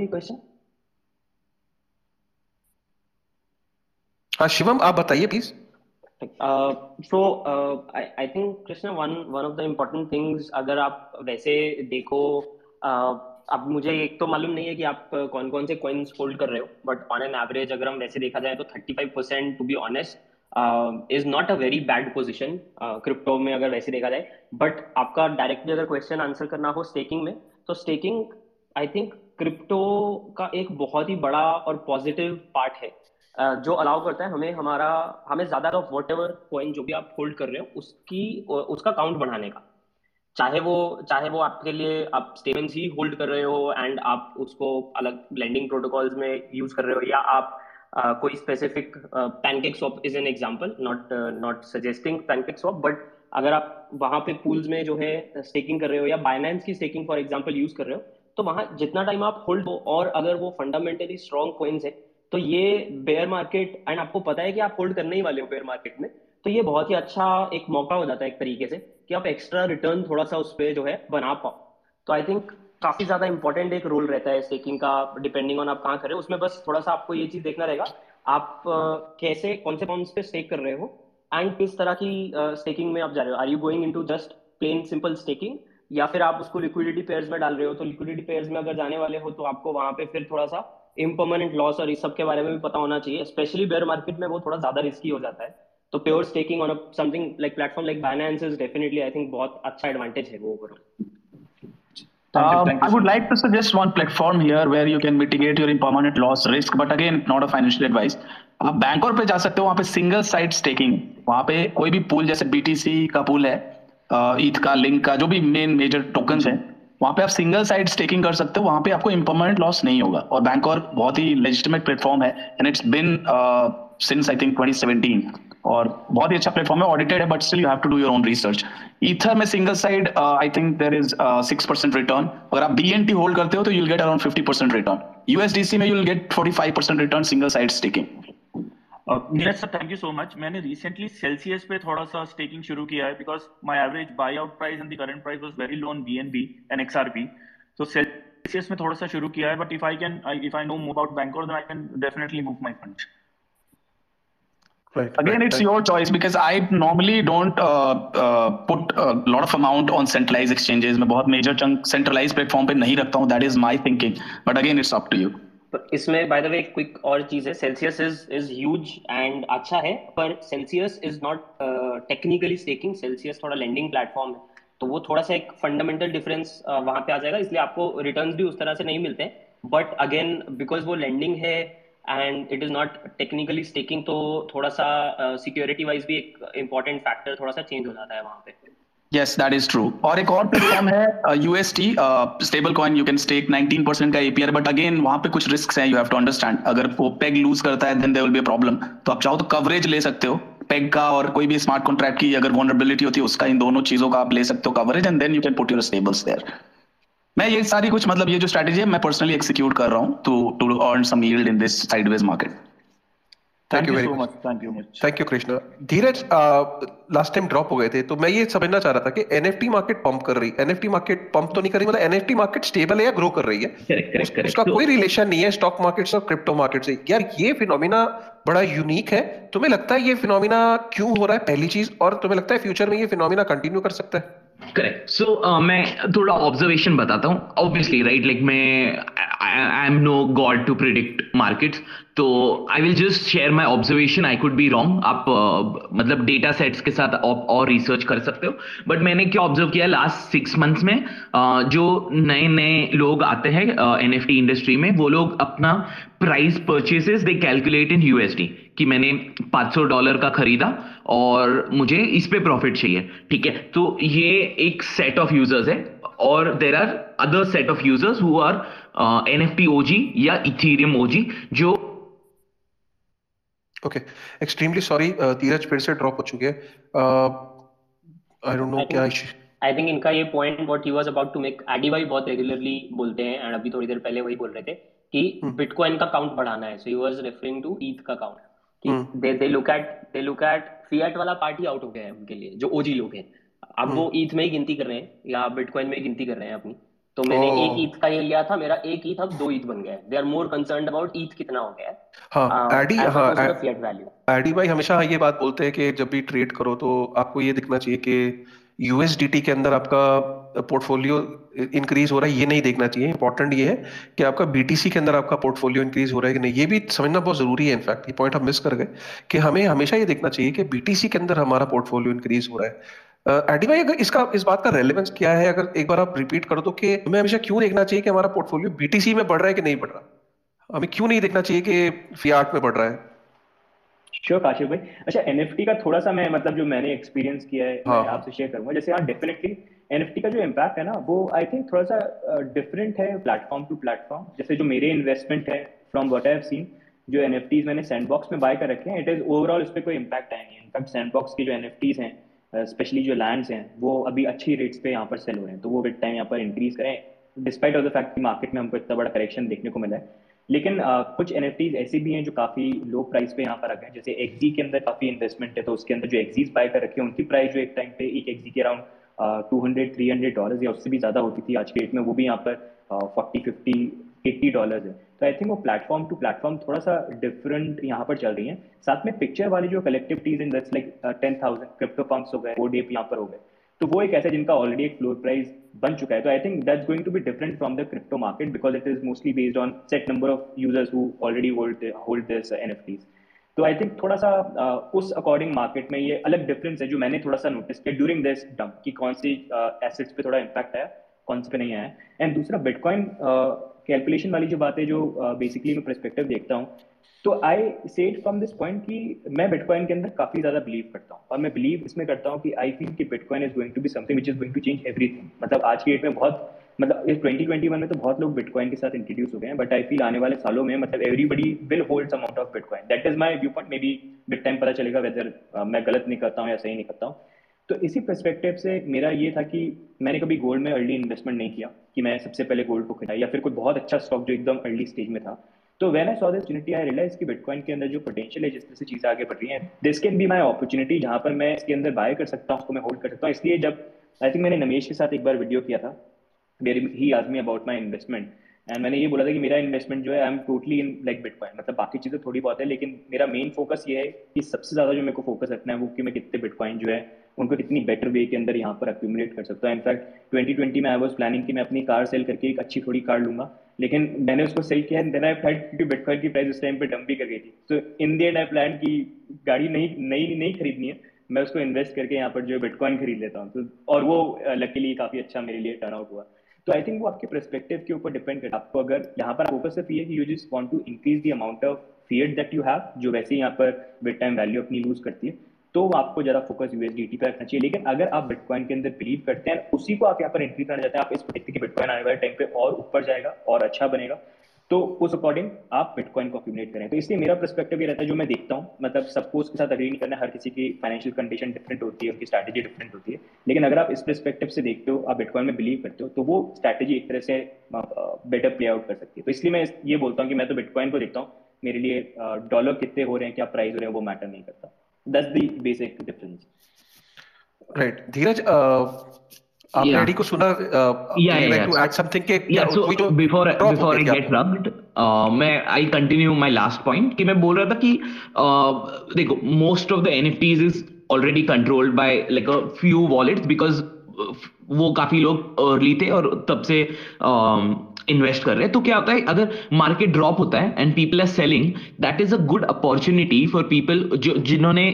ये question हाँ शिवम आप बताइए please Uh, so uh, I, I think Krishna one one of the important things अगर आप वैसे देखो uh, अब मुझे एक तो मालूम नहीं है कि आप कौन कौन से कॉइन्स होल्ड कर रहे हो बट ऑन एन एवरेज अगर हम वैसे देखा जाए तो 35 percent to be honest is not a very bad position crypto में अगर वैसे देखा जाए बट आपका डायरेक्टली अगर क्वेश्चन आंसर करना हो स्टेकिंग में तो स्टेकिंग आई थिंक क्रिप्टो का एक बहुत ही बड़ा और पॉजिटिव पार्ट है। Uh, जो अलाउ करता है हमें हमारा हमें ज़्यादा ऑफ़ वट एवर कॉइन जो भी आप होल्ड कर रहे हो उसकी उसका काउंट बढ़ाने का। चाहे वो चाहे वो आपके लिए आप स्टेमेंस ही होल्ड कर रहे हो एंड आप उसको अलग ब्लेंडिंग प्रोटोकॉल्स में यूज़ कर रहे हो या आप कोई specific pancake swap is an example not not suggesting pancake swap but अगर आप वहाँ पे पूल्स में जो है स्टेकिंग कर रहे हो या बाइनेंस की स्टेकिंग फॉर एग्जांपल यूज़ कर रहे हो तो वहाँ जितना टाइम आप होल्ड हो और अगर वो फंडामेंटली स्ट्रॉन्ग कॉइन्स है तो ये बेयर मार्केट एंड आपको पता है कि आप होल्ड करने ही वाले हो बेयर मार्केट में तो ये बहुत ही अच्छा एक मौका हो जाता है एक तरीके से कि आप एक्स्ट्रा रिटर्न थोड़ा सा उस पर जो है बना पाओ। तो आई थिंक काफ़ी ज़्यादा इंपॉर्टेंट एक रोल रहता है स्टेकिंग का डिपेंडिंग ऑन आप कहाँ कर रहे हो उसमें बस थोड़ा सा आपको ये चीज़ देखना रहेगा। आप uh, कैसे कौन से कौन पे स्टेक कर रहे हो एंड किस तरह की स्टेकिंग uh, में आप जा रहे हो। Are you going into just plain simple staking या फिर आप उसको लिक्विडिटी पेयर्स में डाल रहे हो? तो लिक्विडिटी पेयर्स में अगर जाने वाले हो तो आपको वहाँ पे फिर थोड़ा सा इम्पर्मानेंट लॉस और इस सब के बारे में भी पता होना चाहिए स्पेशली बेयर मार्केट में वो थोड़ा ज़्यादा रिस्की हो जाता है। तो pure staking on something like platform like Binance is definitely I think बहुत अच्छा एडवांटेज है वो overall. Um, Thank you I would like to suggest one platform here where you can mitigate your impermanent loss risk, but again, not a financial advice. आप बैंकोर पे जा सकते हो वहाँ पे सिंगल साइड स्टेकिंग वहाँ पे कोई भी पूल जैसे बीटीसी का पूल है ईथ का लिंक का जो भी मेन मेजर टोकन्स है वहाँ पे आप सिंगल साइड स्टेकिंग कर सकते हो वहाँ पे आपको इम्पर्मानेंट लॉस नहीं होगा। और बैंकोर बहुत ही लेजिटिमेट प्लेटफॉर्म है and it's been since I think 2017 और बहुत ही अच्छा प्लेटफॉर्म है ऑडिटेड है but still you have to do your own research ether में single side I think there is six percent return अगर आप बी होल्ड करते हो तो you'll get around fifty percent return USDC में you'll get forty five percent return single side staking Neeraj sir thank you so much मैंने recently Celsius पे थोड़ा सा स्टेकिंग शुरू किया है because my average buy out price and the current price was very low on BNB and XRP तो Celsius में थोड़ा सा शुरू किया है but if I can if I know more about Bancor then I can definitely move my funds Right, Again, right, it's right. your choice because I normally don't uh, uh, put a lot of amount on centralized exchanges. मैं बहुत major chunk centralized platform पे नहीं रखता हूँ. That is my thinking. But again, it's up to you. तो इसमें by the way quick और चीज़ है Celsius is is huge and अच्छा है पर Celsius is not technically staking Celsius थोड़ा लेंडिंग प्लेटफॉर्म है तो वो थोड़ा सा एक फंडामेंटल डिफरेंस uh, वहाँ पे आ जाएगा इसलिए आपको रिटर्न्स भी उस तरह से नहीं मिलते बट अगेन बिकॉज़ वो लेंडिंग है and it is not technically staking तो थोड़ा सा सिक्योरिटी uh, वाइज भी एक इंपॉर्टेंट फैक्टर थोड़ा सा चेंज हो जाता है वहाँ पे। यस दैट इज़ ट्रू और एक और प्लेटफॉर्म है UST stable coin you can stake 19 percent का एपीआर बट अगेन वहाँ पे कुछ रिस्क हैं यू हैव टू अंडरस्टैंड अगर वो पेग लूज करता है then there will be a problem तो आप चाहो तो कवरेज ले सकते हो पेग का और कोई भी स्मार्ट कॉन्ट्रैक्ट की अगर वनरेबिलिटी होती है उसका इन दोनों चीज़ों का आप ले सकते हो coverage and then you can put your stables there मैं ये सारी कुछ मतलब ये जो स्ट्रेटजी है मैं पर्सनली एक्सिक्यूट कर रहा हूँ to to earn some yield in this sideways market thank you very much thank you much thank you Krishna Dheeraj last time drop हो गए थे तो मैं ये समझना चाह रहा था कि एनएफटी मार्केट पंप कर रही है एनएफटी मार्केट पंप तो नहीं कर रही मतलब एनएफटी मार्केट स्टेबल है या ग्रो कर रही है? Correct, correct, correct. उसका कोई रिलेशन नहीं है स्टॉक मार्केट से और क्रिप्टो मार्केट से। यार ये फिनोमिना बड़ा यूनिक है। तुम्हें लगता है ये फिनोमिना क्यों हो रहा है पहली चीज़? और तुम्हें लगता है फ्यूचर में ये फिनोमिना कंटिन्यू कर सकता है? करेक्ट सो so, uh, मैं थोड़ा ऑब्जर्वेशन बताता हूँ. ऑब्वियसली राइट लाइक मैं I am no god to predict markets तो I will just share my observation I could be wrong आप uh, मतलब डेटा सेट्स के साथ आप और रिसर्च कर सकते हो. बट मैंने क्या ऑब्ज़र्व किया लास्ट सिक्स मंथ्स में? Uh, जो नए नए लोग आते हैं एन एफ़ टी इंडस्ट्री में वो लोग अपना price purchases they calculate in USD कि मैंने 500 डॉलर का खरीदा और मुझे इस पे प्रॉफिट चाहिए ठीक है? तो ये एक सेट ऑफ़ यूज़र्स है और there are other set of users who are N F T OG या इथीरियम ओजी जो ओके एक्सट्रीमली सॉरी धीरज फिर से ड्रॉप हो चुके हैं। आई डोंट नो क्या आई थिंक इनका ये point what he was about to make AD भाई बहुत रेगुलरली बोलते हैं एंड अभी थोड़ी देर पहले वही बोल रहे थे कि बिटकॉइन हम्म। का काउंट बढ़ाना है। So he was referring to eth का काउंट कि they they look at they look at fiat वाला पार्टी आउट हो गया है उनके लिए जो ओजी लोग हैं। अब वो ईथ हम्म। में ही गिनती कर रहे हैं या बिटकॉइन में ही गिनती कर रहे हैं अपनी। तो मैंने एक ईथ का ये लिया था मेरा एक ईथ अब दो ईथ बन गया है। They are more concern about eth कितना हो गया है। हाँ एडी हाँ एडी भाई हमेशा ये बात बोलते हैं कि जब भी ट्रेड करो तो आपको ये दिखना चाहिए कि यूएसडीटी के अंदर आपका पोर्टफोलियो इंक्रीज हो रहा है, ये नहीं देखना चाहिए। इंपॉर्टेंट ये है कि आपका बीटीसी के अंदर आपका पोर्टफोलियो इंक्रीज हो रहा है कि नहीं। ये भी समझना बहुत ज़रूरी है इनफैक्ट ये पॉइंट हम मिस कर गए कि हमें हमेशा ये देखना चाहिए कि बीटीसी के अंदर हमारा पोर्टफोलियो इंक्रीज हो रहा है। एडी भाई, अगर इसका, इस बात का रेलेवेंस क्या है? अगर एक बार आप रिपीट कर दो कि हमें हमेशा क्यों देखना चाहिए कि हमारा पोर्टफोलियो बीटीसी में बढ़ रहा है कि नहीं बढ़ रहा? हमें क्यों नहीं देखना चाहिए कि फियाट में बढ़ रहा है? श्योर काशिफ भाई। अच्छा एनएफटी का थोड़ा सा मैं मतलब जो मैंने एक्सपीरियंस किया है हाँ. मैं आपसे शेयर करूँगा। जैसे हाँ डेफिनेटली एनएफटी का जो इम्पैक्ट है ना वो आई थिंक थोड़ा सा डिफरेंट uh, है प्लेटफॉर्म टू प्लेटफॉर्म जैसे जो मेरे इन्वेस्टमेंट है फ्रॉम वट आई सीन जो एन मैंने सैंडबॉक्स में बाय कर रखे हैं इट इज़ ओवरऑल उस पर कोई इम्पैक्ट नहीं इनफैक्ट सैंडबॉक्स की जो एन हैं स्पेशली जो लैंड्स हैं वो अभी अच्छी रेट्स पे यहाँ पर सेल हो रहे हैं। तो वो विद टाइम यहाँ पर इंक्रीज करें डिस्पाइट ऑफ़ द फैक्ट कि मार्केट में हमको इतना बड़ा करेक्शन देखने को मिला है। लेकिन uh, कुछ एन ऐसे भी हैं जो काफ़ी लो प्राइस पे यहाँ पर आ गए जैसे एक्जी के अंदर काफ़ी इन्वेस्टमेंट है तो उसके अंदर जो एक्जीज बाय कर रखे हैं उनकी प्राइस जो एक टाइम पे एक एक्जी के around two hundred three hundred dollar या उससे भी ज़्यादा होती थी आज के डेट में वो भी यहाँ पर फोर्टी फिफ्टी एट्टी डॉलर है। तो आई थिंक वो प्लेटफॉर्म टू प्लेटफॉर्म थोड़ा सा डिफरेंट यहाँ पर चल रही है। साथ में पिक्चर वाली जो collective tease in this like ten thousand crypto pumps हो गए वो डेप यहाँ पर हो गए। तो वो एक ऐसा जिनका ऑलरेडी एक फ्लोर प्राइस बन चुका है। तो I think that's going to be different from the crypto market because it is mostly based on set number of users who already hold hold this NFTs तो आई थिंक थोड़ा सा uh, उस according market में ये अलग difference है जो मैंने थोड़ा सा नोटिस किया ड्यूरिंग दिस डंप कि कौन सी एसेट्स uh, पे थोड़ा इम्पैक्ट आया कौन से पे नहीं आया। एंड दूसरा बिटकॉइन कैलकुलेशन uh, वाली जो बात है जो बेसिकली मैं परस्पेक्टिव देखता हूँ तो I said from this point कि मैं बिटकॉइन के अंदर काफ़ी ज़्यादा बिलीव करता हूँ। और मैं बिलीव इसमें करता हूँ कि आई फील कि bitcoin is going to be something which is going to change everything मतलब आज की डेट में बहुत मतलब इस 2021 में तो बहुत लोग बिटकॉइन के साथ इंट्रोड्यूस हो गए हैं बट आई फील आने वाले सालों में मतलब everybody will hold some amount of bitcoin that is my view point maybe bit time पता चलेगा वेदर मैं गलत नहीं करता हूँ या सही नहीं करता हूँ। तो इसी परस्पेक्टिव से मेरा ये था कि मैंने कभी गोल्ड में अर्ली इन्वेस्टमेंट नहीं किया कि मैं सबसे पहले गोल्ड को खरीदा या फिर कोई बहुत अच्छा स्टॉक जो एकदम अर्ली स्टेज में था। तो when I saw this opportunity I realise कि बिटकॉइन के अंदर जो पोटेंशियल है, जिस तरह से चीज़ें आगे बढ़ रही हैं this can be my opportunity जहाँ पर मैं इसके अंदर बाय कर सकता हूँ, उसको मैं होल्ड कर सकता हूँ। इसलिए जब आई थिंक मैंने नमेश के साथ एक बार वीडियो किया था वेरी ही आज me about my investment and मैंने ये बोला था कि मेरा इन्वेस्टमेंट जो है I am totally in like bitcoin मतलब बाकी चीज़ें थोड़ी बहुत है, लेकिन मेरा मेन फोकस ये है कि सबसे ज़्यादा जो मेरे को फोकस रखना है, वो कि मैं कितने बिटकॉइन जो है उनको कितनी बेटर वे के अंदर यहाँ पर अक्यूमुलेट कर सकता है। इनफैक्ट 2020 में आई वॉज़ प्लानिंग कि मैं अपनी कार सेल करके एक अच्छी थोड़ी कार लूँगा। लेकिन मैंने उसको सेल किया देन आई फ़्लाइट क्योंकि बिटकॉइन की प्राइस उस टाइम पे डम भी कर गई थी। तो इन दी एंड आई प्लान की गाड़ी नहीं नई नहीं खरीदनी है। मैं उसको इन्वेस्ट करके यहाँ पर जो है बिटकॉइन खरीद लेता हूँ। तो और वो लकीली काफ़ी अच्छा मेरे लिए टर्न आउट हुआ। तो आई थिंक वो आपके परस्पेक्टिव के ऊपर डिपेंड करता है। आपको अगर यहाँ पर फोकस सिर्फ़ ये कि you just want to increase the amount of fear that you have जो वैसे यहाँ पर बिट टाइम वैल्यू अपनी लूज करती है। तो आपको ज़्यादा फोकस यूएसडीटी पर रखना चाहिए। लेकिन अगर आप बिटकॉइन के अंदर बिलीव करते हैं, उसी को आप यहाँ पर एंट्री करना चाहते हैं, आप इस देखते कि बिटकॉइन आने वाले टाइम पे और ऊपर जाएगा और अच्छा बनेगा। तो उस अकॉर्डिंग आप बिटकॉइन को अक्यूमुलेट करें। तो इसलिए मेरा परस्पेक्टिव ये रहता है, जो मैं देखता हूँ मतलब सबको उसके साथ अग्री नहीं करना, हर किसी की फाइनेंशियल कंडीशन डिफरेंट होती है उनकी स्ट्रैटेजी डिफरेंट होती है। लेकिन अगर आप इस परस्पेक्टिव से देखते हो, आप बिटकॉइन में बिलीव करते हो तो वो स्ट्रैटेजी एक तरह से बेटर प्ले आउट कर सकती है। तो इसलिए मैं ये बोलता हूँ कि मैं तो बिटकॉइन को देखता हूँ, मेरे लिए डॉलर कितने हो रहे हैं, क्या प्राइस हो रहे हैं, वो मैटर नहीं करता। The basic difference right Dheeraj आपने Yeah. एडी को सुना टू. ऐड समथिंग के rubbed uh, मैं I continue my last point कि मैं बोल रहा था कि uh, देखो most of the NFTs is already controlled by like a few wallets because वो काफ़ी लोग अर्ली थे और तब से इन्वेस्ट कर रहे हैं तो क्या होता है अगर मार्केट ड्रॉप होता है and people are selling that is a good opportunity for people जो जिन्होंने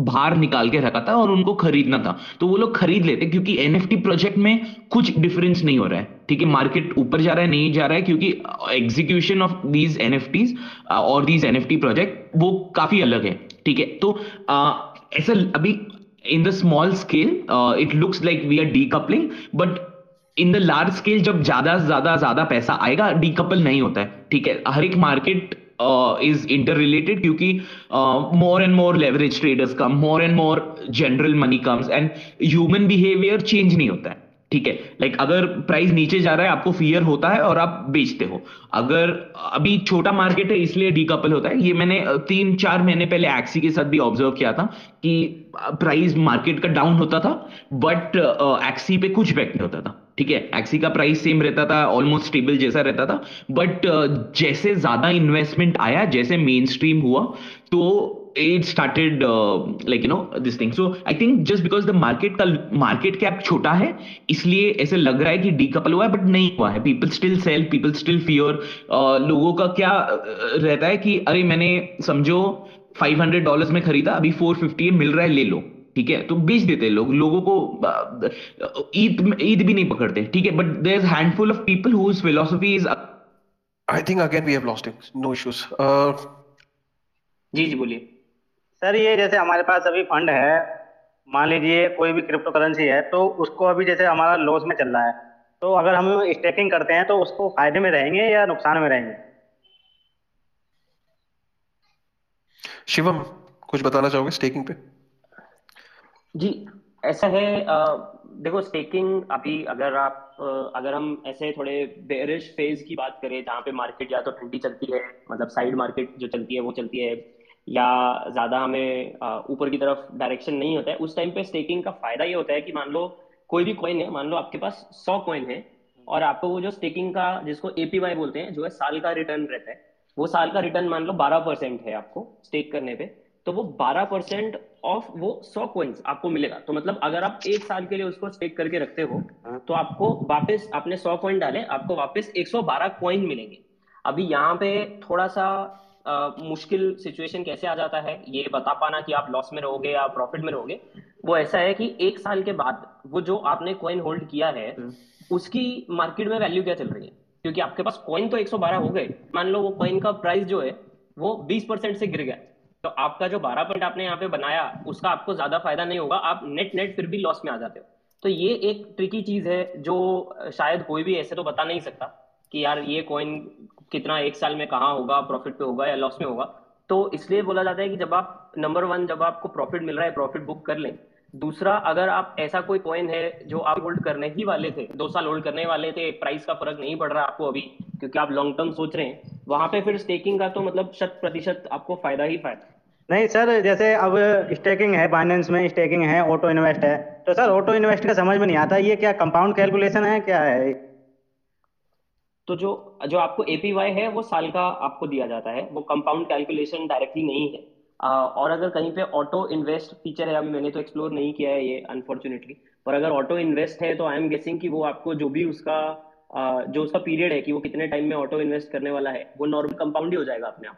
बाहर निकाल के रखा था और उनको खरीदना था। तो वो लोग खरीद लेते क्योंकि एनएफटी प्रोजेक्ट में कुछ डिफरेंस नहीं हो रहा है। ठीक है मार्केट ऊपर जा रहा है नहीं जा रहा है क्योंकि एग्जीक्यूशन ऑफ़ दीज एनएफटीज और दीज एनएफटी प्रोजेक्ट वो काफ़ी अलग है। ठीक है तो uh, ऐसा अभी in the small scale uh, it looks like we are decoupling but in the large scale जब ज़्यादा से ज़्यादा ज़्यादा पैसा आएगा डीकपल नहीं होता है, ठीक है? हर एक मार्केट इज़ इंटर रिलेटेड क्योंकि more and more leverage traders come more and more general money comes and human behaviour change नहीं होता है, ठीक है? लाइक अगर प्राइस नीचे जा रहा है, आपको फियर होता है और आप बेचते हो। अगर अभी छोटा मार्केट है, इसलिए डीकपल होता है। ये मैंने तीन, चार महीने पहले एक्सी के साथ भी ऑब्ज़र्व किया था कि प्राइस मार्केट का डाउन होता था बट एक्सी पे कुछ इफ़ेक्ट नहीं होता था। ठीक है एक्सी का प्राइस सेम रहता था ऑलमोस्ट स्टेबल जैसा रहता था बट जैसे ज़्यादा इन्वेस्टमेंट आया जैसे मेन स्ट्रीम हुआ तो started uh, like you know this thing. So i think just because the market का market cap छोटा है इसलिए ऐसे लग रहा है कि डीकपल हुआ है बट नहीं हुआ है। Still sell people still fear uh, लोगों का क्या uh, रहता है कि अरे मैंने समझो 500 डॉलर्स में खरीदा अभी 450 मिल रहा है ले लो। ठीक है? तो बेच देते हैं लोग। लोगों को ईद ईद भी नहीं पकड़ते ठीक है? But there is handful of people whose philosophy is I think again we have lost him. No issues. Uh, जी जी बोलिए। सर ये जैसे हमारे पास अभी फंड है मान लीजिए कोई भी क्रिप्टो करेंसी है तो उसको अभी जैसे हमारा लॉस में चल रहा है तो अगर हम स्टेकिंग करते हैं तो उसको फ़ायदे में रहेंगे या नुकसान में रहेंगे? शिवम कुछ बताना चाहोगे स्टेकिंग पे? जी, ऐसा है देखो स्टेकिंग अभी अगर आप अगर हम ऐसे थोड़े बेरिश फ़ेज़ की बात करें, जहाँ पे मार्केट या तो ठंडी चलती है मतलब साइड मार्केट जो चलती है, वो चलती है, या ज़्यादा हमें ऊपर की तरफ़ डायरेक्शन नहीं होता है, उस टाइम पे स्टेकिंग का फ़ायदा ये होता है कि मान लो कोई भी कॉइन है, मान लो आपके पास सौ कॉइन है, और आपको वो जो स्टेकिंग का जिसको एपीवाई बोलते हैं, जो है साल का रिटर्न रहता है, वो साल का रिटर्न मान लो बारह परसेंट है आपको स्टेक करने पे तो वो बारह परसेंट ऑफ़ वो सौ कॉइन्स आपको मिलेगा। तो मतलब अगर आप एक साल के लिए उसको स्टेक करके रखते हो तो आपको वापस आपने सौ कॉइन डाले आपको वापस एक सौ बारह कॉइन मिलेंगे। अभी यहाँ पे थोड़ा सा अ, मुश्किल सिचुएशन कैसे आ जाता है ये बता पाना कि आप लॉस में रहोगे या प्रॉफिट में रहोगे। वो ऐसा है कि एक साल के बाद वो जो आपने कॉइन होल्ड किया है उसकी मार्केट में वैल्यू क्या चल रही है? क्योंकि आपके पास कॉइन तो 112 हो गए। मान लो वो कॉइन का प्राइस जो है वो 20 परसेंट से गिर गया। तो आपका जो 12 पॉइंट आपने यहाँ पे बनाया, उसका आपको ज़्यादा फ़ायदा नहीं होगा, आप नेट नेट फिर भी लॉस में आ जाते हो। तो ये एक ट्रिकी चीज़ है जो शायद कोई भी ऐसे तो बता नहीं सकता कि यार ये कॉइन कितना एक साल में कहाँ होगा प्रॉफिट पे होगा या लॉस में होगा। तो इसलिए बोला जाता है कि जब आप नंबर वन जब आपको प्रॉफिट मिल रहा है प्रॉफिट बुक कर लें। दूसरा, अगर आप, ऐसा कोई कॉइन है जो आप होल्ड करने ही वाले थे, दो साल होल्ड करने वाले थे प्राइस का फ़र्क नहीं पड़ रहा आपको अभी, क्योंकि आप लॉन्ग टर्म सोच रहे हैं, वहाँ पे फिर स्टेकिंग का तो मतलब शत प्रतिशत आपको फ़ायदा ही फ़ायदा नहीं सर जैसे अब स्टेकिंग है बाइनेंस में स्टेकिंग है ऑटो इन्वेस्ट है तो सर ऑटो इन्वेस्ट का समझ में नहीं आता ये क्या कंपाउंड कैलकुलेशन है क्या है? तो जो जो आपको एपीवाई है वो साल का आपको दिया जाता है वो कंपाउंड कैलकुलेशन डायरेक्टली नहीं है। आ, और अगर कहीं पे ऑटो इन्वेस्ट फीचर है अभी मैंने तो एक्सप्लोर नहीं किया है ये अनफॉर्चुनेटली पर अगर ऑटो इन्वेस्ट है तो आई एम गेसिंग कि वो आपको जो भी उसका आ, जो उसका पीरियड है कि वो कितने टाइम में ऑटो इन्वेस्ट करने वाला है वो नॉर्मल कंपाउंड ही हो जाएगा अपने आप।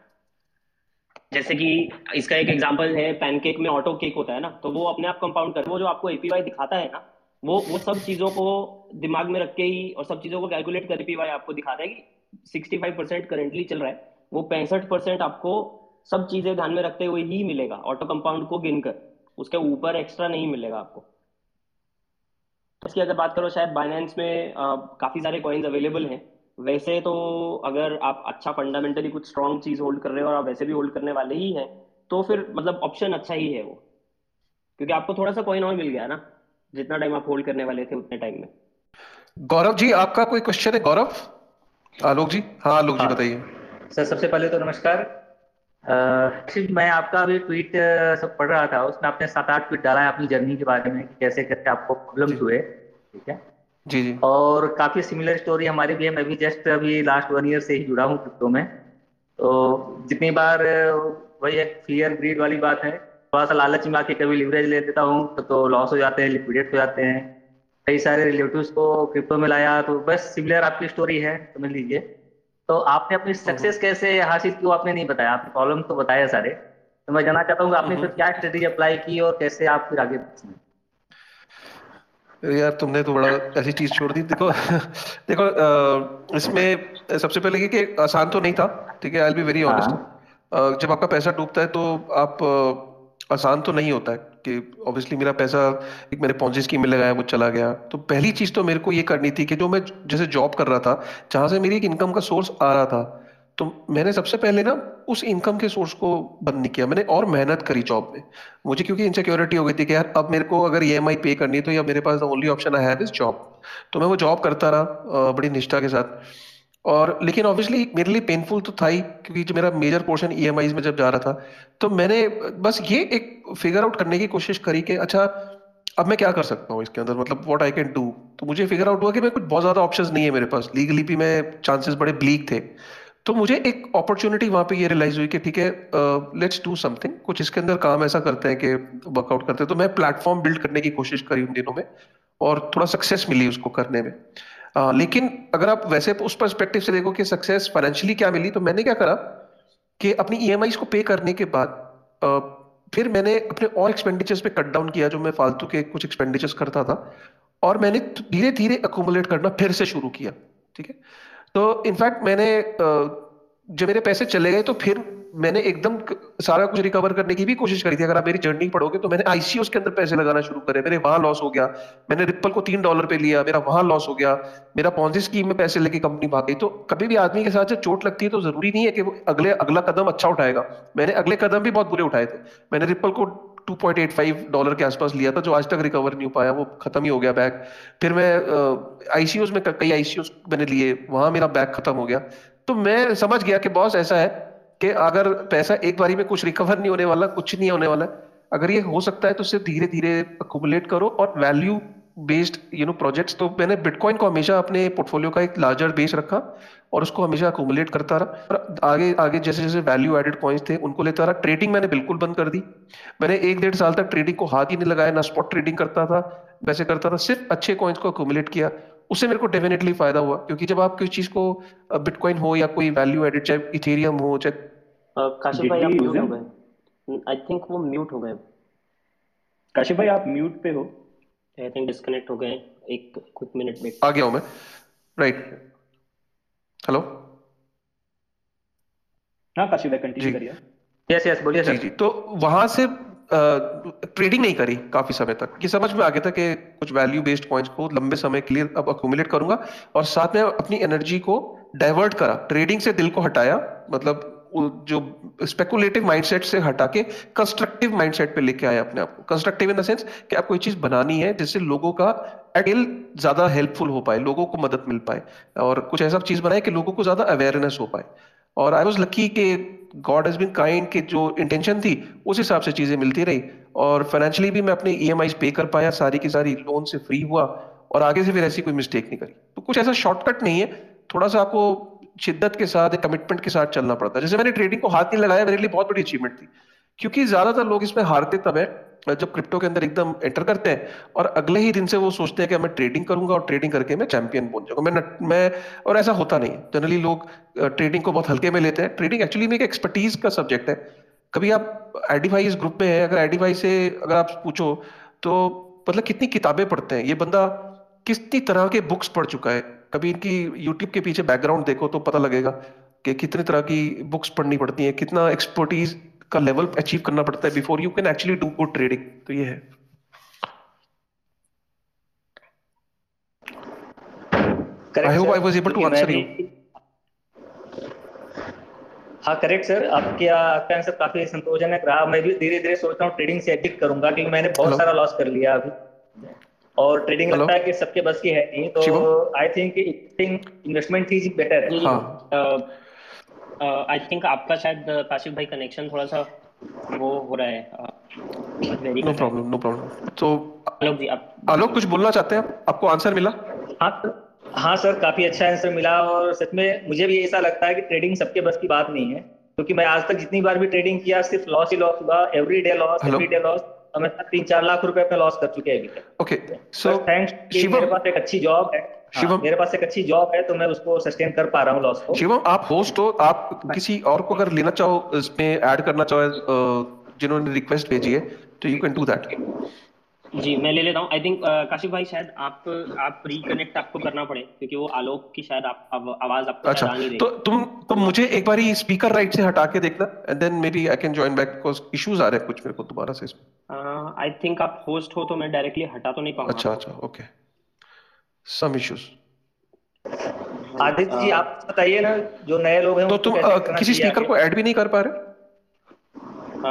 जैसे कि इसका एक एग्जांपल है पैनकेक में ऑटो केक होता है ना तो वो अपने आप कंपाउंड कर वो जो आपको एपीवाई दिखाता है ना वो वो सब चीज़ों को दिमाग में रख के ही और सब चीज़ों को कैलकुलेट कर एपीवाई आपको दिखाता है कि 65 परसेंट करेंटली चल रहा है वो पैंसठ परसेंट आपको सब चीज़ें ध्यान में रखते हुए ही मिलेगा ऑटो कंपाउंड को गिनकर उसके ऊपर एक्स्ट्रा नहीं मिलेगा आपको। इसकी अगर बात करो शायद बाइनेंस में आ, काफ़ी सारे कॉइन्स अवेलेबल हैं वैसे तो अगर आप अच्छा फंडामेंटली कुछ स्ट्रॉन्ग चीज़ होल्ड कर रहे हो और आप वैसे भी होल्ड करने वाले ही हैं तो फिर मतलब ऑप्शन अच्छा ही है वो। क्योंकि आपको थोड़ा सा कॉइन और मिल गया ना जितना टाइम आप होल्ड करने वाले थे उतने टाइम में। गौरव जी आपका कोई क्वेश्चन है? गौरव? आलोक जी? हाँ आलोक हाँ, जी बताइए। सर सबसे पहले तो नमस्कार। uh, मैं आपका अभी ट्वीट सब पढ़ रहा था। उसमें आपने सात आठ ट्वीट डाला है अपनी जर्नी के बारे में कैसे कैसे आपको प्रॉब्लम हुए ठीक है? जी जी। और काफ़ी सिमिलर स्टोरी हमारी भी है। मैं भी जस्ट अभी लास्ट वन ईयर से ही जुड़ा हूँ क्रिप्टो में। तो जितनी बार वही एक फियर ग्रीड वाली बात है। थोड़ा सा लालच में आके कभी लिवरेज ले देता हूँ तो, तो लॉस हो जाते हैं लिक्विडेट हो जाते हैं। कई सारे रिलेटिव्स को क्रिप्टो में लाया तो बस सिमिलर आपकी स्टोरी है समझ लीजिए। तो आपने अपनी सक्सेस कैसे हासिल की वो आपने नहीं बताया आपने प्रॉब्लम तो बताया सारे। तो मैं जानना चाहता हूँ आपने फिर क्या स्ट्रेटेजी अप्लाई की और कैसे आप फिर आगे यार तुमने तो बड़ा ऐसी चीज़ छोड़ दी। देखो देखो इसमें सबसे पहले कि आसान तो नहीं था ठीक है आई बी वेरी ऑनेस्ट जब आपका पैसा डूबता है तो आप आसान तो नहीं होता है कि ऑब्वियसली मेरा पैसा एक मैंने पॉन्जी स्कीम में लगाया वो चला गया। तो पहली चीज़ तो मेरे को ये करनी थी कि जो मैं जैसे जॉब कर रहा था जहाँ से मेरी एक इनकम का सोर्स आ रहा था तो मैंने सबसे पहले ना उस इनकम के सोर्स को बंद नहीं किया। मैंने और मेहनत करी जॉब में। मुझे क्योंकि इनसिक्योरिटी हो गई थी कि यार, अब मेरे को अगर ईएमआई पे करनी है तो या मेरे पास only option I have is job तो मैं वो जॉब करता रहा बड़ी निष्ठा के साथ। और लेकिन ऑब्वियसली मेरे लिए पेनफुल तो था ही, क्योंकि जो मेरा मेजर पोर्शन ई में जब जा रहा था तो मैंने बस ये एक फिगर आउट करने की कोशिश करी कि अच्छा अब मैं क्या कर सकता हूँ इसके अंदर? मतलब व्हाट आई कैन डू तो मुझे फिगर आउट हुआ कि मैं कुछ बहुत ज़्यादा ऑप्शंस नहीं है मेरे पास। लीगली भी मैं चांसेस बड़े ब्लीक थे। तो मुझे एक अपॉर्चुनिटी वहाँ पे ये रियलाइज़ हुई कि ठीक है लेट्स डू समथिंग कुछ इसके अंदर काम ऐसा करते हैं कि वर्कआउट करते हैं। तो मैं प्लेटफॉर्म बिल्ड करने की कोशिश करी उन दिनों में और थोड़ा सक्सेस मिली उसको करने में। uh, लेकिन अगर आप वैसे उस परस्पेक्टिव से देखो कि सक्सेस फाइनेंशियली क्या मिली तो मैंने क्या करा कि अपनी ई को पे करने के बाद uh, फिर मैंने अपने और एक्सपेंडिचर्स पे कट डाउन किया जो मैं फालतू के कुछ एक्सपेंडिचर्स करता था और मैंने धीरे धीरे अकोमोलेट करना फिर से शुरू किया ठीक है? तो इनफैक्ट मैंने जब मेरे पैसे चले गए तो फिर मैंने एकदम सारा कुछ रिकवर करने की भी कोशिश करी थी। अगर आप मेरी जर्नी पढ़ोगे तो मैंने आईसीओ के अंदर पैसे लगाना शुरू करे। मेरे वहाँ लॉस हो गया। मैंने रिप्पल को तीन डॉलर पे लिया। मेरा वहाँ लॉस हो गया। मेरा पॉन्जी स्कीम में पैसे लेके कंपनी भाग गई। तो कभी भी आदमी के साथ जब चोट लगती है तो ज़रूरी नहीं है कि वो अगले, अगला कदम अच्छा उठाएगा। मैंने अगले कदम भी बहुत बुरे उठाए थे। मैंने रिप्पल को 2.85 डॉलर के आसपास लिया था, जो आज तक रिकवर नहीं हो पाया, वो खत्म ही हो गया बैग फिर मैं आईसीयूज में कई आईसीयूज मैंने लिए, वहाँ मेरा बैग खत्म हो गया। तो मैं समझ गया कि बॉस ऐसा है कि अगर पैसा एक बारी में कुछ रिकवर नहीं होने वाला, कुछ नहीं होने वाला, अगर ये हो सकता है तो सिर्फ़ धीरे धीरे अकोमुलेट करो और value based you know projects तो मैंने बिटकॉइन को हमेशा अपने पोर्टफोलियो का एक लार्जर बेस रखा। और उसको हमेशा अकोमुलेट करता रहा। और आगे आगे जैसे जैसे वैल्यू एडेड कॉइन्स थे उनको लेता रहा। ट्रेडिंग मैंने बिल्कुल बंद कर दी। मैंने एक डेढ़ साल तक ट्रेडिंग को हाथ ही नहीं लगाया ना स्पॉट ट्रेडिंग करता था वैसे करता था। सिर्फ़ अच्छे कॉइन्स को अकोमुलेट किया। उससे मेरे को डेफिनेटली फ़ायदा हुआ क्योंकि जब आप किसी चीज़ को बिटकॉइन हो या कोई वैल्यू एडेड चाहे इथेरियम हो चाहे काशिफ भाई आप म्यूट हो गए। आई थिंक वो म्यूट हो गए। काशिफ भाई आप म्यूट पे हो। आई थिंक डिस्कनेक्ट हो गए। एक क्विक मिनट में आ गया हूँ मैं। राइट हेलो हाँ कंटिन्यू करिए। यस यस बोलिए जी जी तो वहाँ से ट्रेडिंग नहीं करी काफ़ी समय तक। ये समझ में आ गया था कि कुछ वैल्यू बेस्ड पॉइंट्स को लंबे समय के लिए अब अक्यूमुलेट करूँगा और साथ में अपनी एनर्जी को डाइवर्ट करा ट्रेडिंग से दिल को हटाया मतलब जो स्पेकुलेटिव माइंडसेट से हटा के कंस्ट्रक्टिव माइंडसेट पे लेके आया अपने आप को। कंस्ट्रक्टिव इन द सेंस कि आप कोई चीज़ बनानी है जिससे लोगों का एडिल ज़्यादा हेल्पफुल हो पाए, लोगों को मदद मिल पाए और कुछ ऐसा चीज़ बनाए कि लोगों को ज़्यादा अवेयरनेस हो पाए। और आई वॉज़ लकी कि गॉड हैज़ बिन काइंड कि जो इंटेंशन थी, उस हिसाब से चीज़ें मिलती रही और फाइनेंशियली भी मैं अपने ई e पे कर पाया, सारी की सारी लोन से फ्री हुआ और आगे से फिर ऐसी कोई मिस्टेक नहीं करी। तो कुछ ऐसा शॉर्टकट नहीं है, थोड़ा सा आपको शिद्दत के साथ एक कमिटमेंट के साथ चलना पड़ता है। जैसे मैंने ट्रेडिंग को हाथ नहीं लगाया मेरे लिए बहुत बड़ी अचीवमेंट थी। क्योंकि ज़्यादातर लोग इसमें हारते तब है जब क्रिप्टो के अंदर एकदम एंटर करते हैं और अगले ही दिन से वो सोचते हैं कि मैं ट्रेडिंग करूँगा और ट्रेडिंग करके मैं चैंपियन बन जाऊँगा। मैं न, मैं और ऐसा होता नहीं जनरली लोग ट्रेडिंग को बहुत हल्के में लेते हैं। ट्रेडिंग एक्चुअली में एक एक्सपर्टीज का सब्जेक्ट है। कभी आप आईडीफाई इस ग्रुप में है अगर आईडीफाई से अगर आप पूछो तो मतलब कितनी किताबें पढ़ते हैं? ये बंदा कितनी तरह के बुक्स पढ़ चुका है? कभी इनकी यूट्यूब के पीछे बैकग्राउंड देखो तो पता लगेगा कि कितनी तरह की बुक्स पढ़नी पड़ती हैं कितना एक्सपर्टीज का लेवल अचीव करना पड़ता है before you can actually do good trading तो ये है। I hope I was able to answer you हाँ करेक्ट सर आपके आपका आंसर काफ़ी संतोषजनक रहा। मैं भी धीरे धीरे सोच रहा हूँ ट्रेडिंग से एडिट करूँगा क्योंकि मैंने बहुत? सारा लॉस कर लिया अभी। और ट्रेडिंग लगता है कि सबके बस की है नहीं तो I think investment is better I think आपका शायद काशिफ भाई कनेक्शन थोड़ा सा वो हो रहा है। नो प्रॉब्लम नो प्रॉब्लम तो आलोक जी आप आलोक कुछ बोलना चाहते हैं? आपको आंसर मिला? हाँ हाँ सर काफ़ी अच्छा आंसर मिला और सच में मुझे भी ऐसा लगता है कि ट्रेडिंग सबके बस की बात नहीं है क्योंकि मैं आज तक जितनी बार भी ट्रेडिंग किया सिर्फ़ लॉस ही लॉस हुआ every day loss every day loss तीन चार लाख रुपए अपने लॉस कर चुके हैं अभी तक। ओके सो थैंक्स मेरे पास एक अच्छी जॉब है। हाँ, शिवम मेरे पास एक अच्छी जॉब है तो मैं उसको सस्टेन कर पा रहा हूँ लॉस को। शिवम आप होस्ट हो आप किसी और को अगर लेना चाहो इसमें ऐड करना चाहो जिन्होंने रिक्वेस्ट भेजी है तो यू कैन डू दैट जी मैं ले लेता हूँ। आई थिंक काशिफ भाई शायद आप आप रिकनेक्ट आपको करना पड़े क्योंकि वो आलोक की शायद आप आवाज़ आपको अच्छा तो तुम तो मुझे एक बार ही स्पीकर राइट से हटा के देखना and then maybe I can join back because issues आ रहे हैं कुछ मेरे को दोबारा से इसमें। आई थिंक आप होस्ट हो तो मैं डायरेक्टली हटा तो नहीं पाऊँगा। अच्छा अच्छा okay some issues Aditya ji आप बताइए ना जो नए लोग हैं तो तुम किसी स्पीकर को ऐड भी नहीं कर पा रहे?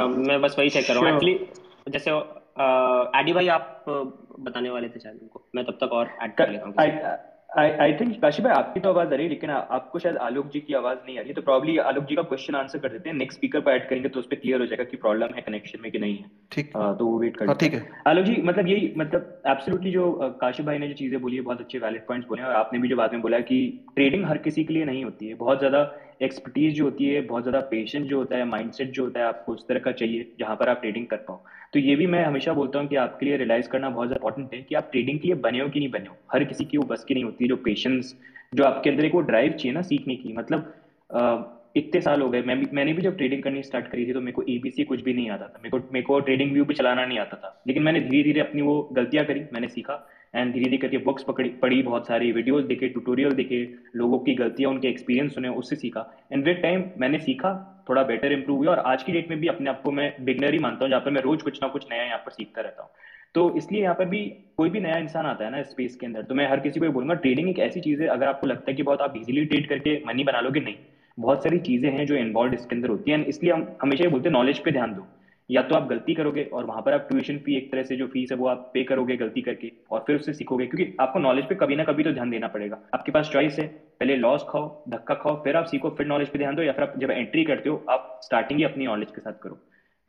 मैं बस वही चेक कर रहा हूँ। एक्चुअली जैसे एडी भाई आप बताने वाले थे शायद उनको। मैं तब तक और ऐड कर लेता हूँ आई थिंक काशी भाई आपकी तो आवाज़ आ रही है लेकिन आपको शायद आलोक जी की आवाज़ नहीं आ रही है तो प्रॉब्ली आलोक जी का क्वेश्चन आंसर कर देते हैं। नेक्स्ट स्पीकर पर ऐड करेंगे तो उस पर क्लियर हो जाएगा कि प्रॉब्लम है कनेक्शन में कि नहीं है। ठीक। तो वो वेट कर हाँ, ठीक है। आलोक जी मतलब यही मतलब एब्सोल्युटली जो काशी भाई ने जो चीज़ें बोली है बहुत अच्छे वैलिड पॉइंट्स बोले और आपने भी जो बाद में बोला कि ट्रेडिंग हर किसी के लिए नहीं होती है। बहुत ज़्यादा एक्सपर्टीज जो होती है बहुत ज़्यादा पेशेंस जो होता है माइंडसेट जो होता है आपको उस तरह का चाहिए जहाँ पर आप ट्रेडिंग कर पाओ। तो ये भी मैं हमेशा बोलता हूँ कि आपके लिए रियलाइज़ करना बहुत इंपॉर्टेंट है कि आप ट्रेडिंग के लिए बने हो कि नहीं बने हो। हर किसी की वो बस की नहीं होती, जो पेशेंस जो आपके अंदर एक वो ड्राइव चाहिए ना सीखने की। मतलब इतने साल हो गए, मैं भी, मैंने भी जब ट्रेडिंग करनी स्टार्ट करी थी तो मेरे को एबीसी कुछ भी नहीं आता था। मेरे को मेरे को ट्रेडिंग व्यू भी चलाना नहीं आता था। लेकिन मैंने धीरे धीरे अपनी वो गलतियाँ करी, मैंने सीखा। एंड धीरे धीरे करके बुक्स पकड़ी, पढ़ी बहुत सारी वीडियोस देखे ट्यूटोरियल देखे, लोगों की गलतियाँ, उनके एक्सपीरियंस सुने, उससे सीखा। एंड विद टाइम मैंने सीखा थोड़ा बेटर इंप्रूव हुआ और आज की डेट में भी अपने आप को मैं बिगनर ही मानता हूँ, जहाँ पर मैं रोज कुछ ना कुछ नया यहाँ पर सीखता रहता हूँ। तो इसलिए यहाँ पर भी कोई भी नया इंसान आता है ना स्पेस के अंदर तो मैं हर किसी को बोलूँगा ट्रेडिंग एक ऐसी चीज़ है, अगर आपको लगता है कि बहुत आप इजीली ट्रेड करके मनी बना लोगे, नहीं। बहुत सारी चीज़ें हैं जो इन्वॉल्व इसके अंदर होती हैं, इसलिए हम हमेशा ये बोलते हैं नॉलेज पे ध्यान दो। या तो आप गलती करोगे और वहाँ पर आप ट्यूशन फ़ी एक तरह से जो फ़ीस है वो आप पे करोगे गलती करके और फिर उससे सीखोगे, क्योंकि आपको नॉलेज पे कभी ना कभी तो ध्यान देना पड़ेगा। आपके पास चॉइस है पहले लॉस खाओ धक्का खाओ फिर आप सीखो फिर नॉलेज पे ध्यान दो या फिर आप जब एंट्री करते हो आप स्टार्टिंग ही अपनी नॉलेज के साथ करो।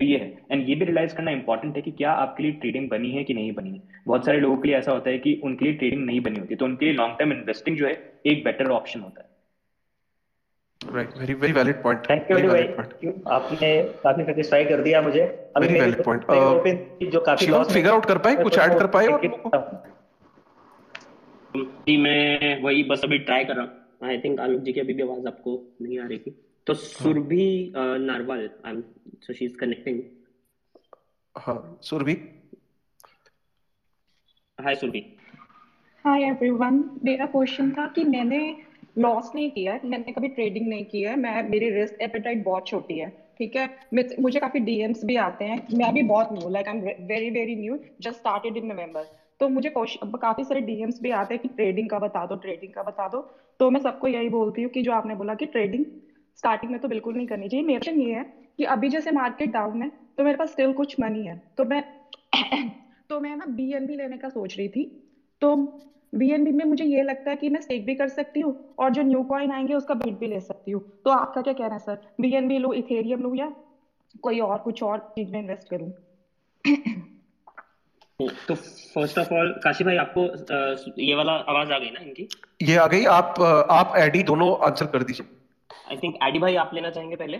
तो ये है। एंड ये भी रियलाइज़ करना इंपॉर्टेंट है कि क्या आपके लिए ट्रेडिंग बनी है कि नहीं बनी है। बहुत सारे लोगों के लिए ऐसा होता है कि उनके लिए ट्रेडिंग नहीं बनी होती तो उनके लिए लॉन्ग टर्म इन्वेस्टिंग जो है एक बेटर ऑप्शन होता है। Right very very valid point thank you भाई। आपने काफ़ी सेटिस्फाई कर दिया मुझे। अभी वेरी वैलिड पॉइंट जो काफ़ी फिगर आउट कर पाए कुछ ऐड कर पाए और जी मैं वही बस अभी ट्राई कर रहा हूँ। आई थिंक आलोक जी की अभी भी आवाज़ आपको नहीं आ रही थी। तो हाँ। Surbhi Narwal I am so she is connecting हाँ Surbhi? Hi Surbhi. Hi everyone मेरा क्वेश्चन था कि मैंने लॉस नहीं किया है मैंने कभी ट्रेडिंग नहीं किया है। मैं मेरी रिस्क एपेटाइट बहुत छोटी है ठीक है? मुझे काफ़ी डीएम्स भी आते हैं। मैं अभी बहुत new like I am very very new just started in November तो मुझे काफ़ी सारे डीएम्स भी आते हैं कि ट्रेडिंग का बता दो ट्रेडिंग का बता दो। तो मैं सबको यही बोलती हूँ कि जो आपने बोला कि ट्रेडिंग स्टार्टिंग में तो बिल्कुल नहीं करनी चाहिए। मेरा ये है कि अभी जैसे मार्केट डाउन है तो मेरे पास स्टिल कुछ मनी है। तो मैं तो मैं ना बीएनबी लेने का सोच रही थी। तो बीएनबी में मुझे ये लगता है कि मैं स्टेक भी कर सकती हूँ और जो न्यू कॉइन आएँगे उसका बिट भी ले सकती हूँ। तो आपका क्या कहना है सर बीएनबी लूँ इथेरियम लूँ या कोई और कुछ और चीज़ में इन्वेस्ट करूँ? तो फ़र्स्ट ऑफ़ ऑल काशी भाई आपको ये वाला आवाज़ आ गई ना इनकी? ये आ गई। आप आप एडी दोनों आंसर कर दीजिए। आई थिंक एडी भाई आप लेना चाहेंगे पहले?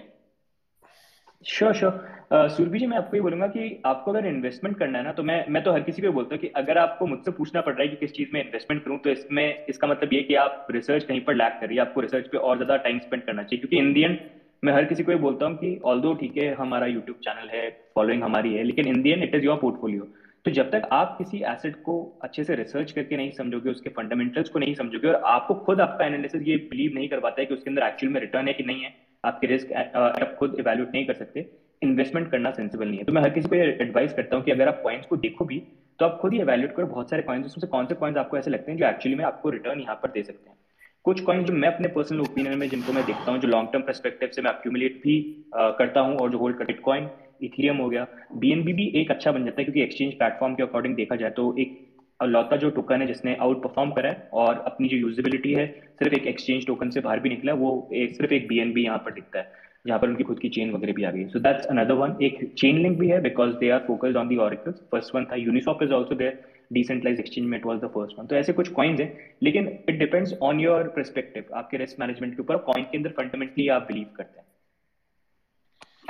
श्योर श्योर सुरभि जी मैं आपको ये बोलूँगा कि आपको अगर इन्वेस्टमेंट करना है ना तो मैं मैं तो हर किसी को बोलता हूँ कि अगर आपको मुझसे पूछना पड़ रहा है कि किस चीज़ में इन्वेस्टमेंट करूँ तो इसमें इसका मतलब ये कि आप रिसर्च कहीं पर लैक करिए आपको रिसर्च पे और ज़्यादा टाइम स्पेंड करना चाहिए। क्योंकि इन दी एंड मैं हर किसी को ये बोलता हूँ कि ऑल ठीक है हमारा यूट्यूब चैनल है फॉलोइंग हमारी है लेकिन in the end it is your portfolio तो जब तक आप किसी एसेट को अच्छे से रिसर्च करके नहीं समझोगे, उसके फंडामेंटल्स को नहीं समझोगे और आपको खुद आपका एनालिसिस ये बिलीव नहीं कर पाता है कि उसके अंदर एक्चुअल में रिटर्न है कि नहीं है, आपके रिस्क आप खुद इवेल्यूट नहीं कर सकते इन्वेस्टमेंट करना सेंसिबल नहीं है। तो मैं हर किसी को एडवाइस करता हूँ कि अगर आप पॉइंट्स को देखो भी तो आप खुद ही एवेल्यूट करो बहुत सारे कॉइन्स उसमें से कौन से कॉइन्स आपको ऐसे लगते हैं जो एक्चुअली में आपको रिटर्न यहाँ पर दे सकते हैं। कुछ कॉइन्स जो मैं अपने पर्सनल ओपिनियन में, जिनको मैं देखता हूँ, जो लॉन्ग टर्म परस्पेक्टिव से मैं अक्यूमुलेट भी करता हूँ और जो होल्ड कर बिटकॉइन इथीरियम हो गया। बीएनबी भी एक अच्छा बन जाता है क्योंकि एक्सचेंज प्लेटफॉर्म के अकॉर्डिंग देखा जाए तो एक लौता जो टोकन है जिसने आउट परफॉर्म करा है और अपनी जो यूजिबिलिटी है सिर्फ़ एक एक्सचेंज टोकन से बाहर भी निकला वो एक, सिर्फ़ एक बी बीएनबी यहाँ पर दिखता है जहाँ पर उनकी खुद की चेन वगैरह भी आ गई सो दैट्स अनदर वन एक चेन लिंक भी है because they are focused on the oracles first one था Uniswap is also there decentralize exchange में it was the first one तो ऐसे कुछ कॉइन्स हैं लेकिन it depends on your perspective आपके रिस्क मैनेजमेंट के ऊपर कॉइन के अंदर फंडामेंटली आप बिलीव करते हैं।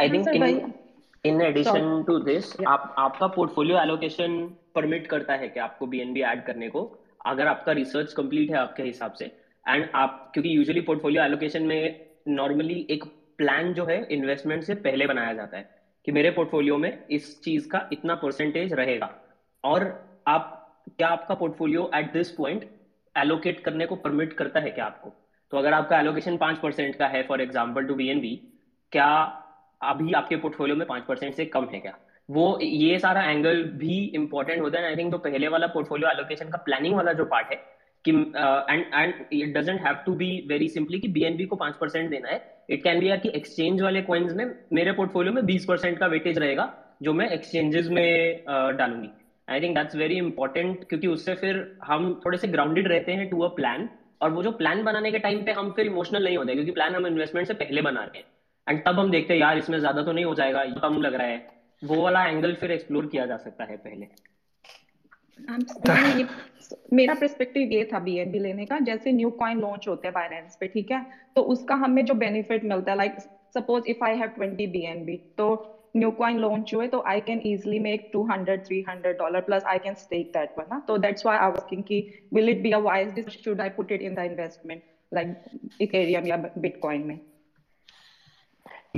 आई हाँ think in addition to this आप आपका पोर्टफोलियो एलोकेशन परमिट करता है कि आपको बीएनबी ऐड करने को? अगर आपका रिसर्च कंप्लीट है आपके हिसाब से एंड आप क्योंकि यूजुअली पोर्टफोलियो एलोकेशन में नॉर्मली एक प्लान जो है इन्वेस्टमेंट से पहले बनाया जाता है कि मेरे पोर्टफोलियो में इस चीज़ का इतना परसेंटेज रहेगा। और आप क्या आपका portfolio at this point allocate करने को परमिट करता है क्या आपको? तो अगर आपका एलोकेशन पाँच परसेंट का है for example to B N B क्या अभी आपके पोर्टफोलियो में पाँच परसेंट से कम है क्या? वो ये सारा एंगल भी इंपॉर्टेंट होता है आई थिंक जो पहले वाला पोर्टफोलियो एलोकेशन का प्लानिंग वाला जो पार्ट है कि and and it doesn't have to be very simply कि बीएनबी को पाँच परसेंट देना है। इट कैन बी आर कि एक्सचेंज वाले कॉइन्स में मेरे पोर्टफोलियो में बीस परसेंट का वेटेज रहेगा जो मैं एक्सचेंजेस में uh, डालूँगी। I think that's very important क्योंकि उससे फिर हम थोड़े से ग्राउंडेड रहते हैं टू अ प्लान और वो जो प्लान बनाने के टाइम पे हम फिर इमोशनल नहीं होते क्योंकि प्लान हम इन्वेस्टमेंट से पहले बना रहे हैं। एंड तब हम देखते हैं, यार, इसमें ज़्यादा तो नहीं हो जाएगा कम लग रहा है। वो वाला एंगल फिर एक्सप्लोर किया जा सकता है पहले। मेरा पर्सपेक्टिव ये था बीएनबी लेने का, जैसे न्यू कॉइन लॉन्च होते हैं बाइनेंस पे, ठीक है? तो उसका हमें जो बेनिफिट मिलता है like suppose if I have 20 BNB तो न्यू कॉइन लॉन्च हुए तो I can easily make 200 300 dollar plus I can stake that one ना? तो that's why I was thinking कि will it be a wise should I put it in the investment like Ethereum या bitcoin में?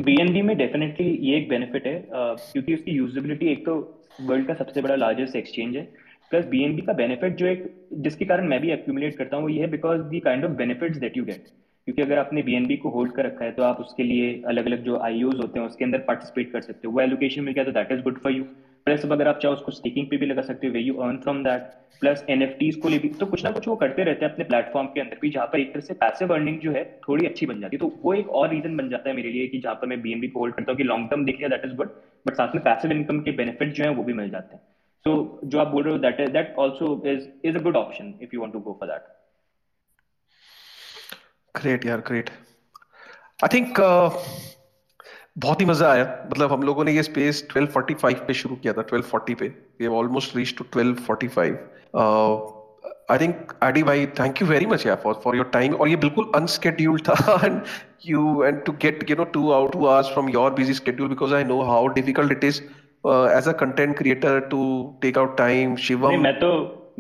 BNB में definitely ये एक benefit है क्योंकि उसकी यूजेबिलिटी एक तो वर्ल्ड का सबसे बड़ा लार्जेस्ट एक्सचेंज है। प्लस बीएनबी का बेनिफिट जो एक, जिसके कारण मैं भी एक्यूमुलेट करता हूँ, वो ये है because the kind of benefits that you get क्योंकि अगर आपने बीएनबी को होल्ड कर रखा है तो आप उसके लिए अलग अलग जो आईओज होते हैं, उसके अंदर पार्टिसिपेट कर सकते हो। वो एलोकेशन मिल गया तो that is good for you plus अगर आप चाहो उसको स्टेकिंग पे भी लगा सकते हो way you earn from that plus NFTs को ले भी तो कुछ ना कुछ वो करते रहते हैं अपने प्लेटफॉर्म के अंदर भी, जहाँ पर एक तरह से पैसिव अर्निंग जो है थोड़ी अच्छी बन जाती है। तो वो एक और रीजन बन जाता है मेरे लिए कि जहाँ पर मैं बीएनबी को होल्ड करता हूँ कि लॉन्ग टर्म देख लिया दैट इज़ गुड बट साथ में पैसिव इनकम के बेनिफिट जो है वो भी मिल जाते हैं। सो जो आप बोल रहे हो that is that also is is a good option if you want to go for that great यार ग्रेट आई थिंक बहुत ही मज़ा आया। मतलब हम लोगों ने ये स्पेस 1245 पे शुरू किया था 1240 पे। Have almost reach to 1245 I think Adi भाई थैंक यू वेरी मच यार फॉर फॉर योर टाइम और ये बिल्कुल अनस्केड्यूल्ड था and you and to get you know to out two hours from your busy schedule because I know how difficult it is as a content creator to take out time Shivam मैं तो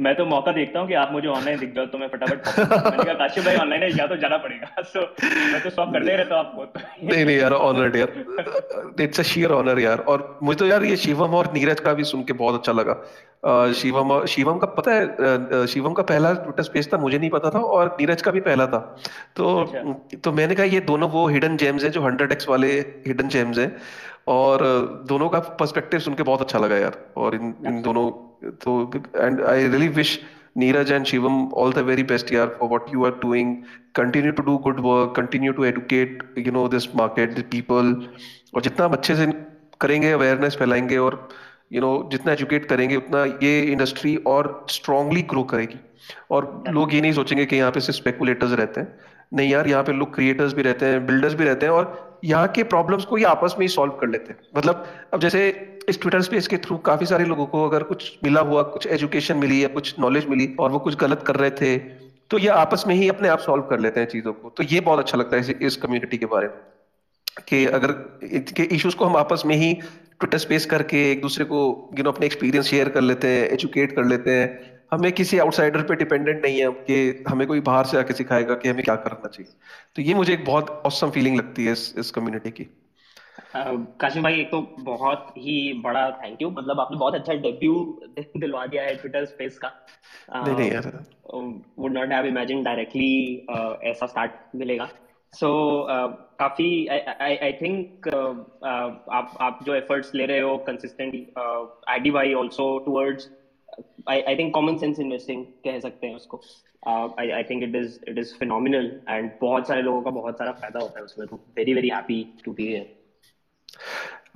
मैं तो मौका देखता हूँ कि आप मुझे ऑनलाइन दिख जाओ तो मैं फटाफट मैंने कहा काशिफ भाई ऑनलाइन है या तो जाना पड़ेगा। सो मैं तो स्वैप करते ही रहता हूँ आपको। नहीं नहीं यार ऑनर यार। इट्स अ शेयर ऑनर यार। और मुझे तो यार ये शिवम और नीरज का भी सुन के बहुत अच्छा लगा। शिवम शिवम का पता है शिवम का पहला ट्विटर स्पेस था मुझे नहीं पता था और नीरज का भी पहला था। तो अच्छा। तो मैंने कहा ये दोनों वो हिडन जेम्स हैं जो हंड्रेड एक्स वाले हिडन जेम्स हैं। और दोनों का पर्सपेक्टिव सुन के बहुत अच्छा लगा यार। और इन इन दोनों तो and I really wish Neeraj and Shivam all the very best यार for what you are doing continue to do good work continue to educate you know this market the people और जितना हम अच्छे से करेंगे अवेयरनेस फैलाएँगे और you know जितना educate करेंगे उतना ये इंडस्ट्री और स्ट्रांगली ग्रो करेगी। और लोग ये नहीं सोचेंगे कि यहाँ पे सिर्फ़ स्पेकुलेटर्स रहते हैं। नहीं यार, यहाँ पे लोग क्रिएटर्स भी रहते हैं बिल्डर्स भी रहते हैं और यहाँ के प्रॉब्लम्स को ये आपस में ही सॉल्व कर लेते हैं। मतलब अब जैसे इस ट्विटर स्पेस के थ्रू काफ़ी सारे लोगों को अगर कुछ मिला हुआ, कुछ एजुकेशन मिली या कुछ नॉलेज मिली और वो कुछ गलत कर रहे थे तो ये आपस में ही अपने आप सॉल्व कर लेते हैं चीज़ों को। तो ये बहुत अच्छा लगता है इस कम्युनिटी के बारे में कि अगर के इश्यूज़ को हम आपस में ही ट्विटर स्पेस करके एक दूसरे को यू नो अपने एक्सपीरियंस शेयर कर लेते हैं एजुकेट कर लेते हैं हमें किसी आउटसाइडर पे डिपेंडेंट नहीं है कि हमें कोई बाहर से आके सिखाएगा कि हमें क्या करना चाहिए। तो ये मुझे एक बहुत औसम फीलिंग लगती है इस इस कम्युनिटी की। काशिम भाई एक तो बहुत ही बड़ा थैंक यू मतलब आपने बहुत अच्छा डेब्यू दिलवा दिया है ट्विटर स्पेस का। नहीं नहीं यार। Would not have imagine directly ऐसा स्टार्ट मिलेगा। सो so, uh, काफ़ी आई आई थिंक आप आप जो एफर्ट्स ले रहे हो कंसिस्टेंट आईडी Y also towards I I think common sense investing कह सकते हैं उसको। I I think it is it is phenomenal and बहुत सारे लोगों का बहुत सारा फ़ायदा होता है उसमें तो। Very very happy to be here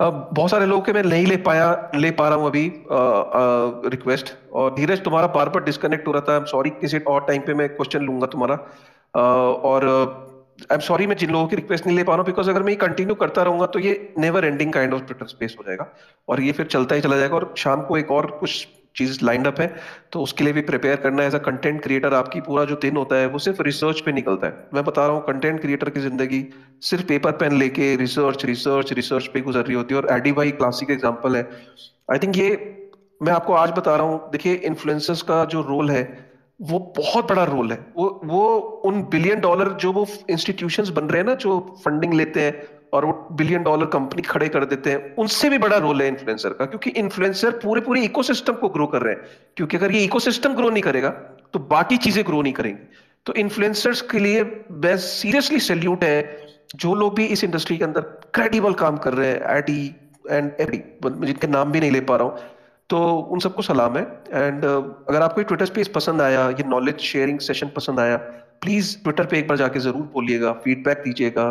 अब बहुत सारे लोगों के मैं नहीं ले पाया, ले पा रहा हूँ अभी रिक्वेस्ट और धीरज, तुम्हारा बार बार डिस्कनेक्ट हो रहा था। आई एम सॉरी किसी और टाइम पे मैं क्वेश्चन लूँगा तुम्हारा। और आई एम सॉरी मैं जिन लोगों की रिक्वेस्ट नहीं ले पा रहा हूँ बिकॉज़ अगर मैं ये कंटिन्यू करता रहूँगा तो ये never ending kind of Twitter space हो जाएगा। और ये फिर चलता ही चला जाएगा। और शाम को एक और कुछ चीज़ लाइंड अप है तो उसके लिए भी प्रिपेयर करना एज अ कंटेंट क्रिएटर आपकी पूरा जो दिन होता है वो सिर्फ़ रिसर्च पे निकलता है। मैं बता रहा हूँ कंटेंट क्रिएटर की ज़िंदगी सिर्फ़ पेपर पेन लेके रिसर्च रिसर्च रिसर्च पे गुजर रही होती है और एडी भाई क्लासिक एग्ज़ाम्पल है। आई थिंक ये मैं आपको आज बता रहा हूँ, देखिए इन्फ्लुएंसर्स का जो रोल है, वो बहुत बड़ा रोल है। वो वो उन बिलियन डॉलर जो वो इंस्टीट्यूशंस बन रहे हैं ना, जो फंडिंग लेते हैं और वो बिलियन डॉलर कंपनी खड़े कर देते हैं। उनसे भी बड़ा रोल है इन्फ्लुएंसर का क्योंकि इन्फ्लुएंसर पूरे पूरे इकोसिस्टम को ग्रो कर रहे हैं। क्योंकि अगर ये इकोसिस्टम ग्रो नहीं करेगा तो बाकी चीज़ें ग्रो नहीं करेंगी। तो इन्फ्लुएंसर्स के लिए मैं सीरियसली सैल्यूट है जो लोग भी इस इंडस्ट्री के अंदर क्रेडिबल काम कर रहे हैं एडी एंड एडी जिनके नाम भी नहीं ले पा रहा हूँ। तो उन सबको सलाम है। एंड uh, अगर आपको ट्विटर स्पेस पसंद आया ये नॉलेज शेयरिंग सेशन पसंद आया प्लीज़ ट्विटर पे एक बार जाके ज़रूर बोलिएगा फीडबैक दीजिएगा।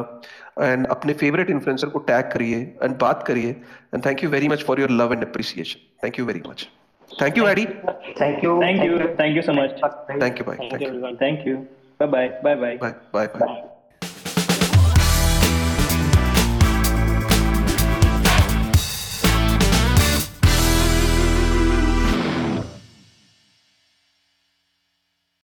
एंड अपने फेवरेट इन्फ्लुएंसर को टैग करिए एंड बात करिए and thank you very much for your love and appreciation thank you very much thank you Adi thank you thank you thank you so much thank you bye thank you bye bye bye bye bye